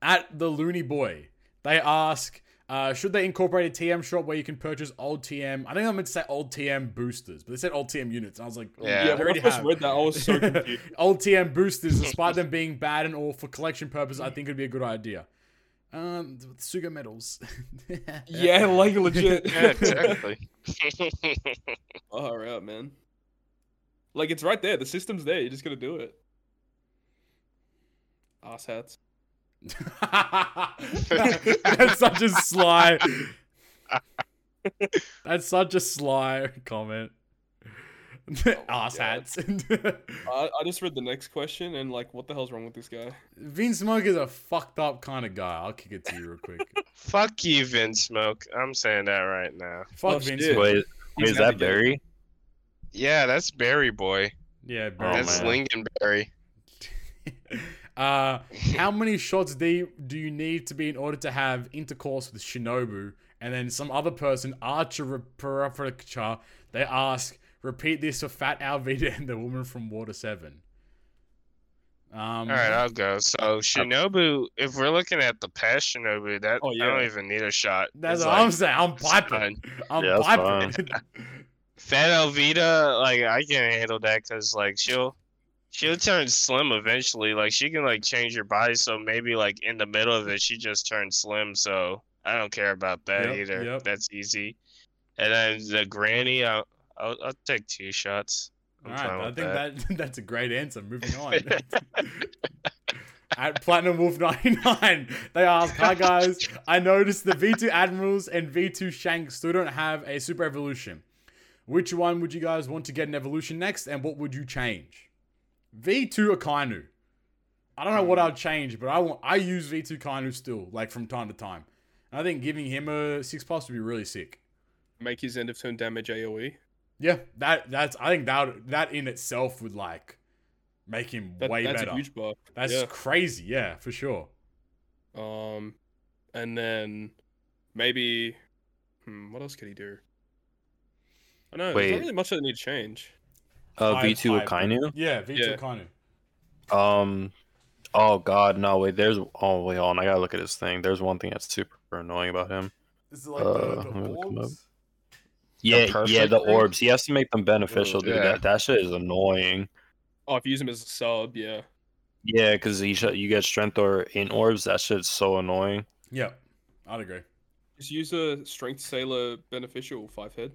B: At the Looney Boy, they ask, uh, should they incorporate a TM shop where you can purchase old TM? I think I meant to say old TM boosters, but they said old TM units. I was like,
D: Yeah.
C: Yeah, when I
B: already
C: first
B: have.
C: read that, I was so confused.
B: old TM boosters, despite them being bad and all for collection purposes, I think it'd be a good idea. Um, Sugo medals.
C: yeah, like legit.
D: Yeah, exactly.
C: All right, man. Like it's right there. The system's there. You just gotta do it. Ass hats.
B: That's such a sly. That's such a sly comment. Oh
C: Ass
B: hats.
C: I, I just read the next question and like, what the hell's wrong with this guy?
B: Vince Smoke is a fucked up kind of guy. I'll kick it to you real quick.
D: Fuck you, Vince Smoke. I'm saying that right now.
B: Fuck
C: Oh,
B: Vince
C: shit.
B: Smoke.
A: Wait,
C: He's
A: is that
C: get it.
A: Barry?
D: Yeah, that's Barry Boy.
B: Yeah,
A: Oh,
D: that's
A: man.
D: Lincolnberry.
B: Uh, how many shots do you, do you need to be in order to have intercourse with Shinobu? And then some other person, Archer Parapracha, they ask, repeat this for Fat Alvida and the woman from Water 7. Um,
D: All right, I'll go. So Shinobu, if we're looking at the past Shinobu, that
C: Oh,
D: I don't even need a shot.
B: that's
D: It's
B: what
D: like,
B: I'm saying. I'm piping. I'm
A: Yeah,
B: piping.
D: Fat Alvida, like I can't handle that because like she'll she'll turn slim eventually. Like she can like change her body, so maybe like in the middle of it, she just turns slim. So I don't care about that
B: Yep,
D: either.
B: yep.
D: That's easy. And then the granny, I'll I'll, I'll take two shots. I'm
B: All right, I think
D: that.
B: that. that's a great answer. Moving on. At Platinum Wolf 99, they ask, Hi guys, I noticed the V2 Admirals and V2 Shanks still don't have a super evolution. Which one would you guys want to get an evolution next, and what would you change? V2 Akainu. I don't know what I'd change, but I want I use V2 Kainu still, like from time to time. And I think giving him a six plus would be really sick.
C: Make his end of turn damage. AoE.
B: Yeah, that that's I think that that in itself would like make him
C: That,
B: way
C: that's
B: better.
C: a huge buff.
B: that's
C: yeah.
B: crazy, yeah, for sure.
C: Um, and then maybe, hmm, what else could he do? I know. There's not really much that need to change.
A: Uh,
B: Five-
A: V2
B: five.
A: Akainu?
B: Yeah, V2
C: Yeah.
B: Kainu.
A: Um, oh god, no wait. There's oh wait, hold on. I gotta look at his thing. There's one thing that's super annoying about him.
B: This is like
A: Uh,
B: the, the
A: gonna look him
B: orbs.
A: Yeah, yeah, the
D: thing?
A: orbs. He has to make them beneficial, dude.
D: Yeah.
A: That that shit is annoying.
C: Oh, if you use him as a sub, yeah.
A: Yeah, because you you get strength or in orbs. That shit's so annoying.
B: Yeah, I'd agree.
C: Just use a strength sailor beneficial five head.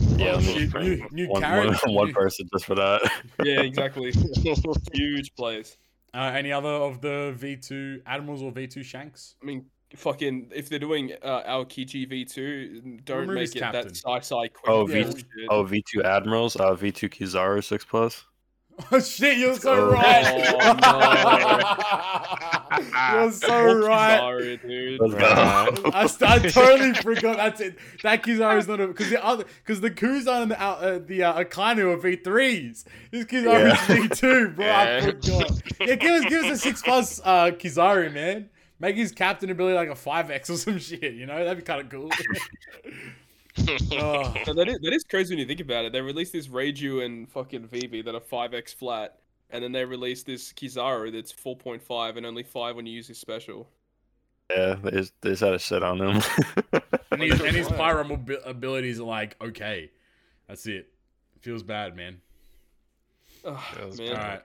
A: Yeah, let me
B: shit,
A: bring
B: new- new
A: one,
B: carrot.
A: one, one person just for that.
C: Yeah, exactly. Huge plays.
B: Uh, any other of the V2 Admirals or V2 Shanks?
C: I mean, fucking, if they're doing uh, Aokiji V2, don't
B: Remove
C: make it
B: captain.
C: that Sai Sai quick.
A: Oh,
B: v-
A: oh, V2 admirals. Uh, V two Kizaru six plus.
B: Oh shit, you're so
A: Oh.
B: right. you're so
C: Fuck
B: right.
C: Kizaru, dude.
A: Let's go.
B: I, st- I totally forgot that's it. That Kizaru is not a because the other because the Kuzan and the uh, uh, the uh, Akainu are V threes. This Kizaru is V two, bro. I
D: Yeah.
B: forgot. Yeah, give us give us a six plus uh, Kizaru, man. Make his captain ability like a five X or some shit. You know that'd be kind of cool. Oh.
C: That is that is crazy when you think about it. They released this Reiju and fucking Vivi that are five X flat, and then they released this Kizaru that's four point five and only five when you use his special.
A: Yeah, they just, they just had a shit on him.
B: And his, and his
C: Wow.
B: pyro abi- abilities are like okay. That's it. Feels bad, man.
C: Ugh,
D: Feels
C: man.
B: All right.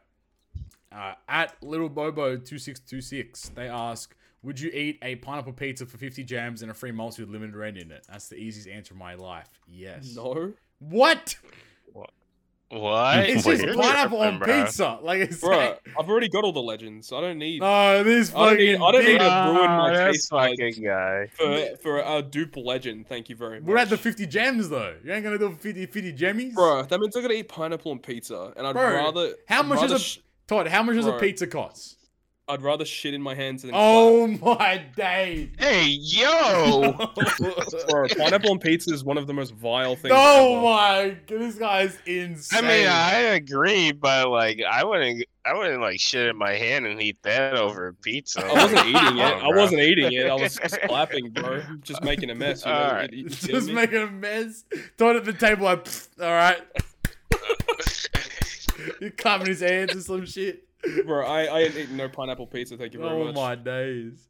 B: Uh, at Little Bobo two six two six, they ask, "Would you eat a pineapple pizza for fifty jams and a free multi with limited rain in it?" That's the easiest answer of my life. Yes.
C: No,
B: What?
D: what?
B: It's just
A: you're
B: pineapple on
D: bro.
B: pizza. Like it's
C: bro,
B: like,
C: I've already got all the legends. I don't need
B: oh, this
C: I don't need- I don't need
B: big-
C: a- ruin my taste buds.
D: fucking guy.
C: for for a dupe legend. Thank you very much.
B: We're at the fifty gems though. You ain't gonna do 50, 50 gemmies,
C: Bro, that means I'm gonna eat pineapple and pizza, and I'd
B: Bro,
C: rather.
B: how
C: I'd
B: much is a-
C: sh-
B: Todd, how much does a pizza cost?
C: I'd rather shit in my hands than
B: Oh my days.
D: Hey, yo!
C: Bro, pineapple on pizza is one of the most vile things.
B: Oh
C: ever.
B: my, this guy's insane.
D: I mean, I agree, but like, I wouldn't, I wouldn't like shit in my hand and eat that over pizza.
C: I wasn't eating it. I wasn't eating it. I was just clapping, bro. Just making a mess. You know?
D: Alright.
C: You- you kidding
B: just
C: me?
B: making a mess. Throwing it at the table like, "Pfft, all right. He's clapping his hands or some shit.
C: Bro, I, I ain't eating no pineapple pizza. Thank you very
B: Oh
C: much.
B: Oh my days.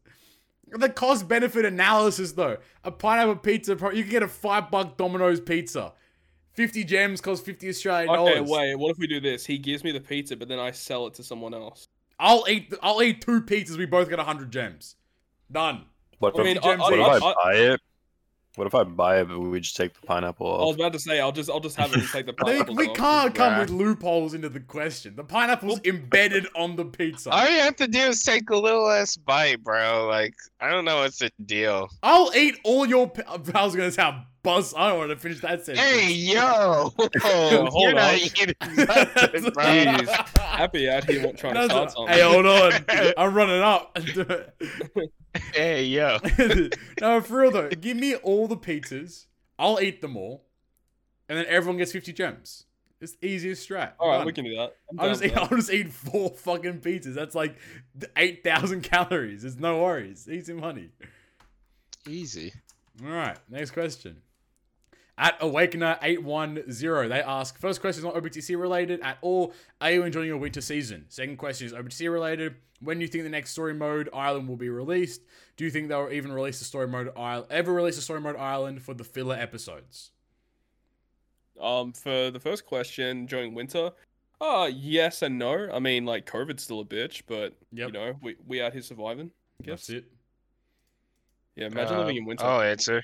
B: The cost benefit analysis though. A pineapple pizza, you can get a five buck Domino's pizza. 50 gems cost 50 Australian
C: Okay,
B: dollars.
C: wait. What if we do this? He gives me the pizza, but then I sell it to someone else.
B: I'll eat I'll eat two pizzas. We both get 100 gems. Done.
A: What
C: I mean,
B: gems
C: I,
A: what if I
C: I,
A: buy it? What if I buy it, but we just take the pineapple
C: I was about to say I'll just I'll just have him take the pineapple.
B: we can't come
D: Bruh.
B: with loopholes into the question. The pineapple's embedded on the pizza.
D: All you have to do is take a little ass bite, bro. Like, I don't know what's the deal.
B: I'll eat all your. Pi- I was gonna sound buzz. I don't want to finish that sentence.
D: Hey, yo!
C: hold
D: You're not
C: on.
D: eating nothing, bro.
C: Jeez. Happy out here trying to start something.
B: Hey, hold on. I'm running up.
D: Hey, yo.
B: no, for real though. Give me all the pizzas. I'll eat them all, and then everyone gets 50 gems. It's the easiest strat.
C: All right,
B: Done.
C: we can do that. I'm
B: I'll just, eat. I'll just eat four fucking pizzas. That's like 8,000 calories. There's no worries. Easy money.
D: Easy.
B: All right, next question. At Awakener810, they ask First question is not OPTC related at all. Are you enjoying your winter season? Second question is OPTC related. When do you think the next story mode island will be released? Do you think they'll even release a story mode island, ever release a story mode island for the filler episodes?
C: Um, for the first question, during winter, uh, yes and no. I mean, like COVID's still a bitch, but
B: Yep.
C: you know, we we out here surviving. I guess.
B: That's it.
C: Yeah, imagine
D: Uh,
C: living in winter.
D: I'll answer.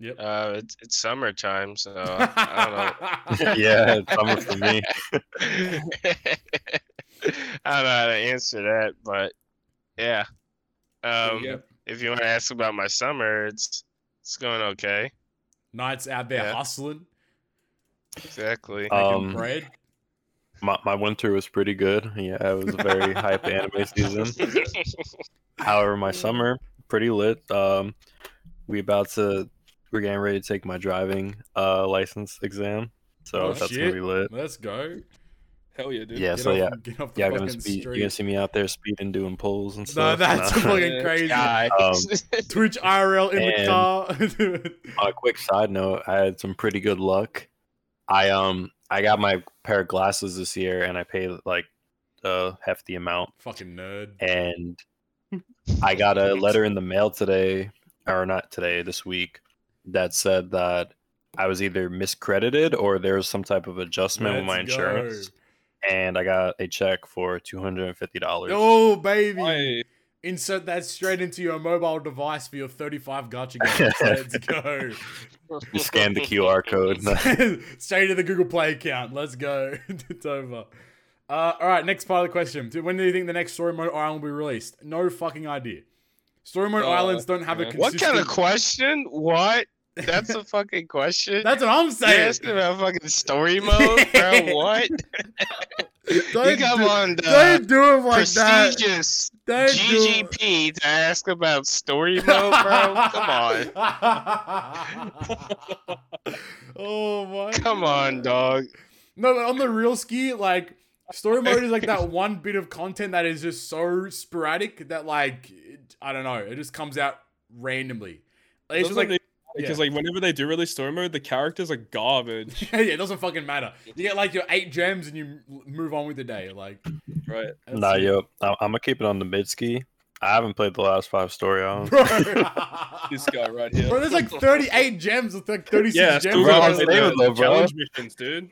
B: Yep.
D: Uh, it's, it's summertime, so I don't know.
A: yeah, it's summer for me.
D: I don't know how to answer that, but yeah. Um,
C: Yep.
D: if you want to ask about my summer, it's it's going okay.
B: Nights out there
D: Yeah.
B: hustling,
D: Exactly.
A: Um,
B: bread.
A: My, my winter was pretty good. Yeah, it was a very hype anime season. However, my summer pretty lit. Um, we about to we're getting ready to take my driving uh license exam, so
B: Oh,
A: that's
B: shit.
A: gonna be lit.
B: Let's go.
C: Hell yeah, dude.
A: Yeah,
B: Get
A: so
B: off,
A: yeah,
B: get off the
A: yeah, gonna
B: fucking
A: speed. You're gonna see me out there speeding, doing pulls and
B: No,
A: stuff.
B: that's
A: Nah.
B: fucking crazy.
A: Um,
B: Twitch IRL in the
A: And-
B: car.
A: On a quick side note, I had some pretty good luck. I um I got my pair of glasses this year, and I paid like a hefty amount,
B: Fucking nerd.
A: and I got a letter in the mail today, or not today, this week, that said that I was either miscredited or there was some type of adjustment with my
B: Let's
A: insurance, and I got a check for two hundred and fifty dollars.
B: Oh, baby.
C: I,
B: Insert that straight into your mobile device for your 35 gacha games. Let's go.
A: You scan the QR code.
B: straight to the Google Play account. Let's go. it's over. Uh, all right, next part of the question. When do you think the next Story Mode Island will be released? No fucking idea. Story Mode
C: Uh,
B: Islands don't have a consistent...
D: what kind of question? What? That's a fucking question.
B: That's what I'm
D: You're
B: saying.
D: asking about fucking story mode, bro. What?
B: Don't
D: you come
B: do-
D: on
B: Don't uh, do it like that.
D: prestigious
B: it.
D: GGP to ask about story mode, bro. Come on.
B: oh my.
D: Come on, dog.
B: No, but on the real ski, like story mode is like that one bit of content that is just so sporadic that like it, I don't know, it just comes out randomly. It's just like
C: because like whenever they do release story mode, the characters are garbage.
B: yeah, it doesn't fucking matter. You get like your eight gems and you move on with the day. Like
C: right.
A: Nah, yo, I- I'm gonna keep it on the mid ski. I haven't played the last five story islands.
B: bro.
C: This guy right here.
B: Bro, there's like 38 gems with like 36
C: yeah,
B: gems.
C: still
A: Bro, I'm saving
C: the,
A: though, bro.
C: challenge missions, dude.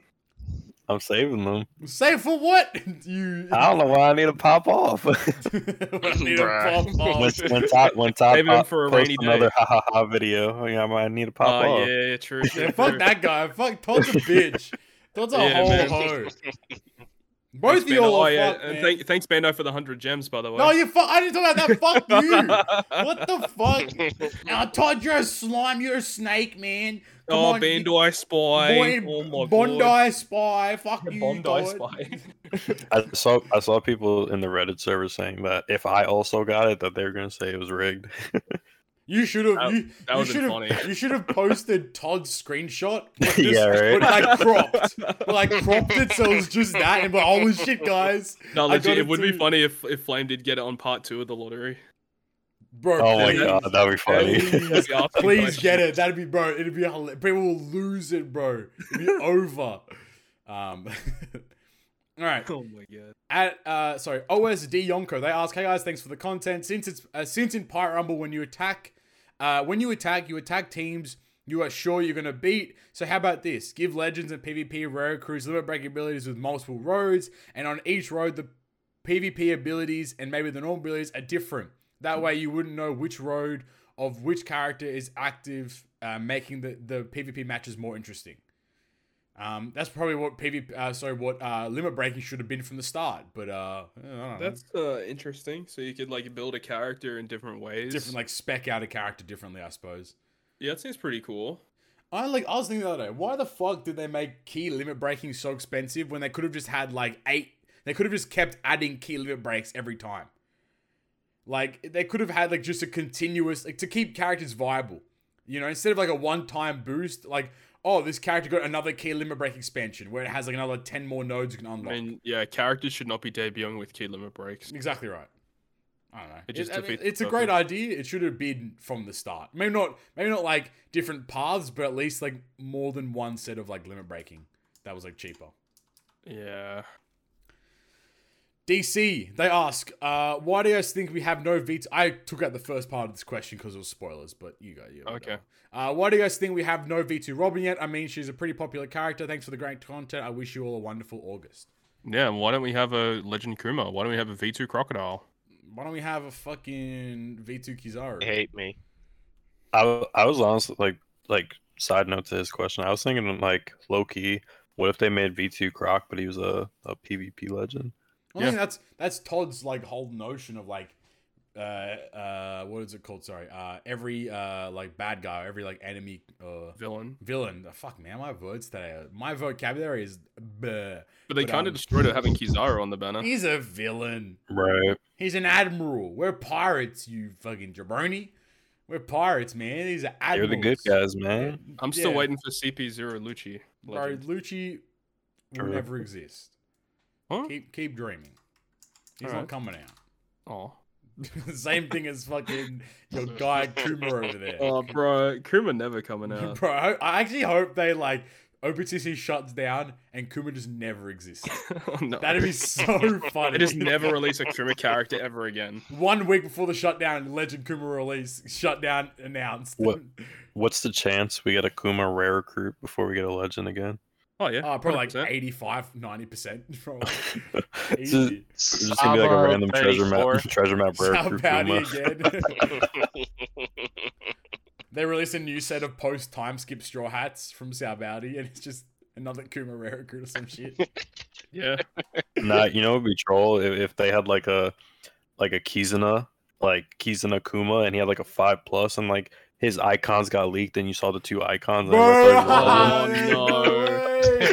A: I'm saving them.
B: Say for what? you
A: I don't know why I need to pop off.
B: I need to pop off.
A: when, when top, when top,
C: Save 'em
A: pop,
C: for a
A: post
C: rainy day.
A: another ha ha ha video, yeah, I might need to pop
C: Oh
A: off.
C: yeah, true.
B: Yeah, fuck that guy. Fuck Todd's a bitch. Todd's a
C: Yeah,
B: whole
C: man.
B: hoe. Both
C: Thanks,
B: of y'all
C: Bando.
B: are
C: Oh, yeah,
B: fucked, man.
C: thank, thanks, Bando, for the hundred gems, by the way.
B: No, you fuck. I didn't talk about that. Fuck you. what the fuck? Now, Todd, you're a slime. You're a snake, man. Come
C: oh,
B: on, you-
C: Bandai Spy.
B: Boy,
C: oh my
B: Bandai
C: God.
B: Spy, fuck you,
C: Bandai
B: God.
C: Spy.
A: I saw I saw people in the Reddit server saying that if I also got it, that they were gonna say it was rigged.
B: You should have.
C: That-
B: You,
C: that
B: you should have.
C: funny.
B: You should have posted Todd's screenshot. but
A: Yeah, right.
B: But like cropped, like cropped it so it was just that, and but holy shit, guys,
C: No, legit, it
B: it
C: would be funny if, if Flame did get it on part two of the lottery.
B: Bro,
A: oh my
B: please,
A: god, that'd be funny.
B: Please,
C: Be asking
B: please get it. That'd be bro. It'd be hila- people will lose it, bro. It'd be over. Um. All right.
C: Oh my god.
B: At uh, sorry, OSD Yonko. They ask, "Hey guys, thanks for the content. Since it's uh, since in Pirate Rumble, when you attack, uh, when you attack, you attack teams you are sure you're gonna beat. So how about this? Give legends and PvP rare crews limit break abilities with multiple roads, and on each road the PvP abilities and maybe the normal abilities are different. That way you wouldn't know which road of which character is active, uh, making the the PvP matches more interesting. Um, that's probably what PvP, uh, sorry, what uh, limit breaking should have been from the start. But uh, I don't know.
C: That's uh, interesting. So you could like build a character in different ways.
B: different, like spec out a character differently, I suppose.
C: yeah, that seems pretty cool.
B: I like. I was thinking the other day, why the fuck did they make key limit breaking so expensive when they could have just had like eight? They could have just kept adding key limit breaks every time. Like they could have had like just a continuous like to keep characters viable. You know, instead of like a one-time boost, like oh, this character got another key limit break expansion where it has like another ten more nodes you can unlock.
C: I mean, yeah, characters should not be debuting with key limit breaks.
B: Exactly right. I don't know.
C: It just
B: I mean, it's a great idea. It should have been from the start. Maybe not. Maybe not like different paths, but at least like more than one set of like limit breaking. That was like cheaper.
C: Yeah.
B: DC, they ask, uh, why do you guys think we have no V2? I took out the first part of this question because it was spoilers, but you go. Yeah,
C: Okay.
B: Uh, why do you guys think we have no V2 Robin yet? I mean, she's a pretty popular character. Thanks for the great content. I wish you all a wonderful August.
C: Yeah, why don't we have a Legend Kuma? Why don't we have a V2 Crocodile?
B: Why don't we have a fucking V2 Kizaru?
D: They hate me.
A: I, I was honestly like like side note to this question. I was thinking like low key. What if they made V two Croc, but he was a, a PvP legend?
B: I think that's that's Todd's like whole notion of like uh uh what is it called? Sorry. Uh every uh like bad guy, every like enemy uh
C: Villain.
B: villain. Oh, fuck man, my words today. My vocabulary is bleh.
C: But they kind
B: um,
C: of destroyed it having Kizaru on the banner.
B: He's a villain.
A: Right.
B: He's an admiral. We're pirates, you fucking jabroni. We're pirates, man. He's an
A: You're the good guys, man.
C: I'm still
B: Yeah.
C: waiting for CP0 Lucci.
B: Bro, Lucci will never exist.
C: Huh?
B: Keep keep dreaming. He's not
C: Alright.
B: coming out.
C: Oh.
B: Same thing as fucking your guy Kuma over there.
C: Oh, bro, Kuma never coming out.
B: Bro, I, I actually hope they like OpenCC shuts down and Kuma just never exists.
C: oh, no.
B: That'd be so funny.
C: They just never release a Kuma character ever again.
B: One week before the shutdown, Legend Kuma release, shutdown announced.
A: What? What's the chance we get a Kuma rare recruit before we get a legend again?
C: Oh yeah,
B: Uh, probably like
C: 100%.
B: 85, 90%. Probably.
A: it's just, it's just gonna be like a
D: Sabo
A: random treasure map, treasure map rare
B: South
A: recruit Kuma.
B: again. they released a new set of post time skip straw hats from Sabaody, and it's just another Kuma rare recruit or some shit.
C: Yeah,
A: Nah, you know, it'd be troll if, if they had like a like a Kizuna, like Kizuna Kuma, and he had like a five plus, and like his icons got leaked, and you saw the two icons. And everybody thought he was
C: no.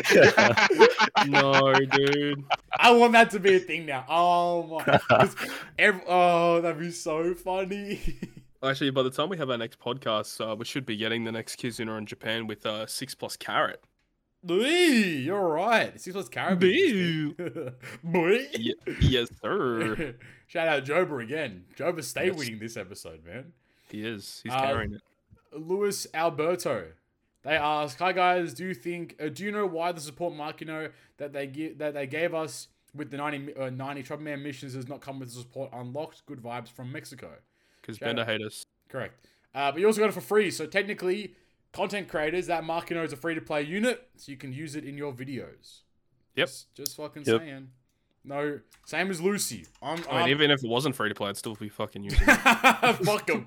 C: no, dude.
B: I want that to be a thing now. Oh my! ev- oh, that'd be so funny.
C: Actually, by the time we have our next podcast, uh, we should be getting the next Kizuna in Japan with uh, six plus carrot.
B: Lee, you're right. Six plus Caribbean. Boy.
C: Ye- yes, sir.
B: Shout out Joba again. Joba, stay
C: Yes.
B: winning this episode, man.
C: He is. He's
B: Uh,
C: carrying it.
B: Luis Alberto. They ask, "Hi guys, do you think? Uh, do you know why the support Makino that they give that they gave us with the 90, uh, 90 Trouble Man missions does not come with the support unlocked? Good vibes from Mexico.
C: Because
B: Bandai
C: hate us.
B: Correct. Uh, but you also got it for free. So technically, content creators, that Makino is a free to play unit, so you can use it in your videos.
C: Yep.
B: Just, just fucking
A: Yep.
B: saying. No, same as Lucy. I'm,
C: I mean,
B: I'm
C: even if it wasn't free to play, I'd still be fucking using
B: fuck him,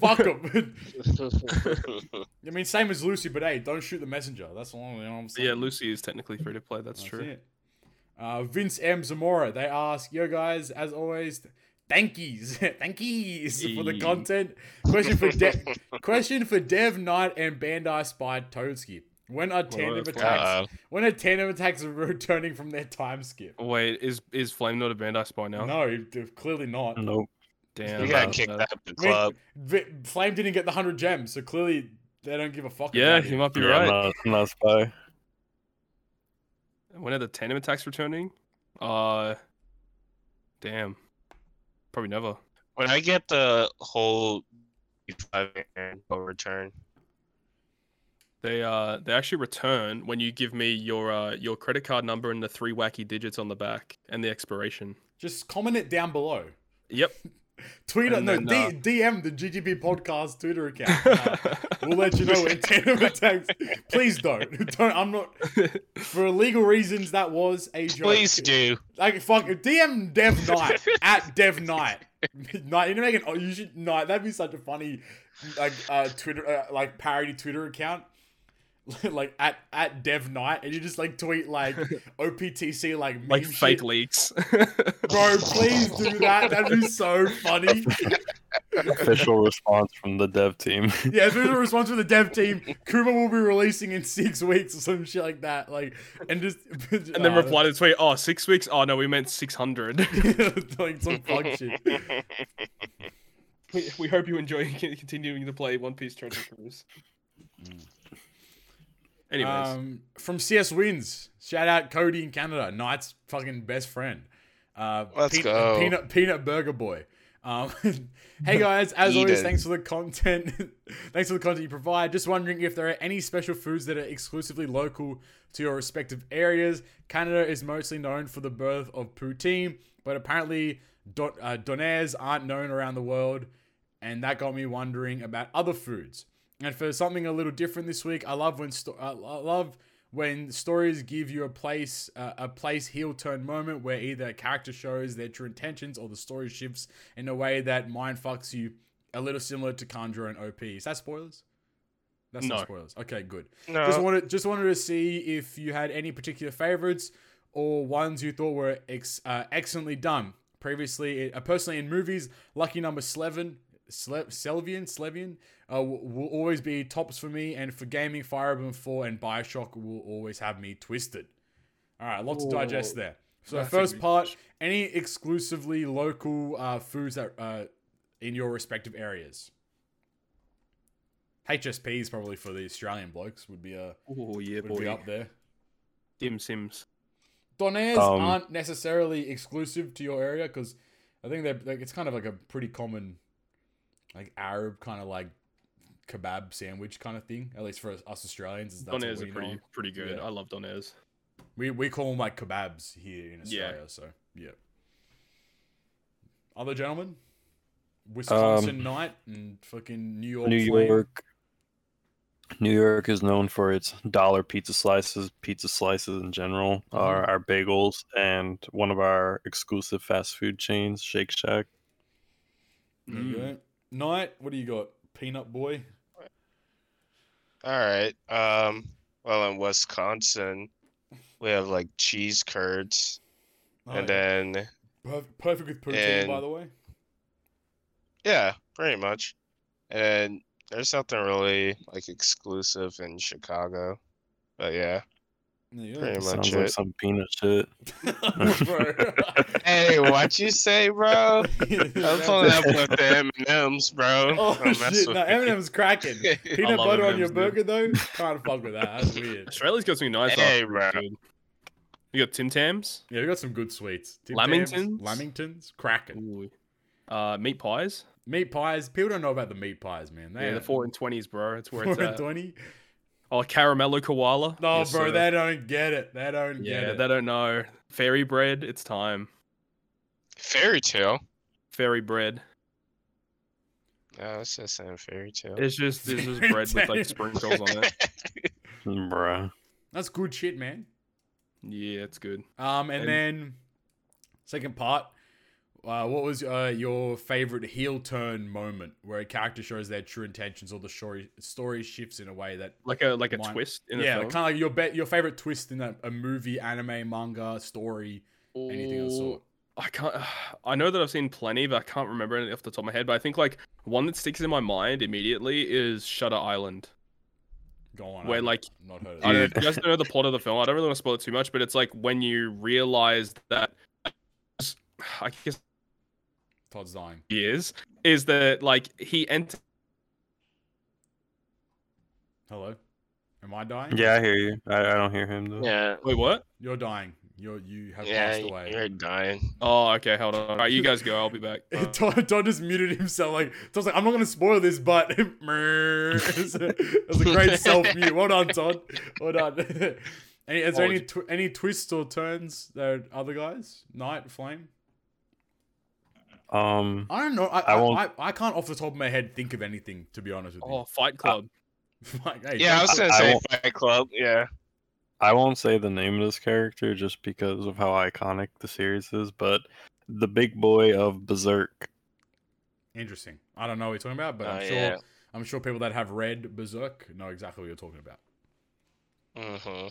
B: fuck him. I mean, same as Lucy, but hey, don't shoot the messenger. That's all. You know what I'm saying.
C: yeah, Lucy is technically free to play. That's,
B: That's
C: true.
B: it. Uh, Vince M Zamora. They ask, yo guys, as always, Thankies, thankies for the content. Question for De- question for Dev Knight and Bandai Spy Toadski. When are tandem
C: that's
B: attacks?
D: Uh,
B: When are tandem attacks returning from their time skip?
C: Wait, is is Flame not a Bandai spy now?
B: No, clearly not.
A: Nope.
C: Damn.
D: you got
C: uh,
D: kicked
C: uh,
D: out of the
B: I mean,
D: club.
B: Flame didn't get the hundred gems, so clearly they don't give a fuck.
C: Yeah,
B: about
C: you might be
A: Yeah,
C: right.
A: I'm not, I'm spy.
C: When are the tandem attacks returning? Uh, damn. Probably never.
D: When I get the whole five return,
C: They uh they actually return when you give me your uh your credit card number and the three wacky digits on the back and the expiration.
B: Just comment it down below.
C: Yep.
B: Tweet it,
C: And
B: no,
C: then,
B: D- DM the GGP podcast Twitter account. Uh, we'll let you know when tandem attacks. Please don't. Don't. I'm not. For legal reasons, that was a joke.
D: please do.
B: Like fuck, DM Dev Knight at Dev Knight. Knight, you need to make an. oh, You should Knight. That'd be such a funny, like uh Twitter, uh, like parody Twitter account. like at at Dev night and you just like tweet like OPTC like meme
C: like
B: shit.
C: fake leaks.
B: Bro, please do that. That'd be so funny.
A: Official response from the dev team.
B: Yeah, official response from the dev team, Kuma will be releasing in six weeks or some shit like that. Like, and just
C: and then
B: uh,
C: reply to the tweet, oh, six weeks? Oh no, we meant six hundred.
B: like some fuck shit.
C: we, we hope you enjoy continuing to play One Piece Treasure Cruise. Anyways.
B: Um, from CS Wins, shout out Cody in Canada, Knight's fucking best friend. Uh,
D: Let's
B: Pe-
D: go.
B: Peanut Peanut Burger Boy. Um, hey guys, as always, thanks for the content. thanks for the content you provide. Just wondering if there are any special foods that are exclusively local to your respective areas. Canada is mostly known for the birth of poutine, but apparently don- uh, donaires aren't known around the world, and that got me wondering about other foods. And for something a little different this week, I love when sto- I love when stories give you a place uh, a place heel turn moment where either a character shows their true intentions or the story shifts in a way that mind fucks you a little similar to Kanjuro and OP. Is that spoilers? That's
C: No.
B: not spoilers. Okay, good.
D: No,
B: Just wanted just wanted to see if you had any particular favorites or ones you thought were ex- uh, excellently done. Previously, uh, personally in movies, lucky number Slevin, Sle- Selvian, Slevian, uh, w- will always be tops for me, and for gaming, Fire Emblem 4 and Bioshock will always have me twisted. All right, lots to digest there. So,
C: That's
B: first part, any exclusively local uh, foods that uh, in your respective areas? HSPs probably for the Australian blokes would be a
C: oh yeah,
B: would be
C: boy.
B: up there.
C: Dim Sims.
B: Donairs
A: Um,
B: aren't necessarily exclusive to your area because I think they're like it's kind of like a pretty common, like Arab kind of like kebab sandwich kind of thing. At least for us Australians, is that's what
C: Donairs
B: we
C: are pretty
B: know.
C: pretty good.
B: Yeah.
C: I love Donairs.
B: We we call them like kebabs here in
C: Yeah.
B: Australia. So yeah. Other gentlemen, Wisconsin um, night and fucking New York.
A: New
B: flame.
A: York. New York is known for its dollar pizza slices. Pizza slices in general mm-hmm. are our bagels, and one of our exclusive fast food chains, Shake Shack.
B: There you mm. Go. Night. What do you got? Peanut boy.
D: All right. Um. Well, in Wisconsin, we have like cheese curds,
B: Oh,
D: and
B: yeah.
D: then
B: perfect, perfect with poutine,
D: and-
B: by the way.
D: yeah, pretty much. And there's nothing really like exclusive in Chicago, but yeah,
B: There you go.
D: pretty much
A: Sounds like
D: it.
A: some peanut shit.
D: Hey, what you say, bro? I'm pulling up with the M and M's, bro.
B: Oh
D: Don't mess
B: shit!
D: with
B: No,
D: me.
B: Eminem's cracking. Peanut
C: love
B: butter on
C: M&Ms,
B: your
C: dude.
B: burger though, can't fuck with that. That's weird.
C: Australia's got some nice.
D: Hey,
C: after,
D: bro.
C: dude. You got Tim Tams.
B: Yeah, we got some good sweets. Tim
C: Lamingtons?
B: Tams, Lamingtons, cracking.
C: Uh, meat pies.
B: Meat pies. People don't know about the meat pies, man. They
C: Yeah, the four and twenties, bro. It's where
B: four
C: it's
B: and
C: at.
B: twenty.
C: Oh, caramello koala.
B: No,
C: Yes,
B: bro,
C: sir.
B: they don't get it. They don't
C: Yeah,
B: get it.
C: they don't know. Fairy bread. It's time.
D: Fairy tale.
C: Fairy bread.
D: No, it's just saying fairy tale.
C: It's just it's just bread with like sprinkles on it.
A: Bruh.
B: That's good shit, man.
C: Yeah, it's good.
B: Um, and,
C: And-
B: then second part. Uh, what was uh, your favorite heel turn moment where a character shows their true intentions or the story story shifts in a way that
C: Like a like a twist in
B: yeah, kind of like your bet your favorite twist in a, a movie, anime, manga, story, anything of the sort.
C: I can't. I know that I've seen plenty, but I can't remember any off the top of my head. But I think like one that sticks in my mind immediately is Shutter Island.
B: Go on.
C: Where,
B: I've
C: like,
B: not heard of
C: I don't know
B: that.
C: if you guys don't know the plot of the film. I don't really want to spoil it too much, but it's like when you realize that I guess
B: Todd's dying.
C: he is is that like he entered.
B: Hello. Am I dying?
A: Yeah, I hear you. I, I don't hear him though.
D: Yeah.
C: Wait, what?
B: You're dying. You're you have
D: Yeah,
B: passed away.
D: you're dying.
C: Oh, okay. Hold on. All right, you guys go. I'll be back. Uh,
B: Todd, Todd just muted himself. Like Todd's like, I'm not gonna spoil this, but it's a, it was a great self mute. Well done, Todd. Well done. any, is there any tw- any twists or turns there, other guys? Night, Flame.
A: Um,
B: I don't know. I
A: I
B: I,
A: won't-
B: I, I can't off the top of my head think of anything to be honest with you.
C: oh, Fight Club.
B: like, hey,
D: Yeah, I was gonna
A: I
D: say
A: won't-
D: Fight Club. Yeah.
A: I won't say the name of this character just because of how iconic the series is, but the big boy of Berserk.
B: interesting. I don't know what you're talking about, but I'm
D: Oh,
B: sure
D: yeah.
B: I'm sure people that have read Berserk know exactly what you're talking about.
D: Mm-hmm.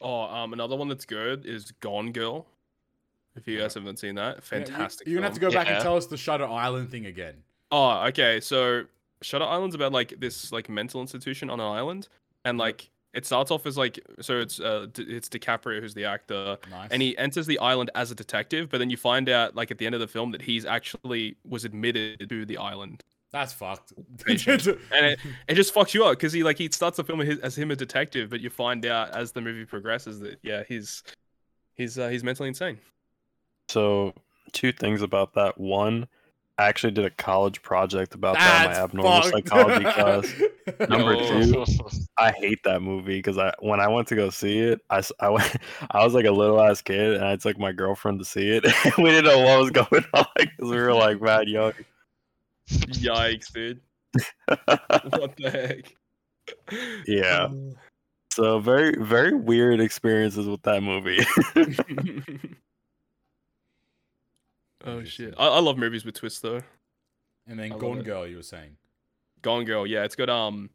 C: Oh, um, another one that's good is Gone Girl. If you guys haven't seen that,
B: Yeah, you-
C: fantastic.
B: You're gonna have to go back and tell us the Shutter Island thing again.
C: Oh, okay. So Shutter Island's about like this like mental institution on an island, and like it starts off as like so it's uh it's DiCaprio who's the actor,
B: Nice.
C: and he enters the island as a detective, but then you find out like at the end of the film that he's actually was admitted to the island,
B: That's fucked.
C: And it, it just fucks you up because he like he starts the film as, as him a detective, but you find out as the movie progresses that yeah he's he's uh, he's mentally insane.
A: So, two things about that. One, I actually did a college project about that in my abnormal
B: fucked.
A: psychology class. Number
C: Yo.
A: two, I hate that movie because I when I went to go see it, I, s- I went I was like a little ass kid and I took my girlfriend to see it. we didn't know what was going on because we were like mad young.
C: Yikes, dude! What the heck?
A: Yeah. Uh. So very very weird experiences with that movie.
C: Oh shit! I, I love movies with twists though.
B: and then
C: I
B: Gone. Girl, you were saying.
C: Gone Girl, yeah, it's got um,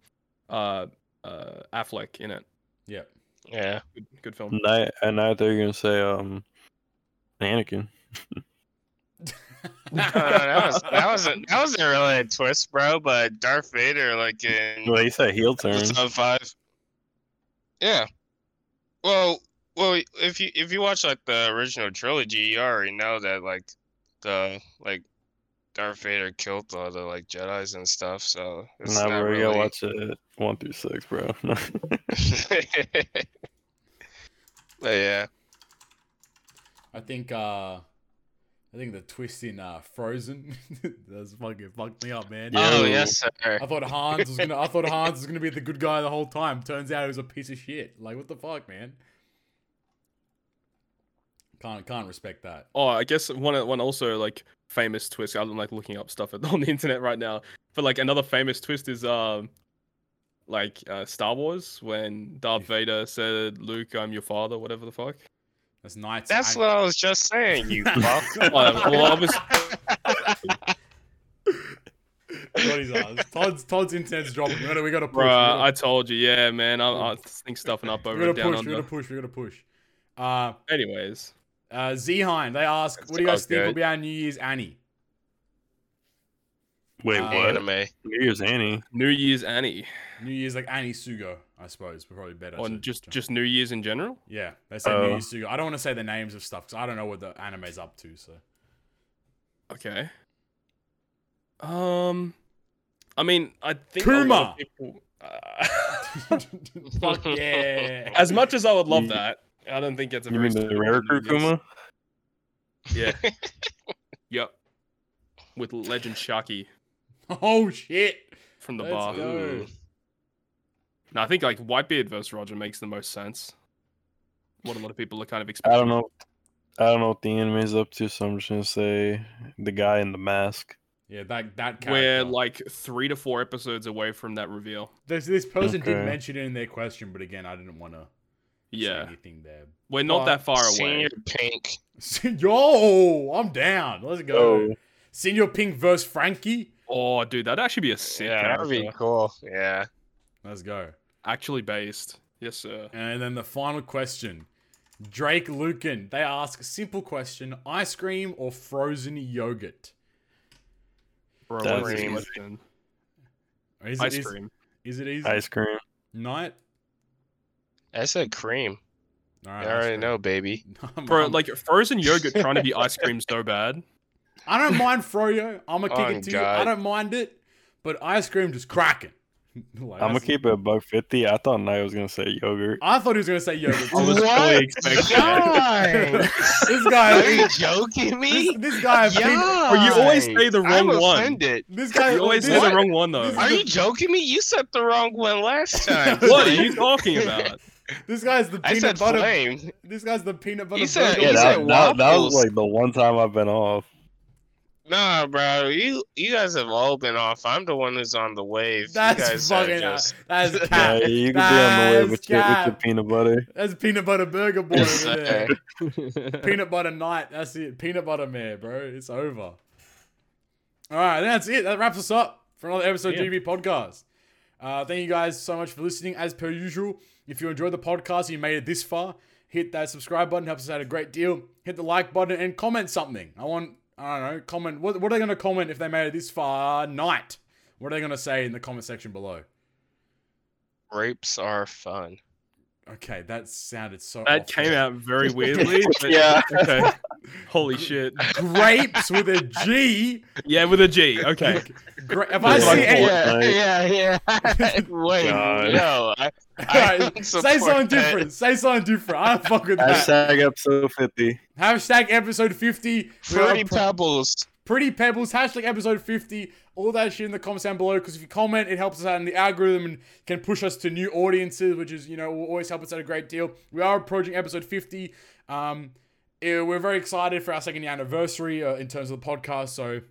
C: uh, uh, Affleck in it.
B: Yeah.
D: yeah.
C: Good, good film.
A: and I and I thought you were gonna say um Anakin.
D: Uh, that was that wasn't that wasn't really a twist, bro. But Darth Vader, like in
A: Well, you said heel turn.
D: episode five. Yeah. Well, well, if you if you watch like the original trilogy, you already know that like the like Darth Vader killed all the like Jedi's and stuff. So it's
A: Nah,
D: not
A: bro, you
D: really.
A: gotta watch it one through six, bro.
D: but yeah.
B: I think uh I think the twist in uh Frozen that's fucking fucked me up, man.
D: Oh
A: Yo.
D: yes, sir.
B: I thought Hans was gonna I thought Hans was gonna be the good guy the whole time. Turns out he was a piece of shit. Like what the fuck, man? Can't can't respect that.
C: Oh, I guess one one also like famous twist. I'm like looking up stuff on the internet right now. But like another famous twist is um, like uh, Star Wars when Darth Vader said, "Luke, I'm your father," whatever the fuck.
B: That's Knights.
D: That's what I was just saying. You fuck.
C: Oh, well, obviously,
B: What is? Todd's Todd's internet's dropping. We gotta we gotta push.
C: bro,
B: we gotta,
C: I told you, yeah, man. I, I think stuffing up over
B: we
C: over
B: gotta
C: down
B: push. We
C: under.
B: gotta push. We gotta push. Uh,
C: Anyways,
B: uh, Zeheim, they ask, what do you guys think will be our New Year's Annie?
A: Wait,
B: Uh,
A: what?
D: Anime.
A: New Year's Annie.
C: New Year's Annie,
B: New Year's like Annie Sugo, I suppose, but probably better.
C: or
B: to-
C: just
B: to-
C: just New Year's in general.
B: yeah, they say
A: Uh,
B: New Year's Sugo. I don't want to say the names of stuff because I don't know what the anime's up to. So
C: Okay. Um, I mean, I think a lot of people. Uh,
B: fuck yeah.
C: as much as I would love that, I don't think it's a
A: You
C: very
A: mean the rare
C: New Year's-
A: Kurkuma?
C: Yeah. yep. With Legend Sharky
B: oh shit.
C: from the
B: Let's
C: bar.
B: go.
C: No, I think like Whitebeard versus Roger makes the most sense. What a lot of people are kind of expecting.
A: I don't know. I don't know what the anime's up to, so I'm just gonna say the guy in the mask.
B: Yeah, that that character.
C: We're like three to four episodes away from that reveal.
B: this this person did
A: Okay.
B: mention it in their question, but again, I didn't want to say
C: Yeah,
B: anything there.
C: we're not that far away.
D: Señor Pink.
B: Yo, I'm down. Let's go.
A: Oh,
B: Señor Pink versus Frankie.
C: Oh, dude, that'd actually be a sick
D: Yeah, that would be cool. Yeah.
B: Let's go.
C: Actually based. Yes, sir.
B: And then the final question: Drake Lucan. They ask simple question: ice cream or frozen yogurt?
C: Bro,
A: That's
C: what's the
D: easy.
C: question?
B: Is
C: Ice cream.
B: Is, it easy?
A: Ice cream.
B: Night.
D: I said cream.
B: All
D: I
B: right, ice
D: already
B: cream.
D: know, baby.
C: Bro,
B: I'm-
C: like frozen yogurt trying to be ice cream so bad.
B: I don't mind froyo. I'm gonna oh kick
D: Oh,
B: it to you. I don't mind it, but ice cream just cracking. Like,
A: I'm gonna keep it a buck fifty. I thought Knight was gonna say yogurt.
B: I thought he was gonna say yogurt.
C: I was
D: What?
C: fully expecting that.
D: Guys,
B: this
D: Are you joking me?
B: This, this guy.
D: Yeah.
B: peanut-
C: Bro, you always say the
D: I'm
C: wrong one.
D: offended.
B: This guy.
C: You always
B: this,
C: say the wrong one though.
D: Are you joking me? You said the wrong one last time.
C: What are you talking about?
B: This guy's the
D: I
B: peanut
D: said
B: butter.
D: flame.
B: This guy's the peanut butter.
D: You said-
B: burger
A: Yeah,
D: you
B: man.
A: that,
D: said
A: that, that was like the one time I've been off.
D: Nah, bro. You you guys have all been off. I'm the one who's on the wave.
B: That's
D: you guys
B: fucking.
D: just...
B: That's
A: Yeah, you can be on the way
B: That's
A: with your, with your peanut butter.
B: That's peanut butter burger boy over there. peanut butter night. That's it. Peanut butter man, bro. It's over. All right, that's it. That wraps us up for another episode
C: Yeah.
B: of GB Podcast. Uh, thank you guys so much for listening. As per usual, if you enjoyed the podcast and you made it this far, hit that subscribe button. Helps us out a great deal. Hit the like button and comment something. I want, I don't know, comment. What, what are they going to comment if they made it this far? Night. What are they going to say in the comment section below?
D: Grapes are fun.
B: Okay, that sounded so.
C: That
B: off.
C: came out very weirdly.
A: Yeah.
C: Okay. Holy shit.
B: Grapes with a G.
C: Yeah, with a G. Okay.
B: Gra- if I see any,
A: Yeah.
D: yeah, yeah. Wait,
A: God.
D: no. I, I
B: Alright,
D: don't
B: say something
D: that.
B: different. Say something different. I don't fuck with that.
A: Hashtag episode fifty.
B: Hashtag episode 50. We are
D: Pebbles.
B: Pretty Pebbles. Hashtag episode 50. All that shit in the comments down below. Because if you comment, it helps us out in the algorithm and can push us to new audiences, which is, you know, will always help us out a great deal. We are approaching episode 50. Um, eh, we're very excited for our second year anniversary uh, in terms of the podcast. So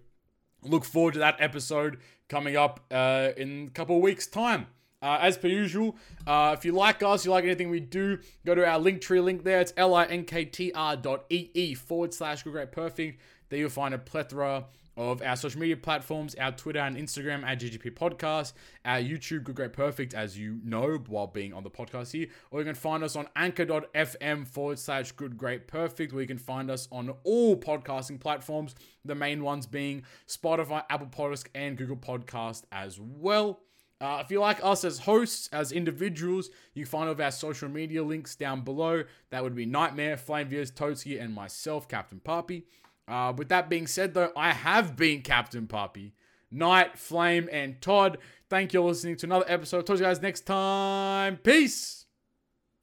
B: look forward to that episode coming up uh, in a couple of weeks' time. Uh, as per usual, uh, if you like us, you like anything we do, go to our link tree link there. It's linktr dot ee forward slash great perfect. There you'll find a plethora of our social media platforms, our Twitter and Instagram at GGP Podcast, our YouTube Good Great Perfect, as you know, while being on the podcast here. Or you can find us on anchor.fm forward slash Good Great Perfect, where you can find us on all podcasting platforms, the main ones being Spotify, Apple Podcast, and Google Podcast as well. Uh, if you like us as hosts, as individuals, you can find all of our social media links down below. That would be Nightmare, Flame Viers, Toadski, and myself, Captain Poppy. Uh, with that being said, though, I have been Captain Poppy, Night, Flame, and Todd. Thank you for listening to another episode. Talk to you guys next time. Peace.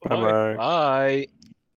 A: Bye bye.
D: Bye.